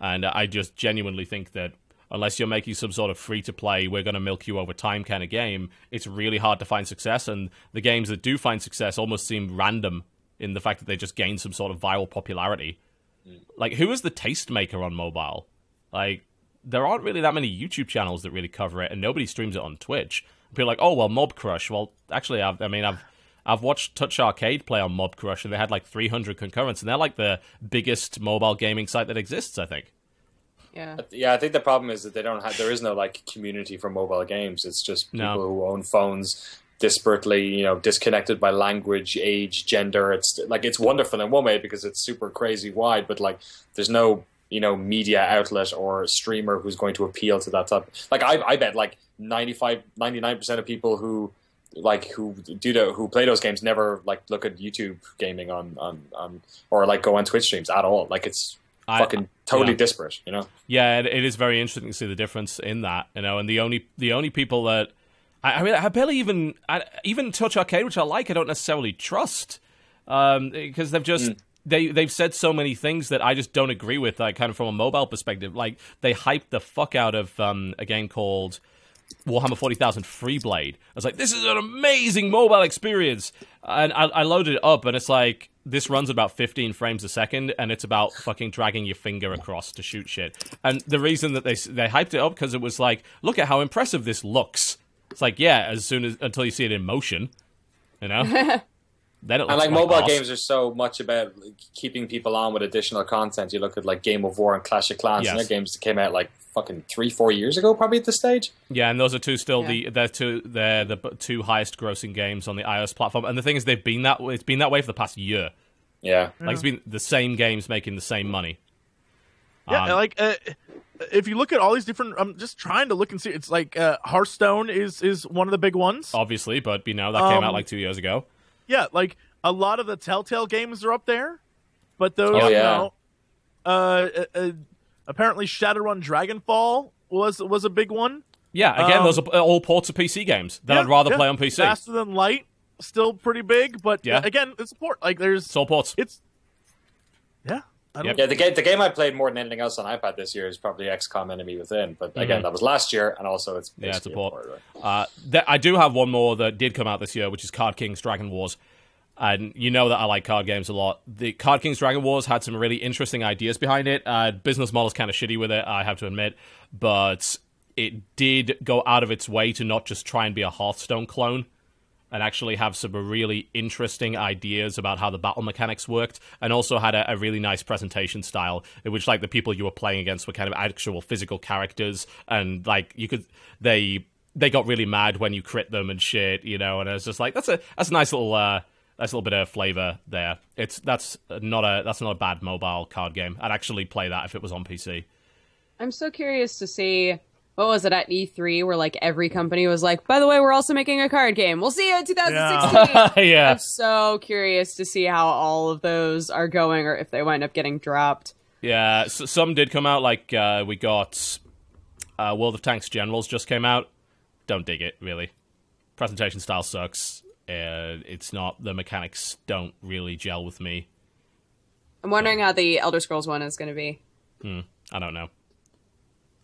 and I just genuinely think that unless you're making some sort of free to play, we're going to milk you over time kind of game, it's really hard to find success. And the games that do find success almost seem random in the fact that they just gain some sort of viral popularity. Mm. Like, who is the tastemaker on mobile? Like, there aren't really that many YouTube channels that really cover it, and nobody streams it on Twitch. People are like, oh well, Mobcrush. Well, actually, I've, I mean, I've I've watched Touch Arcade play on Mobcrush, and they had like 300 concurrents, and they're like the biggest mobile gaming site that exists. I think. Yeah. Yeah, I think the problem is that they don't have. There is no like community for mobile games. It's just people No. who own phones disparately, you know, disconnected by language, age, gender. It's like it's wonderful in one way because it's super crazy wide, but like there's no you know media outlet or streamer who's going to appeal to that type. Like I, I bet like 95, 99 percent of people who like who do the, who play those games never like look at YouTube gaming on on, on or like go on Twitch streams at all. Like it's I- fucking totally yeah. disparate, you know. Yeah, it, it is very interesting to see the difference in that, you know. And the only the only people that I, I mean, I barely even I, even Touch Arcade, which I like, I don't necessarily trust um, because they've just they they've said so many things that I just don't agree with. Like kind of from a mobile perspective, like they hyped the fuck out of um, a game called Warhammer 40,000 Freeblade. I was like, this is an amazing mobile experience. And I, I loaded it up, and it's like, this runs about 15 frames a second, and it's about fucking dragging your finger across to shoot shit. And the reason that they they hyped it up because it was like, look at how impressive this looks. It's like, yeah, as soon as until you see it in motion, you know. then it looks And like mobile arse. games are so much about like, keeping people on with additional content. You look at like Game of War and Clash of Clans, and Yes. they're games that came out like fucking three, four years ago, probably at this stage. Yeah, and those are two still Yeah. the they're two they're the two highest grossing games on the iOS platform. And the thing is, they've been that it's been that way for the past year. Yeah, Like it's been the same games making the same money. Yeah, Um, like uh, if you look at all these different, I'm just trying to look and see. It's like uh, Hearthstone is is one of the big ones. obviously, but you know that came Um, out like two years ago. Yeah, like a lot of the Telltale games are up there, but those, Oh, you know, uh, uh, uh, apparently Shadowrun Dragonfall was was a big one. Yeah, again, um, those are all ports of PC games that Yeah, I'd rather yeah. play on PC. Faster than Light, still pretty big, but Yeah. again, it's a port. Like there's, It's all ports. it's, yeah, Yep. yeah. The game, the game I played more than anything else on iPad this year is probably XCOM Enemy Within. But again, that was last year, and also it's Mm-hmm. Yeah, it's a basically port. port, right? Uh, th- I do have one more that did come out this year, which is Card Kings Dragon Wars. And you know that I like card games a lot. The Card Kings Dragon Wars had some really interesting ideas behind it. Uh, business model's kind of shitty with it, I have to admit. But it did go out of its way to not just try and be a Hearthstone clone and actually have some really interesting ideas about how the battle mechanics worked, and also had a, a really nice presentation style in which like the people you were playing against were kind of actual physical characters, and like you could they they got really mad when you crit them and shit, you know, and I was just like that's a that's a nice little uh that's a little bit of flavor there. It's that's not a that's not a bad mobile card game. I'd actually play that if it was on PC. I'm so curious to see what was it at E3 where like every company was like, by the way, we're also making a card game. We'll see you in 2016. yeah. I'm so curious to see how all of those are going or if they wind up getting dropped. Yeah, s- some did come out. Like uh, we got uh, World of Tanks Generals just came out. Don't dig it really. Presentation style sucks. Uh, it's not the mechanics don't really gel with me. I'm wondering how the Elder Scrolls one is going to be. I don't know.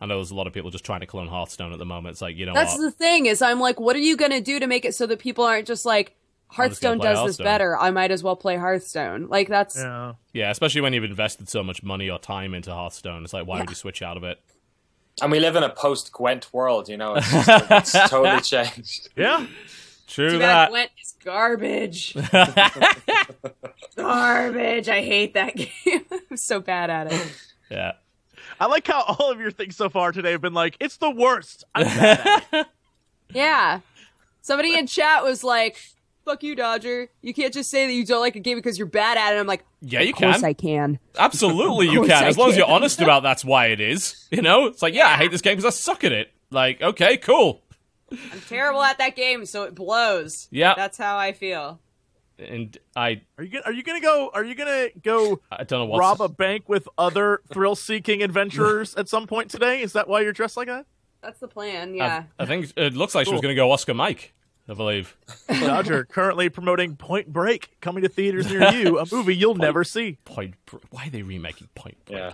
I know there's a lot of people just trying to clone Hearthstone at the moment. It's like you know That's what? the thing is I'm like, what are you going to do to make it so that people aren't just like, just gonna Hearthstone does this better. I might as well play Hearthstone. Like that's yeah. yeah, especially when you've invested so much money or time into Hearthstone. It's like why would you switch out of it? And we live in a post Gwent world, you know. It's, just, it's totally changed. Yeah. True too that. bad Gwent is garbage. garbage. I hate that game. I'm so bad at it. yeah. I like how all of your things so far today have been like, it's the worst. I'm bad it. Yeah. Somebody in chat was like, fuck you, Dodger. You can't just say that you don't like a game because you're bad at it. I'm like, Yeah, you of course. I can. Absolutely, you can. I As long as you're honest about that's why it is. You know, it's like, yeah, I hate this game because I suck at it. Like, okay, cool. I'm terrible at that game, so it blows. Yeah. That's how I feel. And I, Are you gonna, are you gonna go? Are you gonna go I don't know what. rob a bank with other thrill-seeking adventurers at some point today? Is that why you're dressed like that? That's the plan, yeah. I, I think it looks like she was going to go Oscar Mike. I believe. Dodger currently promoting Point Break, coming to theaters near you, a movie you'll never see. Point. Why are they remaking Point? Break? Yeah.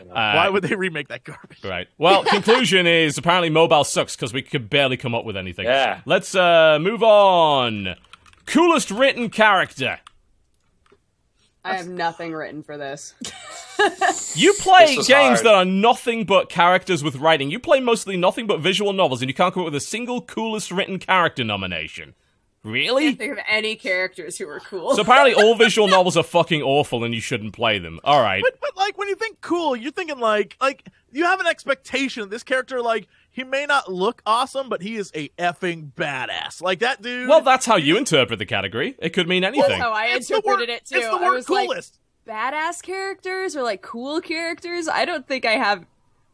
Uh, Why would they remake that garbage? Right. Well, conclusion is apparently mobile sucks because we could barely come up with anything. Yeah. Let's uh move on. Coolest written character. I have nothing written for this. You play This games hard. that are nothing but characters with writing. You play mostly nothing but visual novels, and you can't come up with a single coolest written character nomination. Really? i Think of any characters who are cool. So apparently, all visual novels are fucking awful, and you shouldn't play them. All right. But but like when you think cool, you're thinking like like you have an expectation of this character. Like he may not look awesome, but he is a effing badass. Like that dude. Well, that's how you interpret the category. It could mean anything. That's how I it's interpreted word, it too. It's the word was like, coolest. badass characters or like cool characters. I don't think I have.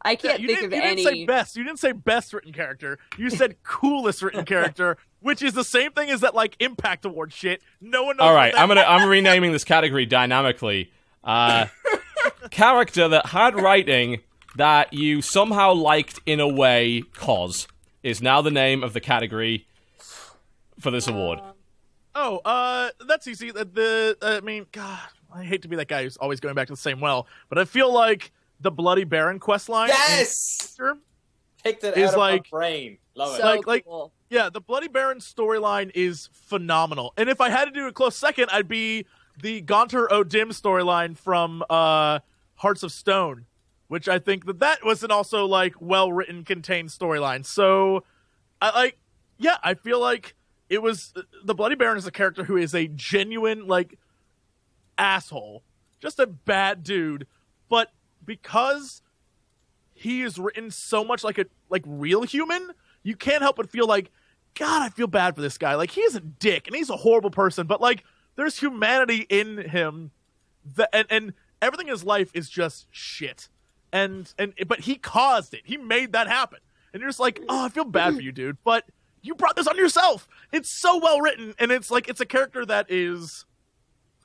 I can't you think didn't, of you any. didn't say best. You didn't say best written character. You said coolest written character, which is the same thing as that like impact award shit. No one knows. All what that I'm gonna I'm renaming this category dynamically. Uh, character that had writing that you somehow liked in a way, cause is now the name of the category for this award. Oh, uh, that's easy. The, the I mean, God, I hate to be that guy who's always going back to the same well, but I feel like the Bloody Baron quest line. Yes! Picked it Is out of like- my brain. Love it. so Like- like- cool. Yeah, the Bloody Baron storyline is phenomenal. And if I had to do a close second, I'd be the Gaunter O'Dim storyline from uh, Hearts of Stone, which I think that that was an also like well written, contained storyline. So, I like, yeah, I feel like it was the Bloody Baron is a character who is a genuine like asshole, just a bad dude, but because he is written so much like a like real human, you can't help but feel like, God, I feel bad for this guy. Like he's a dick and he's a horrible person, but like there's humanity in him that and, and everything in his life is just shit. And and but he caused it. He made that happen. And you're just like, oh, I feel bad for you, dude. But you brought this on yourself. It's so well written, and it's like it's a character that is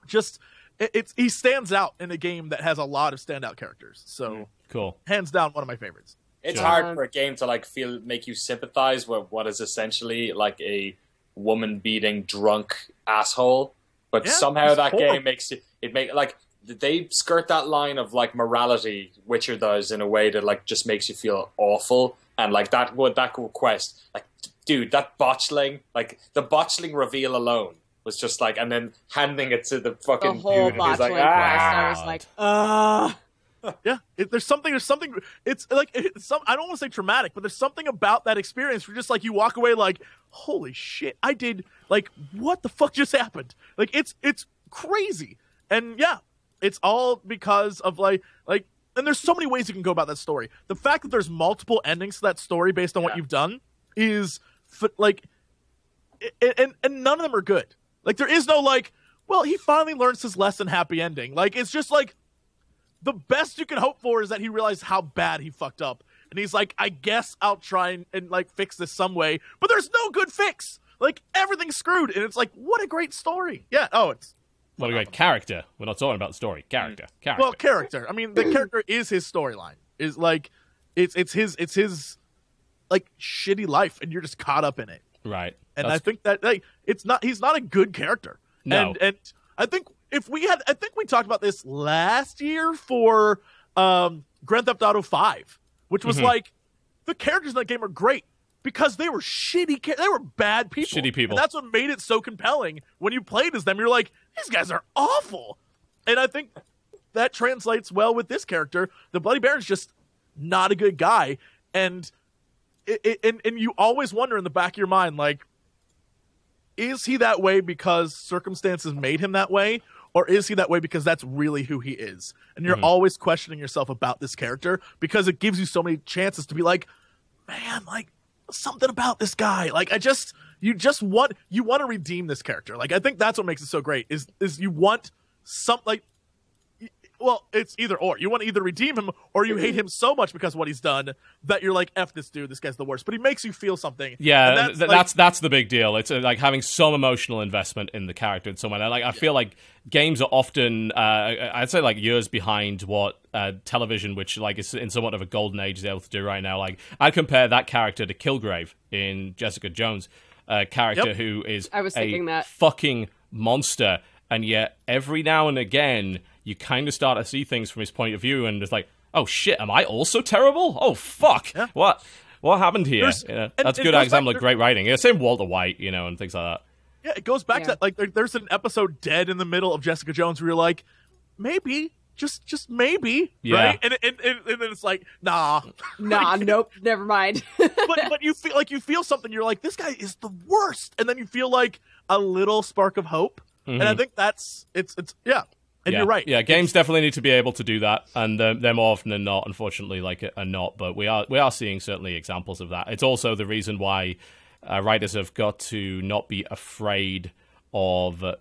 just it, it's he stands out in a game that has a lot of standout characters. So mm-hmm. Cool. hands down, one of my favorites. It's Sure. hard for a game to like feel make you sympathize with what is essentially like a woman beating drunk asshole, but Yeah, somehow that horrible. game makes it it make like they skirt that line of like morality Witcher does in a way that like just makes you feel awful and like that would that quest like dude that botchling like the botchling reveal alone was just like and then handing it to the The fucking whole dude and he's like quest, I ah was like, uh Yeah, it, there's something. There's something. It's like it's some. I don't want to say traumatic, but there's something about that experience where just like you walk away like, holy shit, I did like what the fuck just happened? Like it's it's crazy, and yeah, it's all because of like like. And there's so many ways you can go about that story. The fact that there's multiple endings to that story based on what you've done is f- like, i- and and none of them are good. Like there is no like, well, he finally learns his lesson, happy ending. Like it's just like the best you can hope for is that he realized how bad he fucked up. And he's like, I guess I'll try and, and like fix this some way. But there's no good fix. Like everything's screwed. And it's like, what a great story. Yeah. Oh, it's What a great character. We're not talking about the story. Character. Mm. Character. well, character. I mean, the character is his storyline. Is like it's it's his it's his like shitty life and you're just caught up in it. right. And That's- I think that like it's not he's not a good character. No. And and I think if we had I think we talked about this last year for um Grand Theft Auto 5, which was Mhm. like the characters in that game are great because they were shitty they were bad people. Shitty people. And that's what made it so compelling. When you played as them, you're like, these guys are awful. And I think that translates well with this character. The Bloody Baron's just not a good guy, and it, it, and and you always wonder in the back of your mind, like, is he that way because circumstances made him that way, or is he that way because that's really who he is? And you're Mhm. always questioning yourself about this character because it gives you so many chances to be like, man, like something about this guy. Like I just you just want you want to redeem this character. Like I think that's what makes it so great is is you want some like well, it's either or. You want to either redeem him or you hate him so much because of what he's done that you're like, F this dude, this guy's the worst. But he makes you feel something. Yeah, And that's, like- that's that's the big deal. It's uh, like having some emotional investment in the character in some way. Like I feel like games are often, uh, I'd say, like years behind what uh, television, which like is in somewhat of a golden age, is able to do right now. Like I compare that character to Kilgrave in Jessica Jones, a character Yep. who is I was a thinking that. fucking monster, and yet every now and again you kind of start to see things from his point of view, and it's like, oh shit, am I also terrible? Oh fuck, Yeah. what? What happened here? You know, and that's a good example back- of great writing. Yeah, same Walter White, you know, and things like that. Yeah, it goes back Yeah. to that. Like, there, there's an episode dead in the middle of Jessica Jones where you're like, maybe, just, just maybe, Yeah. right? And, and, and, and then it's like, nah, Nah, nope, never mind. but but you feel like you feel something. You're like, this guy is the worst, and then you feel like a little spark of hope. And I mm-hmm. think that's it's it's yeah. And yeah. you're right. Yeah, games definitely need to be able to do that, and they're, they're more often than not, unfortunately, like are not. But we are we are seeing certainly examples of that. It's also the reason why uh, writers have got to not be afraid of uh,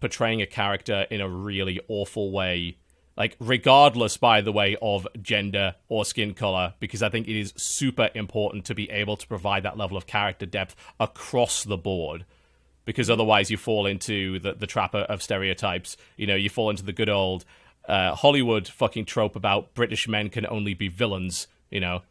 portraying a character in a really awful way. Like, regardless, by the way, of gender or skin color, because I think it is super important to be able to provide that level of character depth across the board because otherwise you fall into the, the trap of stereotypes. You know, you fall into the good old uh, Hollywood fucking trope about British men can only be villains, you know,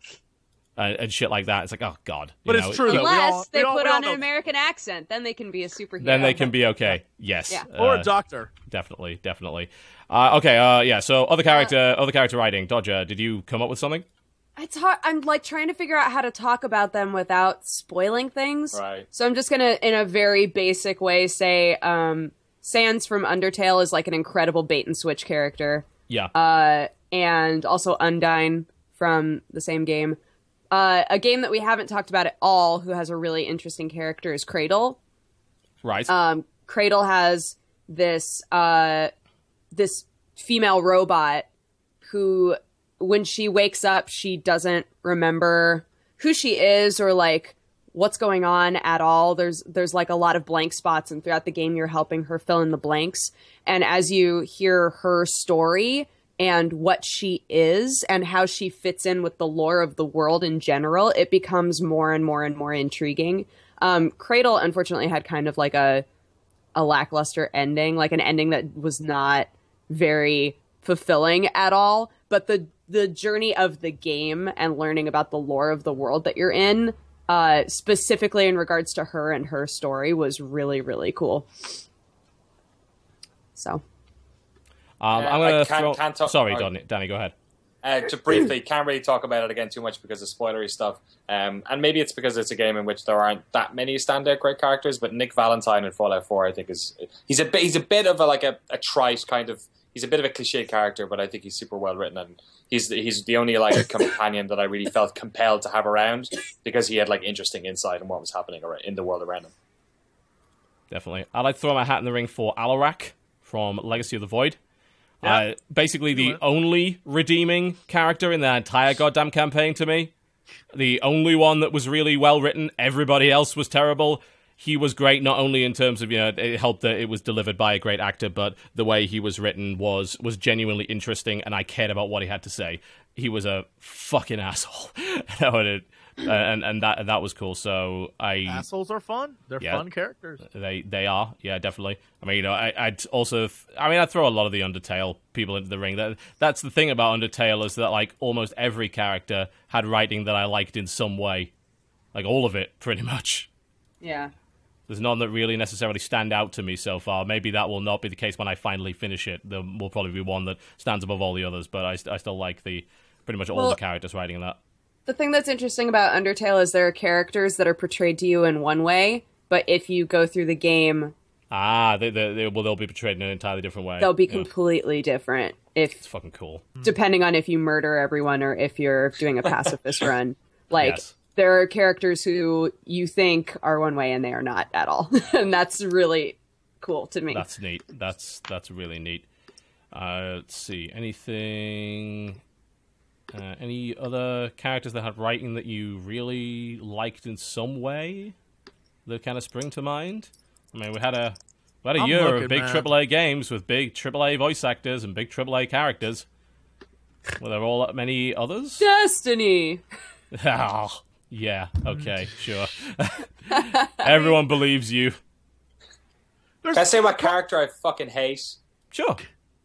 and, and shit like that. It's like, oh god. you But it's know, true, though. We Unless all- they we all- put all on an know- American accent, then they can be a superhero. Then they can be okay. Yes. Yeah. or Uh, a doctor. definitely, definitely. Uh, okay, uh, yeah. So other character, other character writing. Dodger, did you come up with something? It's hard. I'm like trying to figure out how to talk about them without spoiling things. Right. So I'm just gonna, in a very basic way, say um, Sans from Undertale is like an incredible bait and switch character. Yeah. Uh, and also Undyne from the same game. Uh, a game that we haven't talked about at all, who has a really interesting character, is Cradle. right. Um, Cradle has this uh, this female robot who, when she wakes up, she doesn't remember who she is or like what's going on at all. There's there's like a lot of blank spots, and throughout the game, you're helping her fill in the blanks. And as you hear her story and what she is and how she fits in with the lore of the world in general, it becomes more and more and more intriguing. Um, Cradle, unfortunately, had kind of like a a lackluster ending, like an ending that was not very fulfilling at all. But the the journey of the game and learning about the lore of the world that you're in, uh, specifically in regards to her and her story, was really really cool. So um, uh, I'm gonna can't- throw. can't talk- Sorry, or- Danny, Danny, go ahead. Uh, to briefly, can't really talk about it again too much because of spoilery stuff. Um, and maybe it's because it's a game in which there aren't that many standout great characters. But Nick Valentine in Fallout 4, I think, is he's a bit, he's a bit of a like a, a trite kind of he's a bit of a cliche character, but I think he's super well written and he's he's the only like companion that I really felt compelled to have around because he had like interesting insight in what was happening in the world around him. Definitely. I'd like to throw my hat in the ring for Alarak from Legacy of the Void. Yeah. Uh, basically, the Yeah. only redeeming character in the entire goddamn campaign to me. The only one that was really well written. Everybody else was terrible. He was great, not only in terms of you know it helped that it was delivered by a great actor, but the way he was written was was genuinely interesting, and I cared about what he had to say. He was a fucking asshole, No, and, it- uh, and and that that was cool. So I Assholes are fun. They're Yeah. fun characters. they they are, yeah, definitely. I mean, you know, I, I'd also, I mean, I'd throw a lot of the Undertale people into the ring. That that's the thing about Undertale is that like almost every character had writing that I liked in some way, like all of it, pretty much. yeah, There's none that really necessarily stand out to me so far. Maybe that will not be the case when I finally finish it. There will probably be one that stands above all the others, but I, I still like the pretty much all Well- the characters writing in that. the thing that's interesting about Undertale is there are characters that are portrayed to you in one way, but if you go through the game, Ah, they, they, they, well, they'll be portrayed in an entirely different way. they'll be Yeah. completely different. It's If fucking cool. depending on if you murder everyone or if you're doing a pacifist run. Like Yes. There are characters who you think are one way and they are not at all. and that's really cool to me. That's neat. That's that's really neat. Uh, let's see. Anything? Uh, any other characters that had writing that you really liked in some way that kind of spring to mind? I mean, we had a we had a I'm year looking, of big man. AAA games with big AAA voice actors and big AAA characters. Were there all that many others? Destiny. oh, yeah. Okay. Mm. Sure. Everyone believes you. Can I say what character I fucking hate? Sure.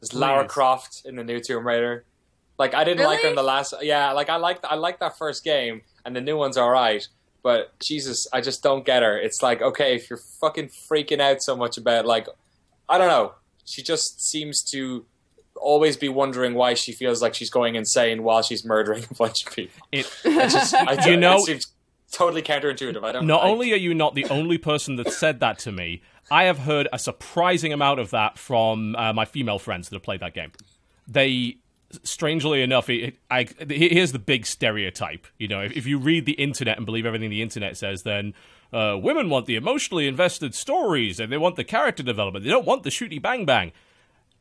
Is Lara Please. Croft in the new Tomb Raider. Like I didn't like her in the last. Yeah, like I like I like that first game, and the new one's all right. But Jesus, I just don't get her. It's like okay, if you're fucking freaking out so much about like, I don't know. She just seems to always be wondering why she feels like she's going insane while she's murdering a bunch of people. It, I just, I You know- totally counterintuitive. I don't. Not I- only are you not the only person that said that to me, I have heard a surprising amount of that from uh, my female friends that have played that game. They, strangely enough, it, I, here's the big stereotype. You know, if, if you read the internet and believe everything the internet says, then uh, women want the emotionally invested stories and they want the character development. They don't want the shooty bang bang.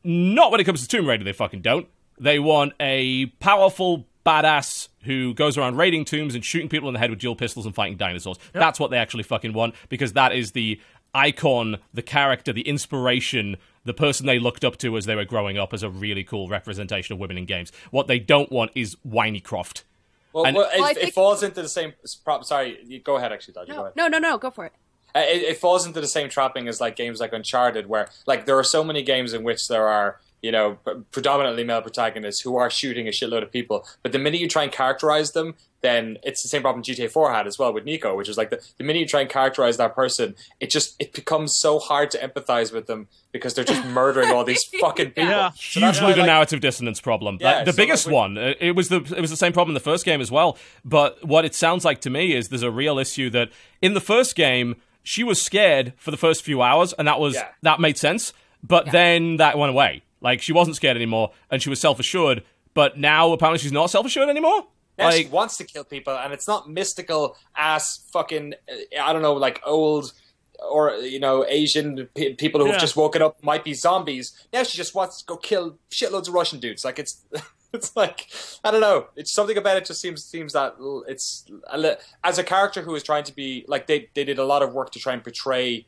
Not when it comes to Tomb Raider, they fucking don't. They want a powerful badass who goes around raiding tombs and shooting people in the head with dual pistols and fighting dinosaurs. That's what they actually fucking want because that is the icon, the character, the inspiration, the person they looked up to as they were growing up as a really cool representation of women in games. What they don't want is whiny Croft. Well, and- well, it, Well, I it falls into the same. prop- Sorry, go ahead. Actually, Dodgy, go No, ahead. no, no, no. Go for it. Uh, it, it falls into the same trapping as like games like Uncharted, where like there are so many games in which there are you know predominantly male protagonists who are shooting a shitload of people, but the minute you try and characterize them, then it's the same problem GTA 4 had as well with Nico, which is like the, the minute you try and characterize that person, it just it becomes so hard to empathize with them because they're just murdering all these fucking people. Yeah. So that's hugely the like, narrative dissonance problem. Yeah, Like, the so, biggest like, one. uh, It was the it was the same problem in the first game as well. But what it sounds like to me is there's a real issue that in the first game she was scared for the first few hours, and that was Yeah. that made sense. but Yeah. then that went away. Like she wasn't scared anymore, and she was self assured. But now apparently she's not self assured anymore. Now she Like wants to kill people, and it's not mystical ass fucking uh, I don't know, like old or you know Asian pe- people who've Yeah. just woken up might be zombies. Now she just wants to go kill shitloads of Russian dudes. Like it's. It's like I don't know. It's something about it just seems seems that it's a li- as a character who is trying to be like they they did a lot of work to try and portray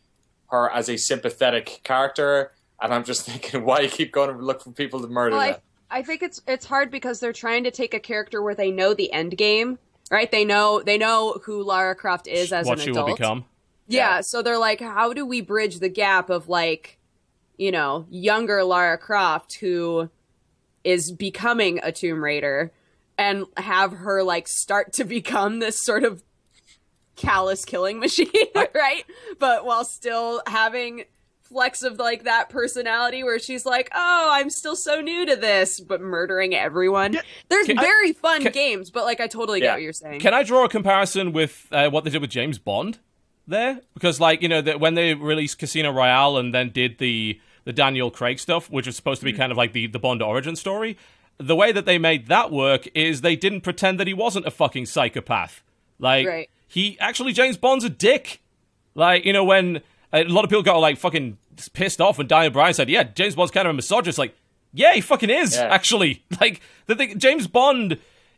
her as a sympathetic character, and I'm just thinking why you keep going to look for people to murder Well, I. I think it's it's hard because they're trying to take a character where they know the end game, right? They know they know who Lara Croft is as what an she adult. will become. Yeah, Yeah. so they're like, how do we bridge the gap of like, you know, younger Lara Croft who is becoming a Tomb Raider and have her like start to become this sort of callous killing machine, right? But while still having flex of like that personality where she's like, "Oh, I'm still so new to this," but murdering everyone. There's Can- very fun can- games, but like I totally Yeah. get what you're saying. Can I draw a comparison with uh, what they did with James Bond there? Because, like, you know, that when they released Casino Royale and then did the the Daniel Craig stuff, which was supposed to be hmm. kind of like the the Bond origin story, the way that they made that work is they didn't pretend that he wasn't a fucking psychopath. Like, Right. he actually James Bond's a dick. Like, you know, when uh, a lot of people got like fucking pissed off when Daniel Bryan said, "Yeah, James Bond's kind of a misogynist." Like, yeah, he fucking is Yeah. actually. Like, the thing, James Bond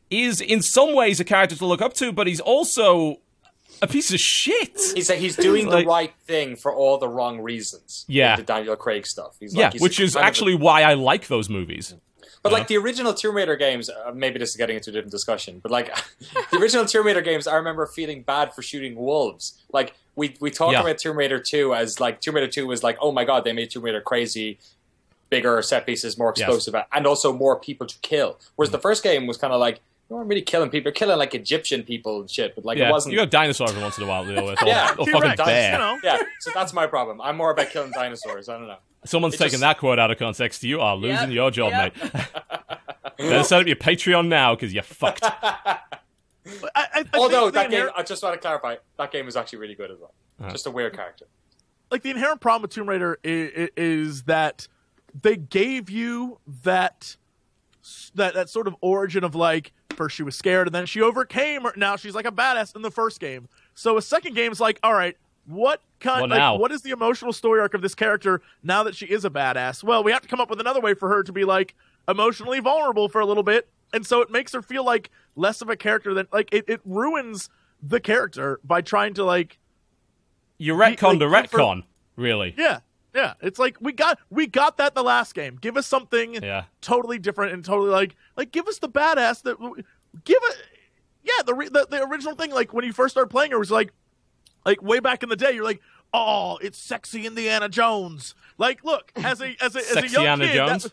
is in some ways a character to look up to, but he's also a piece of shit. He's like he's doing Like- the right thing for all the wrong reasons. Yeah. the Daniel Craig stuff. He's yeah, like, which is of a- actually why I like those movies. but like the original Tomb Raider games. Uh, maybe this is getting into a different discussion, but like the original Tomb Raider games, I remember feeling bad for shooting wolves. Like we we talk Yeah. about Tomb Raider two as like Tomb Raider two was like, oh my god, they made Tomb Raider crazy. Bigger set pieces, more Yes. explosive, and also more people to kill. Whereas the first game was kind of like you weren't really killing people, you're killing like Egyptian people and shit. But like yeah, it wasn't. you got dinosaurs every once in a while to deal with, Yeah, or T-Rex, fucking bear. you know. yeah, so that's my problem. I'm more about killing dinosaurs. I don't know. Someone's It taking just- that quote out of context. You are losing Yep, your job, yep. mate. Better set up your Patreon now because you're fucked. I, I, I Although think the that game, inherent- I just want to clarify, that game is actually really good as well. Uh-huh. Just a weird character. like the inherent problem with Tomb Raider is, is that they gave you that that that sort of origin of like first she was scared and then she overcame or now she's like a badass in the first game. So a second game is like, all right, what kind What like what is the emotional story arc of this character now that she is a badass? Well, we have to come up with another way for her to be like emotionally vulnerable for a little bit. And so it makes her feel like less of a character than like it, it ruins the character by trying to like You retconned the like, for- retcon, really. yeah, yeah. It's like we got we got that the last game. Give us something Yeah. totally different and totally like like give us the badass that give it. Yeah, the, re- the the original thing like when you first started playing it was like like way back in the day. You're like, oh, it's sexy Indiana Jones. Like, look as a as a as a young Anna kid, Jones? That,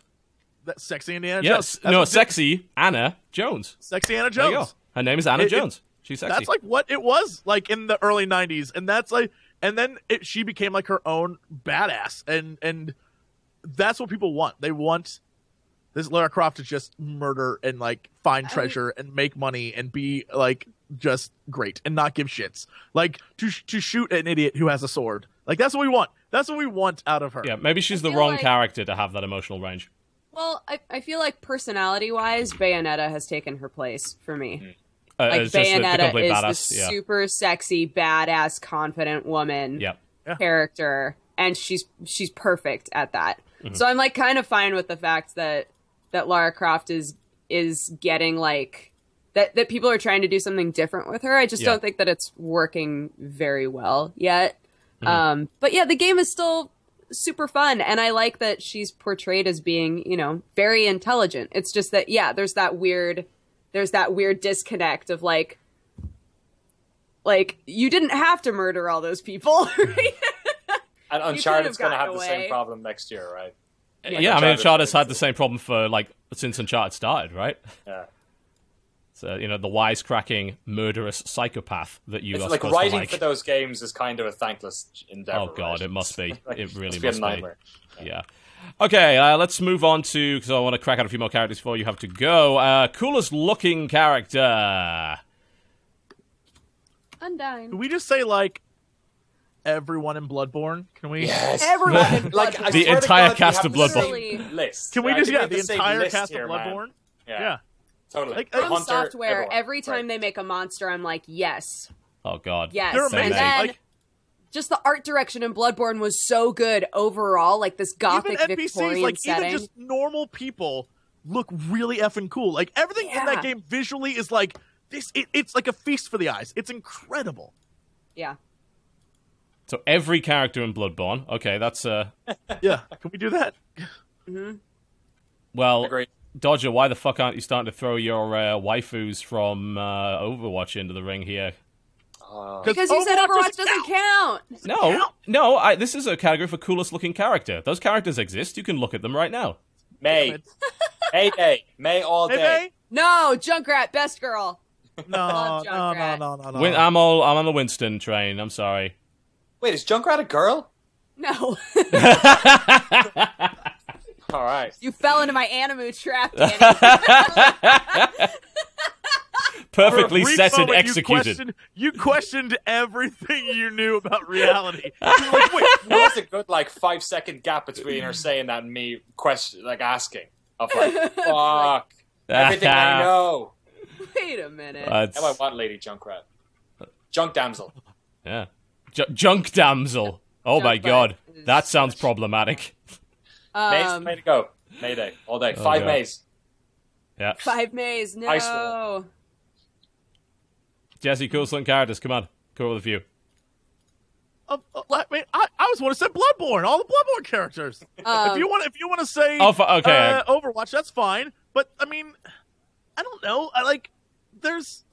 that sexy Indiana Yes. Jones. That's No, sexy Anna Jones. sexy Anna There you go. Jones. Her name is Anna It- it- Jones. She's sexy. That's like what it was like in the early '90s, and that's like, and then it, she became like her own badass, and and that's what people want. They want this Lara Croft to just murder and like find treasure and make money and be like just great and not give shits. Like to to shoot an idiot who has a sword. Like that's what we want. That's what we want out of her. yeah, maybe she's I the wrong like- character to have that emotional range. Well, I, I feel like personality wise, Bayonetta has taken her place for me. Hmm. Uh, Like as just a- the Bayonetta is badass. the yeah. super sexy, badass, confident woman Yeah. character, and she's she's perfect at that. Mm-hmm. So I'm like kind of fine with the fact that that Lara Croft is is getting like that that people are trying to do something different with her. I just Yeah. don't think that it's working very well yet. Mm-hmm. Um, but yeah, the game is still super fun, and I like that she's portrayed as being you know very intelligent. It's just that yeah, there's that weird there's that weird disconnect of like like you didn't have to murder all those people right And could've Uncharted's going to have gotten the same problem next year, right? Yeah, I mean, Uncharted Uncharted's had the same problem for like since Uncharted started, right? Yeah. So you know the wisecracking murderous psychopath that you It's are like writing to like. for those games is kind of a thankless endeavor. Oh god, right? it must be. Like, it really must be a must be. nightmare. Yeah. Okay, uh, let's move on to because I want to crack out a few more characters before you have to go. Uh, coolest looking character. undyne Can we just say like everyone in Bloodborne? Can we? Yes. Everyone in like Bloodborne. I The entire God, cast of the Bloodborne. List. Can we just yeah have the same entire cast here, of man. Bloodborne? Yeah, Yeah. totally. Like, The From Hunter, software, everyone. every time Right. they make a monster, I'm like, yes, Oh god. yes. They're amazing. And then Like just the art direction in Bloodborne was so good overall, like this gothic even NPCs, Victorian like setting. even just normal people, look really effing cool. Like everything in that game visually is like this. It, it's like a feast for the eyes. It's incredible. yeah. So every character in Bloodborne. Okay, that's uh. Yeah, can we do that? Well, Agreed. Dodger, why the fuck aren't you starting to throw your uh, waifus from uh, Overwatch into the ring here? Uh, Because you said Overwatch doesn't doesn't count. No, no. I, this is a category for coolest looking character. Those characters exist. You can look at them right now. Mei, May Day, Mei all Hey, day. Mei? No, Junkrat, best girl. No, Love no, no, Junkrat. no, no, no. Win- I'm all. I'm on the Winston train. I'm sorry. Wait, is Junkrat a girl? No, All right. you fell into my animu trap, Danny. Perfectly For a brief set and moment, You executed. questioned, you questioned everything you knew about reality. You were like, wait, There was a good like five second gap between her saying that and me question like asking of like fuck everything I know. Wait a minute. Uh, Now I want Lady Junkrat, Junk Damsel. yeah. J- junk damsel. Oh my Junk god, that sounds problematic. Mei's um, May to go. Mayday all day. Oh, Five God. Mays. Yeah. five Mays. No. Ice Wall. Jesse, coolest looking characters. Come on, cool with you. uh, uh, I mean, I, I was want to say Bloodborne, all the Bloodborne characters. Um, if you want, if you want to say, Oh, okay. uh, Overwatch, that's fine. But I mean, I don't know. I like there's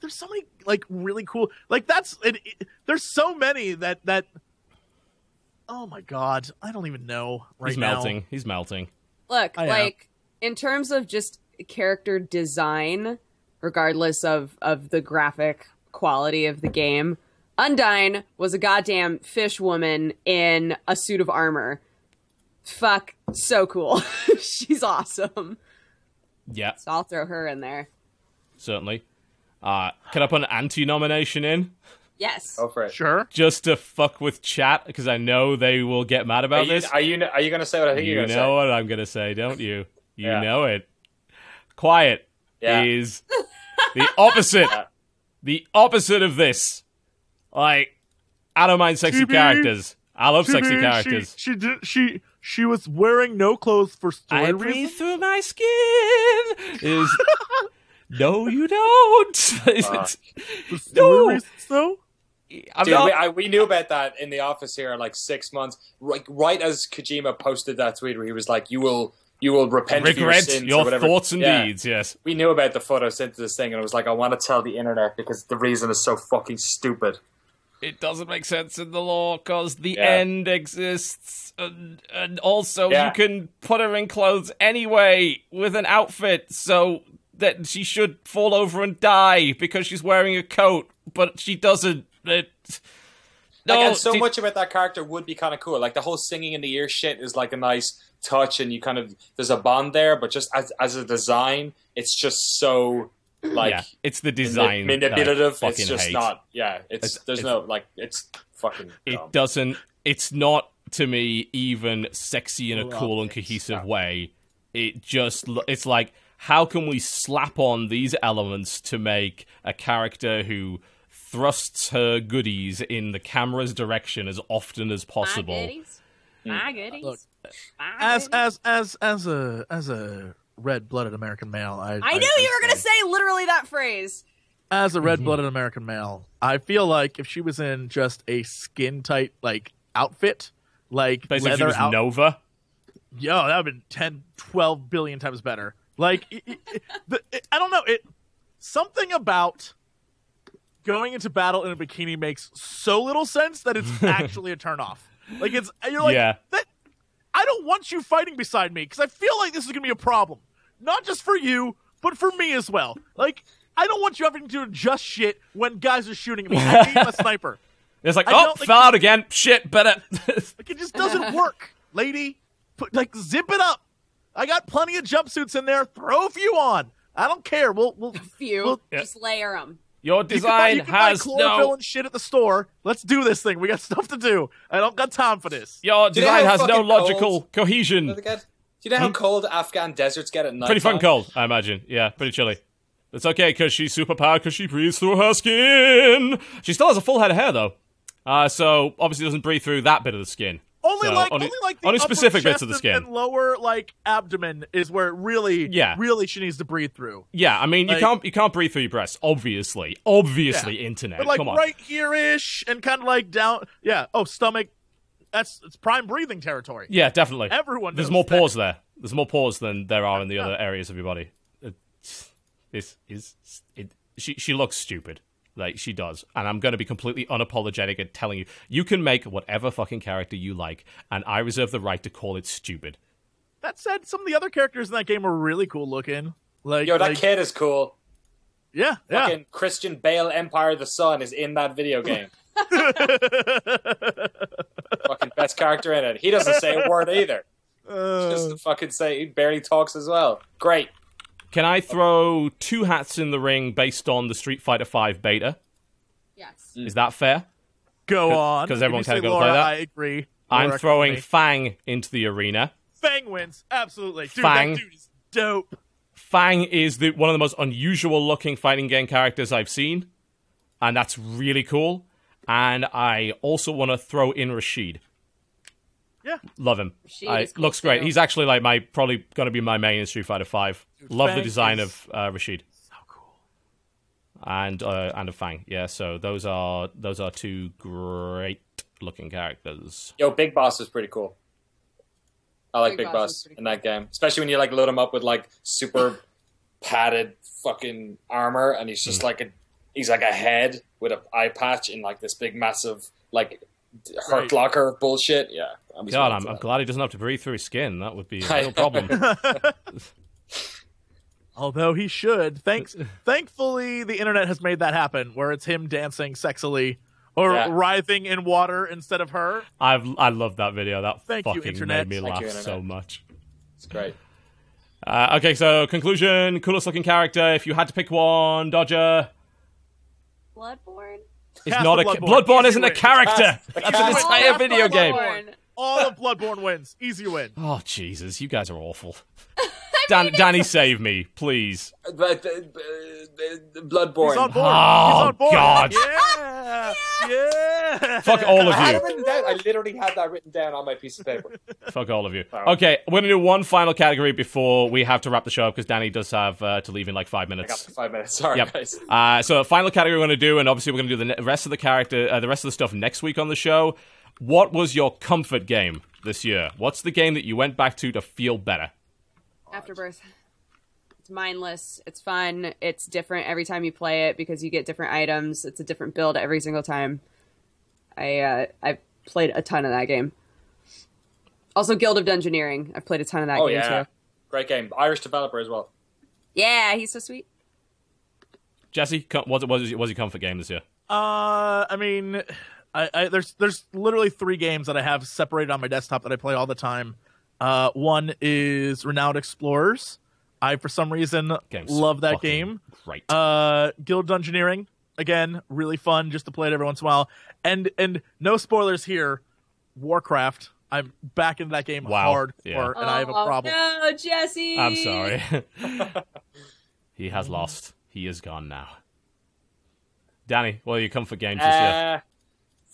there's so many like really cool like that's it, it- there's so many that that. Oh my god, I don't even know right He's now. melting. He's melting. Look, I am. like in terms of just character design, regardless of of the graphic quality of the game, Undyne was a goddamn fish woman in a suit of armor. Fuck, so cool. She's awesome. Yeah, So I'll throw her in there. certainly. Uh, can I put an anti-nomination in Yes. Go for it. Sure. just to fuck with chat because I know they will get mad Are about you, this? are you are you gonna say what I think you you're going to say? You know what I'm gonna say, don't you? You Yeah. know it. Quiet Yeah. is the opposite. Yeah. The opposite of this. Like, I don't mind sexy TB. characters. I love sexy characters. She, she did. She she was wearing no clothes for story I reasons. breathe through my skin. Is no, you don't. Uh, it's- For story No. reasons, though. I'm Dude, not. we, I, we knew about that in the office here like six months. Like right as Kojima posted that tweet where he was like, "You will, you will repent of your sins your or whatever." thoughts and Yeah. deeds. Yes. We knew about the photo sent this thing, and I was like, "I want to tell the internet because the reason is so fucking stupid." it doesn't make sense in the law because the Yeah. end exists, and, and also Yeah. you can put her in clothes anyway with an outfit, so that she should fall over and die because she's wearing a coat, but she doesn't. It, Like, no, and so much about that character would be kind of cool. Like the whole singing in the ear shit is like a nice touch, and you kind of there's a bond there. But just as as a design, it's just so like yeah, it's the design that manipulative. It's just hate. not. Yeah, it's, It's- there's it's- no like it's fucking. It doesn't. It's not to me even sexy in a Love cool and it. cohesive way. It just. It's like how can we slap on these elements to make a character who thrusts her goodies in the camera's direction as often as possible. My goodies. My mm. goodies. Look, My As as as as a as a red blooded American male, I I knew you were gonna say literally that phrase. as a mhm. red blooded American male, I feel like if she was in just a skin tight like outfit, like Basically, she leather was out, Nova. yo, that would have been 10, 12 billion times better. Like, it, it, it- the, it- I don't know, it something about going into battle in a bikini makes so little sense that it's actually a turn off. Like it's you're like Yeah. that. I don't want you fighting beside me because I feel like this is gonna be a problem, not just for you, but for me as well. Like. I don't want you having to adjust shit when guys are shooting at me. I need a sniper. It's like, I oh, don't fell out again. Shit, better. Like it just doesn't work, lady. Put like zip it up. I got plenty of jumpsuits in there. Throw a few on. I don't care. We'll we'll Few. Well, yeah. Just layer them. Your You can buy- design you can buy has chlorophyll no. and shit at the store. Let's do this thing. We got stuff to do. I don't got time for this. Your Do you know design has no logical cold- cohesion. Do you know how cold Afghan deserts get at night? Hmm? Pretty fucking cold, I imagine. Yeah, pretty chilly. It's okay because she's super powered because she breathes through her skin. She still has a full head of hair though, uh, so obviously doesn't breathe through that bit of the skin. Only So, like only- only, like the only upper specific bits chest of the skin. and lower like abdomen is where it really Yeah. really she needs to breathe through. Yeah, I mean you can't you can't breathe through your breasts. Obviously, obviously, internet. But like Come on. right here ish and kind of like down. Yeah. Oh, stomach. That's it's prime breathing territory. Yeah, definitely. Everyone There's more that. pores there. There's more pores than there are in the other areas of your body. This is it. She she looks stupid. Like she does, and I'm going to be completely unapologetic at telling you, you can make whatever fucking character you like, and I reserve the right to call it stupid. That said, some of the other characters in that game are really cool looking. Like, Yo, that like- kid is cool. yeah, yeah. Fucking Christian Bale Empire of the Sun is in that video game. fucking best character in it. He doesn't say a word either. Uh, Just fucking say he barely talks as well. Great. Can I throw two hats in the ring based on the Street Fighter V beta? Yes. Is that fair? go 'Cause- on. 'cause If everyone you kinda say gotta Laura, that. I agree. I'm Laura, throwing me. Fang into the arena. Fang wins. Absolutely, dude. Fang. That dude is dope. Fang is the one of the most unusual looking fighting game characters I've seen, and that's really cool. And I also want to throw in Rashid. Yeah. Love him. Rashid I- cool looks great. He's actually like my probably going to be my main in Street Fighter Five. Love the design is- of uh, Rashid So cool. and uh, and of Fang. Yeah, so those are those are two great looking characters. Yo, Big Boss is pretty cool. I like Big Big, Boss Boss, in that game, especially when you like load him up with like super padded fucking armor, and he's just like a he's like a head with an eye patch in like this big massive like hurt Right. locker bullshit. Yeah, I'm God, I'm, I'm glad he doesn't have to breathe through his skin. That would be a real problem. Although he should. Thanks. Thankfully, the internet has made that happen, where it's him dancing sexily or Yeah. writhing in water instead of her. I've I love that video. That Thank you, fucking Internet. made me Thank laugh you, so much. It's great. Uh, okay, so conclusion: coolest looking character. If you had to pick one, Dodger. Bloodborne. It's not a of Bloodborne. Bloodborne isn't a character. Cast- That's an entire Cast video of game. All of Bloodborne wins. Easy win. Oh Jesus, you guys are awful. Dan- Danny, save me, please. But uh, uh, Bloodborne. He's on board. Oh, He's on board. God. Yeah. Yeah. Fuck all of you. written down. I literally had that written down on my piece of paper. Fuck all of you. Wow. Okay, we're gonna do one final category before we have to wrap the show up because Danny does have uh, to leave in like five I got minutes. five minutes. Sorry, Yep. guys. Uh, so final category we're going to do, and obviously we're going to do the ne- rest of the character, uh, the rest of the stuff next week on the show. What was your comfort game this year? What's the game that you went back to to feel better? Afterbirth. It's mindless. It's fun. It's different every time you play it because you get different items. It's a different build every single time. I uh, I've played a ton of that game. Also, Guild of Dungeoneering. I've played a ton of that Oh game yeah, too. great game. Irish developer as well. Yeah, he's so sweet. Jesse, com- was it was, it, was your comfort game this year? Uh, I mean, I, I there's there's literally three games that I have separated on my desktop that I play all the time. Uh, one is Renowned Explorers. I for some reason Game's love that game. Great. Uh, Guild Dungeoneering again, really fun just to play it every once in a while. And and no spoilers here. Warcraft. I'm back into that game Wow. hard, Yeah. and I have a Oh, problem. No, Jesse. I'm sorry. he has lost. He is gone now. Danny, what are your comfort games this year?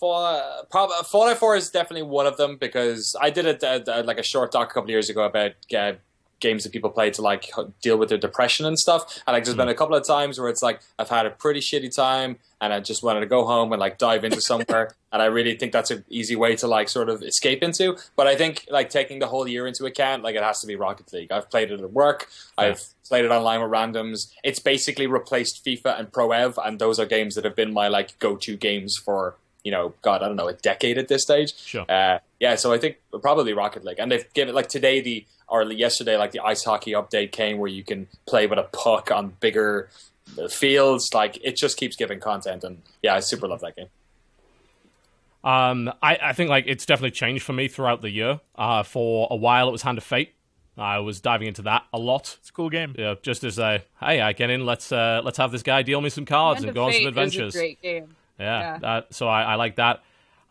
Fallout, prob- Fallout 4 is definitely one of them because I did it uh, uh, like a short doc a couple of years ago about uh, games that people play to like deal with their depression and stuff. And like, there's been a couple of times where it's like I've had a pretty shitty time and I just wanted to go home and like dive into somewhere. and I really think that's an easy way to like sort of escape into. But I think like taking the whole year into account, like it has to be Rocket League. I've played it at work. I've played it online with randoms. It's basically replaced FIFA and Pro Ev, and those are games that have been my like go-to games for you know, God, I don't know, a decade at this stage. Sure. Uh, yeah, so I think probably Rocket League, and they've given like today the or yesterday like the ice hockey update came where you can play with a puck on bigger uh, fields. Like it just keeps giving content, and yeah, I super love that game. Um, I, I think like it's definitely changed for me throughout the year. Uh, for a while it was Hand of Fate. I was diving into that a lot. It's a cool game. Yeah, just as a hey, I get in. Let's uh, let's have this guy deal me some cards End and of go on some adventures. Is a great game. Yeah, Yeah. That, so I, I like that.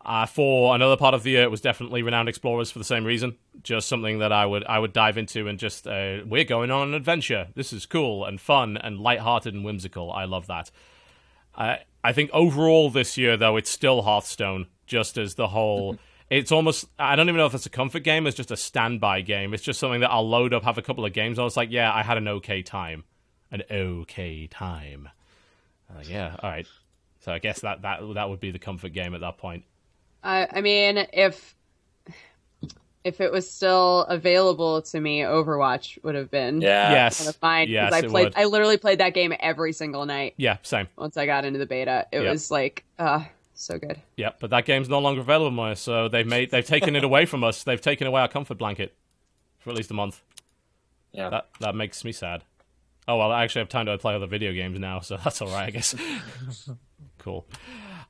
Uh, for another part of the year, it was definitely Renowned Explorers for the same reason. Just something that I would I would dive into and just uh, we're going on an adventure. This is cool and fun and lighthearted and whimsical. I love that. I I think overall this year though, it's still Hearthstone. Just as the whole, it's almost I don't even know if it's a comfort game. It's just a standby game. It's just something that I'll load up, have a couple of games. I was like, yeah, I had an okay time, an okay time. Yeah, all right. So I guess that that that would be the comfort game at that point. I, I mean, if if it was still available to me, Overwatch would have been Yeah. yes, kind of fine yes, I played. would. I literally played that game every single night Yeah, same. once I got into the beta. It Yep. was like, uh, so good. Yeah, but that game's no longer available more. So they've made they've taken it away from us. They've taken away our comfort blanket for at least a month. Yeah. That that makes me sad. Oh well, I actually have time to play other video games now, so that's all right, I guess. cool.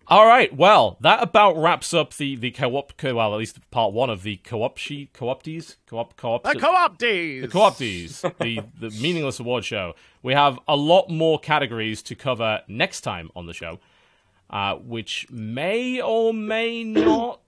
All right. Well, that about wraps up the the co-op. Co- well, at least part one of the co-op sheet, co-opties, co-op, co-op, The co-op days. the co-opties, the the meaningless award show. We have a lot more categories to cover next time on the show, uh, which may or may not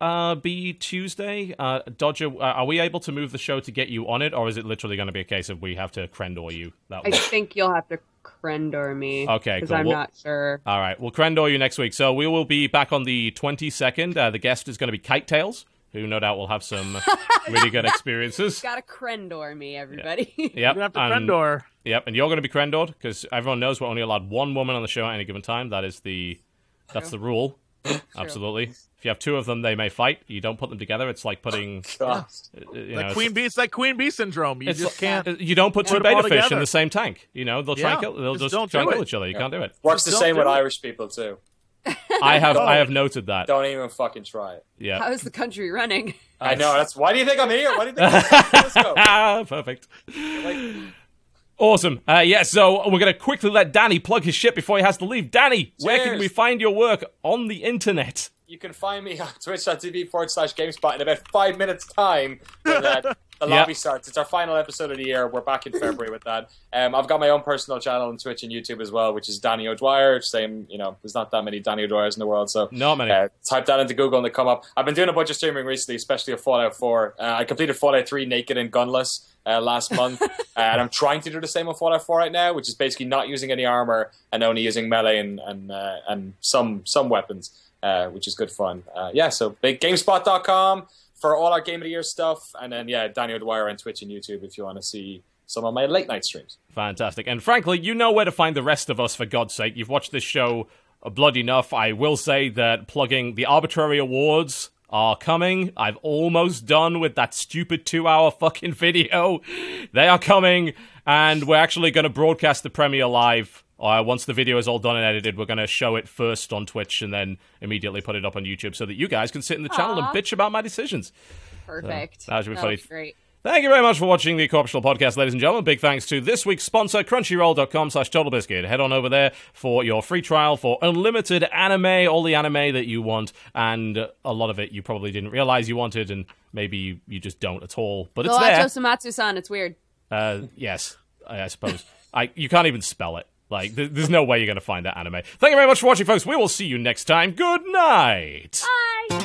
uh, be Tuesday. Uh, Dodger, uh, are we able to move the show to get you on it, or is it literally going to be a case of we have to Krendor you? That I way? think you'll have to Krendor me. Okay, because cool. I'm Well- not sure. All right, we'll Krendor you next week. So we will be back on the 22nd. Uh, the guest is going to be Kite Tales, who no doubt will have some really good experiences. Got to Krendor me, everybody. Yep, You're gonna have to and- Krendor. Yep, and you're going to be Krendored because everyone knows we're only allowed one woman on the show at any given time. That is the that's the rule. Absolutely. If you have two of them, they may fight. You don't put them together. It's like putting God. uh, you know, Like Queen Bee, it's like Queen Bee syndrome. You just can't. You don't put two put 'em betta fish in the same tank. You know they'll try and kill. They'll just just, don't try and kill it. each other. You can't do it. Works the same with it. Irish people too. I have I have noted that. Don't even fucking try it. Yeah. How is the country running? I know. That's why do you think I'm here? Why do you think? I'm Let's go. Ah, perfect. Like, Awesome. Uh, yeah, so we're going to quickly let Danny plug his shit before he has to leave. Danny, where can we find your work on the internet? You can find me on twitch.tv forward slash GameSpot in about five minutes' time when uh, the Yep. lobby starts. It's our final episode of the year. We're back in February with that. Um, I've got my own personal channel on Twitch and YouTube as well, which is Danny O'Dwyer. Same, you know, there's not that many Danny O'Dwyers in the world, so Not many. uh, type that into Google and they come up. I've been doing a bunch of streaming recently, especially of Fallout 4. Uh, I completed Fallout 3 naked and gunless uh, last month, uh, and I'm trying to do the same with Fallout 4 right now, which is basically not using any armor and only using melee and and, uh, and some some weapons, uh, which is good fun. Uh, yeah, so big GameSpot.com for all our Game of the Year stuff, and then yeah, Danny O'Dwyer on Twitch and YouTube if you want to see some of my late night streams. Fantastic. And frankly, you know where to find the rest of us, for God's sake. You've watched this show uh, blood enough. I will say that plugging the arbitrary awards are coming. I've almost done with that stupid two hour fucking video. They are coming, and we're actually going to broadcast the premiere live. Uh, once the video is all done and edited, we're going to show it first on Twitch and then immediately put it up on YouTube so that you guys can sit in the channel and bitch about my decisions. Perfect. that should be funny. great. Thank you very much for watching the Co-Optional Podcast, ladies and gentlemen. Big thanks to this week's sponsor, Crunchyroll.com slash Total Biscuit. Head on over there for your free trial for unlimited anime, all the anime that you want, and a lot of it you probably didn't realize you wanted, and maybe you, you just don't at all. But it's Go there. out Osomatsu-san. It's weird. Uh, yes, I, I suppose. I You can't even spell it. Like, th- there's no way you're going to find that anime. Thank you very much for watching, folks. We will see you next time. Good night. Bye.